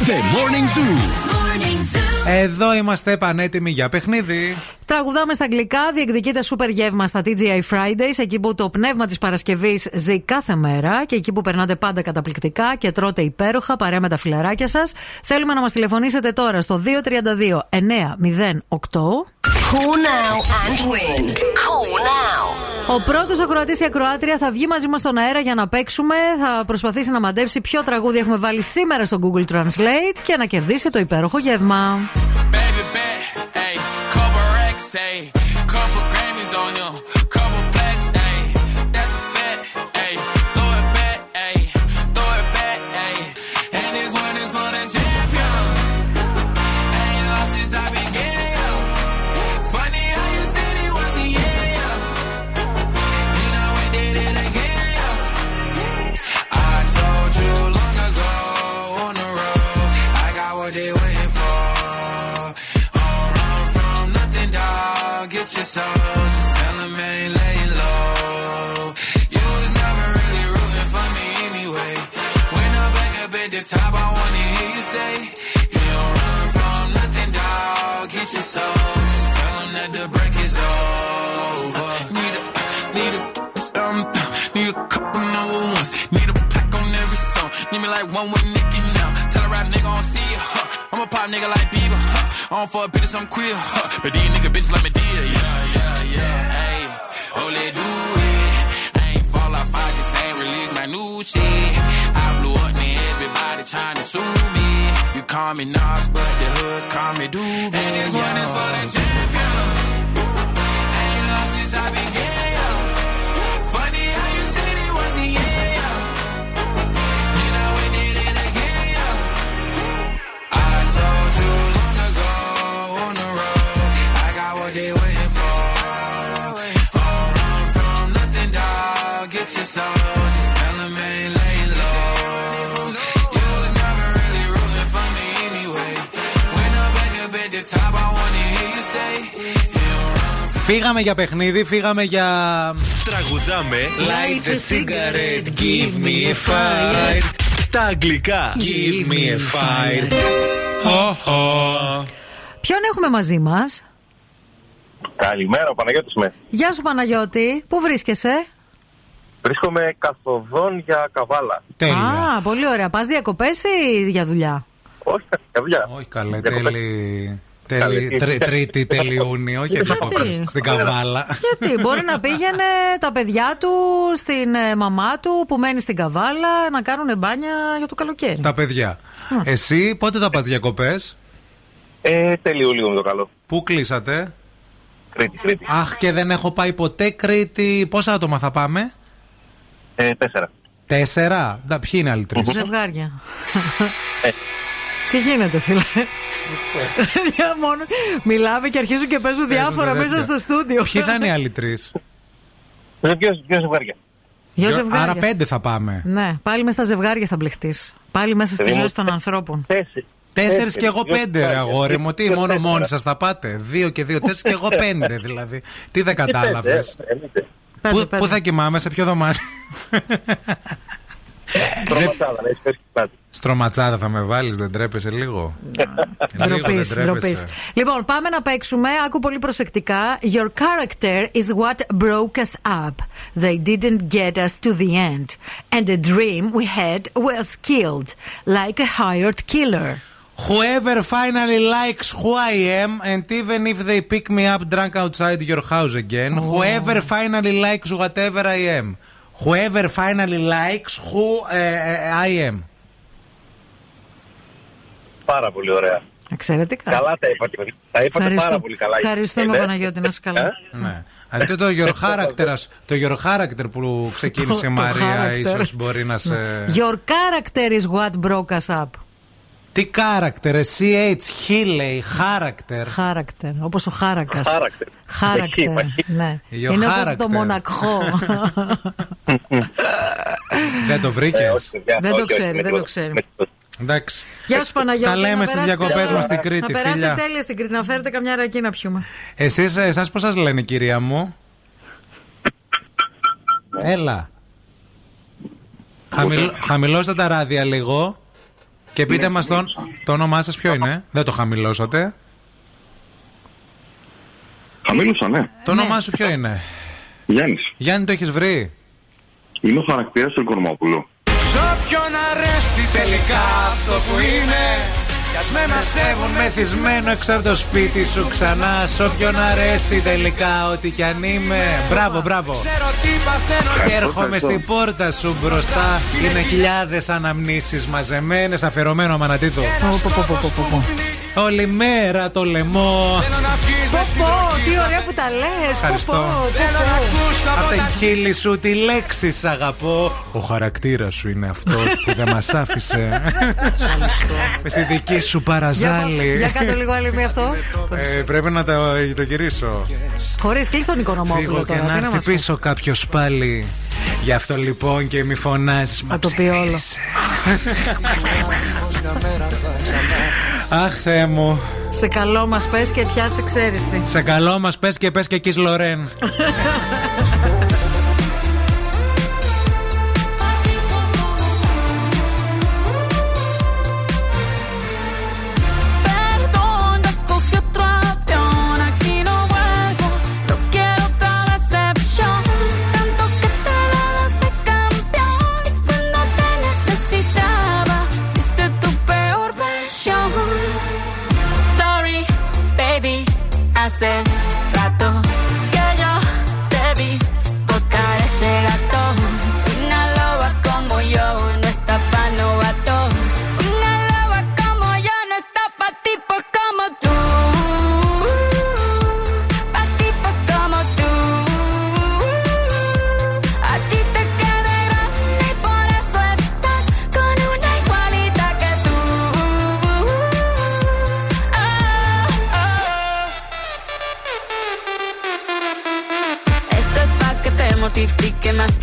The Morning Zoo. Morning Zoo. Εδώ είμαστε πανέτοιμοι για παιχνίδι. Τραγουδάμε στα αγγλικά, διεκδικείται σούπερ γεύμα στα TGI Fridays, εκεί που το πνεύμα της Παρασκευής ζει κάθε μέρα και εκεί που περνάτε πάντα καταπληκτικά και τρώτε υπέροχα παρέα με τα φιλαράκια σας. Θέλουμε να μας τηλεφωνήσετε τώρα στο 232 908. Call now and win. Call now. Ο πρώτος ακροατής ή ακροάτρια θα βγει μαζί μας στον αέρα για να παίξουμε. Θα προσπαθήσει να μαντέψει ποιο τραγούδι έχουμε βάλει σήμερα στο Google Translate και να κερδίσει το υπέροχο γεύμα. say top, I wanna hear you say, You don't run from nothing, dog. Get your soul. Just tell 'em that the break is over. Need a, need a, um, need a couple number ones. Need a plaque on every song. Need me like one with Nicki now. Tell a rap nigga I don't see it, huh? I'm a pop nigga like Bieber, huh? I don't fuck bitches, I'm queer, huh? But these nigga bitches like me dear, yeah, yeah, yeah. Hey, oh, do it. I ain't fall off, I just ain't release my new shit. Trying to sue me. You call me Nas, but the hood call me Doobie. And this one is for the champion. Φύγαμε για παιχνίδι, φύγαμε για. Τραγουδάμε Light a cigarette, give me a fire. στα αγγλικά. Give me a fire. Oh, Ποιον έχουμε μαζί μας; Καλημέρα, ο Παναγιώτης με. Γεια σου Παναγιώτη, πού βρίσκεσαι; Βρίσκομαι καθοδόν για καβάλα. Α, πολύ ωραία. Πας διακοπές ή για δουλειά; Όχι, για δουλειά. Όχι καλέ, Διακοπές. Τέλη. τέλη Καλή. τρι- τρίτη, τέλη Ιούνιο, όχι Γιατί; διακοπές, Στην καβάλα. Γιατί; Μπορεί να πήγαινε τα παιδιά του στην ε, μαμά του που μένει στην Καβάλα να κάνουν μπάνια για το καλοκαίρι. Τα παιδιά. Εσύ πότε θα πας διακοπές, Ε, τέλη Ιουλίου με το καλό. Πού κλείσατε, Κρήτη, Κρήτη. Αχ, και δεν έχω πάει ποτέ Κρήτη. Πόσα άτομα θα πάμε, Ε, τέσσερα. Τέσσερα; Να, ποιοι είναι άλλοι τρεις; Ζευγάρια. Τι γίνεται, φίλε; Για μόνο μιλάμε και αρχίζουν και παίζουν διάφορα μέσα στο στούντιο. Ποιοι θα είναι οι άλλοι τρεις; Δύο, δύο ζευγάρια; Δυο ζευγάρια. Άρα πέντε θα πάμε. Ναι, πάλι μέσα στα ζευγάρια θα μπλεχτείς. Πάλι μέσα στη Παιδί μου, ζωή των ανθρώπων. Τέσσερι. Τέσσερις και εγώ Δυο πέντε, ρε ζευγάρια. αγόρι μου. Τι, Δυο μόνο τέσσερα. μόνοι σας θα πάτε; Δύο και δύο, τέσσερις και εγώ πέντε δηλαδή. Τι δεν κατάλαβες; Πού, πού θα κοιμάμαι, σε ποιο δωμάτιο; Τροματσάδα, να έχεις πέσει κάτι. Στρωματσάδα θα με βάλει, δεν τρέπεσαι λίγο. λίγο Ντροπή, δεν τρέπεσαι. ντροπή. Λοιπόν, πάμε να παίξουμε. Άκου πολύ προσεκτικά. Your character is what broke us up. They didn't get us to the end. And the dream we had was killed, like a hired killer. Whoever finally likes who I am, and even if they pick me up drunk outside your house again, whoever finally likes whatever I am. Whoever finally likes who uh, I am. Πάρα πολύ ωραία. Εξαιρετικά. Καλά τα είπατε. Τα είπατε Ευχαριστώ. πάρα πολύ καλά. Ευχαριστούμε, Ε, Παναγιώτη, να είσαι καλά. Ε; Ναι. Αλλά το your character, ας- το your character που ξεκίνησε η Το- το Μαρία, character. ίσως μπορεί να σε. Your character is what broke us up. Τι character, εσύ CH, he λέει, character. Character, όπως ο Χάρακας. Character. Εκεί, Character, εκεί. ναι. Your Είναι όπως character. το μονακχό. Δεν το Ε, βρήκε. όχι, παιδιά, Δεν όχι, το όχι, ξέρει, με δεν το τίποτα. ξέρει. Με τίποτα. Εντάξει. Γεια σου Παναγιώτη. Τα λέμε να στις περάσετε διακοπές τέλεια. μας στην Κρήτη, Να περάσετε φιλιά. τέλεια στην Κρήτη, να φέρετε καμιά ρακή να πιούμε. Εσείς, εσάς πώς σας λένε κυρία μου; Έλα. Χαμηλ, χαμηλώστε τα ράδια λίγο και πείτε μας τον, το όνομά σας ποιο είναι. Δεν το χαμηλώσατε. Χαμήλωσα, ναι. Το όνομά σου ποιο είναι; Γιάννης. Γιάννη το έχεις βρει; Είμαι ο χαρακτήρας του Κορμόπουλου. Σ' όποιον αρέσει τελικά αυτό που είναι Κι ας με Σέβουν μεθυσμένο έξω από το σπίτι σου ξανά. Σ' όποιον αρέσει τελικά, ό,τι κι αν είμαι. Μπράβο, μπράβο. Ξέρω τι παθαίνω Και έρχομαι στην πόρτα σου μπροστά. Είναι χιλιάδες αναμνήσεις μαζεμένες Αφιερωμένο μανατίτο. Όλη μέρα το λαιμό. Πω πω, τι ωραία που τα λες. Πω Ευχαριστώ. πω, πω πω. Απ' τα χείλη σου τη λέξη σ' αγαπώ. Ο χαρακτήρας σου είναι αυτός που δεν μας άφησε. Με στη δική σου Για, παραζάλη. για κάτω λίγο άλλη μία αυτό. Ε, πρέπει να το, το γυρίσω. Χωρίς κλείσει τον Οικονομόπουλο Φύγω και τώρα. να Τι να έρθει μας πεις. πίσω κάποιος πάλι. Γι' αυτό λοιπόν και μη φωνάζει. Μα Θα το πει όλο. Αχ, Θεέ μου. Σε καλό μας πες και πιάσε ξέριστη. Σε καλό μας πες και πες και εκεί Λορέν.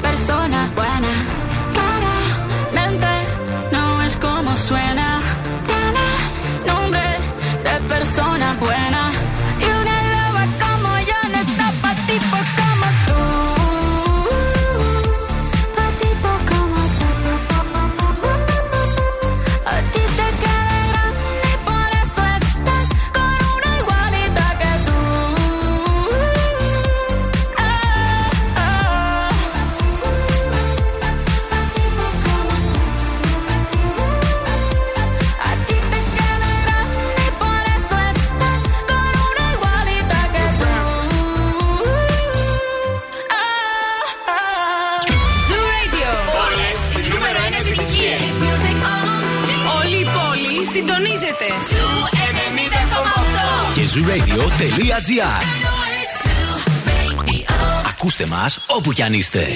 persona buena. Και zooradio.gr Ακούστε μας όπου κι αν είστε.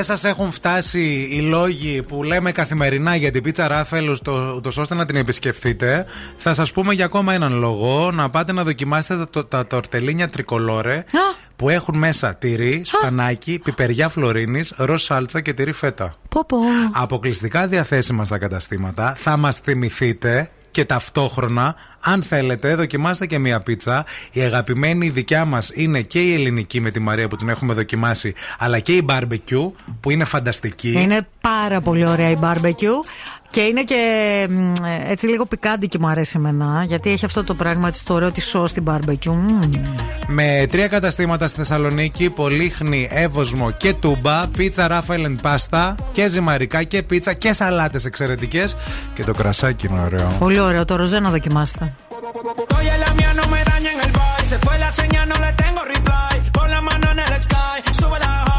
Αν δεν σας έχουν φτάσει οι λόγοι που λέμε καθημερινά για την πίτσα Ράφελου, ούτως ώστε να την επισκεφθείτε, θα σας πούμε για ακόμα έναν λόγο να πάτε να δοκιμάσετε τα, τα τορτελίνια τρικολόρε που έχουν μέσα τυρί, σπανάκι, πιπεριά φλωρίνης, ροζ σάλτσα και τυρί φέτα. Πω πω. Αποκλειστικά διαθέσιμα στα καταστήματα. Θα μας θυμηθείτε και ταυτόχρονα, αν θέλετε, δοκιμάστε και μία πίτσα. Η αγαπημένη δικιά μας είναι και η ελληνική με τη Μαρία που την έχουμε δοκιμάσει, αλλά και η barbecue που είναι φανταστική. Είναι πάρα πολύ ωραία η barbecue. Και είναι και μ, έτσι λίγο πικάντικη μου αρέσει εμένα. Γιατί έχει αυτό το πράγμα έτσι το ωραίο της σο στην barbecue. Μμμ. Με τρία καταστήματα στη Θεσσαλονίκη, Πολύχνη, Εύωσμο και Τούμπα, πίτσα Ράφαελ πάστα και ζυμαρικά και πίτσα και σαλάτες εξαιρετικές. Και το κρασάκι είναι ωραίο. Πολύ ωραίο. Το ροζέ να δοκιμάσετε. Oye, la mía no me daña en el vibe. Se fue la señal, no le tengo reply. Pon la mano en el sky. Sube la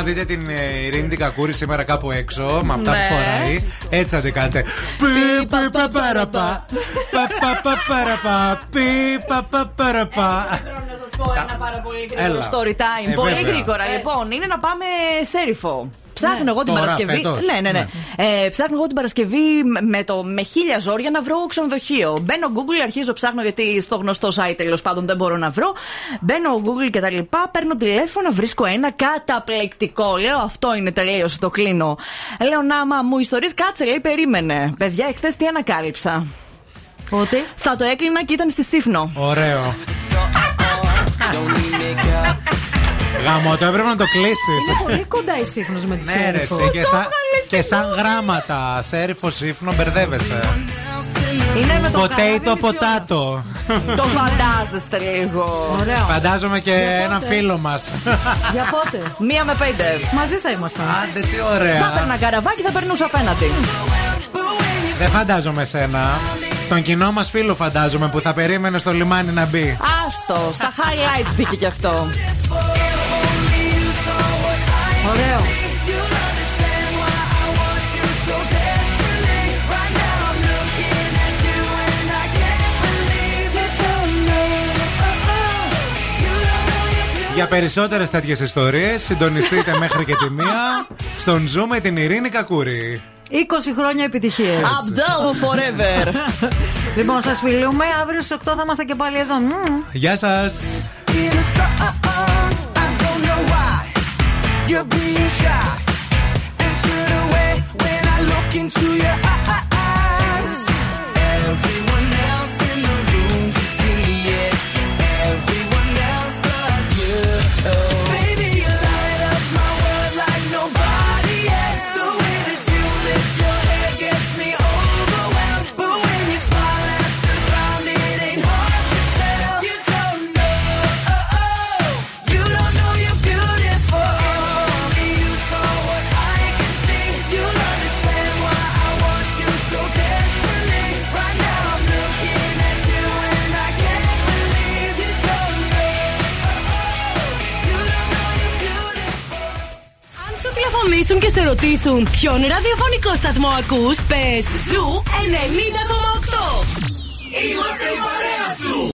Άμα δείτε την ε, Ειρήνη την Κακούρη σήμερα κάπου έξω, με αυτά που Ναι. φοράει, έτσι θα την κάνετε. Πι, παπαραπα, παπαπαραπα, πι, παπαραπα. Ένα πάρα πολύ Έλα. γρήγορο story time. Ε, πολύ βέβαια. γρήγορα. Λοιπόν, είναι να πάμε σέριφο. Ψάχνω εγώ την Τώρα, Παρασκευή. φέτος. Ναι, ναι, ναι. Ε, ψάχνω εγώ την Παρασκευή με, το, με χίλια ζόρια να βρω ξενοδοχείο. Μπαίνω Google, αρχίζω ψάχνω γιατί στο γνωστό site τέλος πάντων δεν μπορώ να βρω. Μπαίνω Google και τα λοιπά, παίρνω τηλέφωνο, βρίσκω ένα καταπληκτικό. Λέω αυτό είναι τελείωσε, το κλείνω. Λέω να μα μου ιστορίες, κάτσε λέει, περίμενε. Παιδιά, εχθές τι ανακάλυψα. Ότι; Θα το έκλεινα και ήταν στη Σύφνο. Ωραίο. Γάμο, το έπρεπε να το κλείσεις. Είναι πολύ κοντά η σύγχρονος με τη Ναι, ρε, Σέριφο. εσύ, και, σαν, και σαν γράμματα. Σέριφο, σύφνο, μπερδεύεσαι. Είναι με το Potato, καράβι ποτάτο. το φαντάζεστε λίγο. Ωραίο. Φαντάζομαι και Για ένα πότε; φίλο μας. Για πότε; Μία με πέντε. Μαζί θα ήμασταν. Άντε, τι Θα ωραία. έπαιρνα καραβάκι, θα περνούσα απέναντι. Δεν φαντάζομαι σένα. Τον κοινό μας φίλο φαντάζομαι που θα περίμενε στο λιμάνι να μπει. Άστο, στα highlights μπήκε κι αυτό. Ωραίο. Για περισσότερες τέτοιες ιστορίες, συντονιστείτε μέχρι και τη μία στον Zoom με την Ειρήνη Κακούρη. 20 χρόνια επιτυχίες. Abdel forever. λοιπόν, σας φιλούμε. Αύριο στις 8 θα είμαστε και πάλι εδώ. Μμμ. Γεια σας. You're being shy and turn away when I look into your eyes. Everyone τηλεφωνήσουν και σε ρωτήσουν ποιον ραδιοφωνικό σταθμό ακούς, πες Zoo 90,8. Είμαστε η παρέα σου.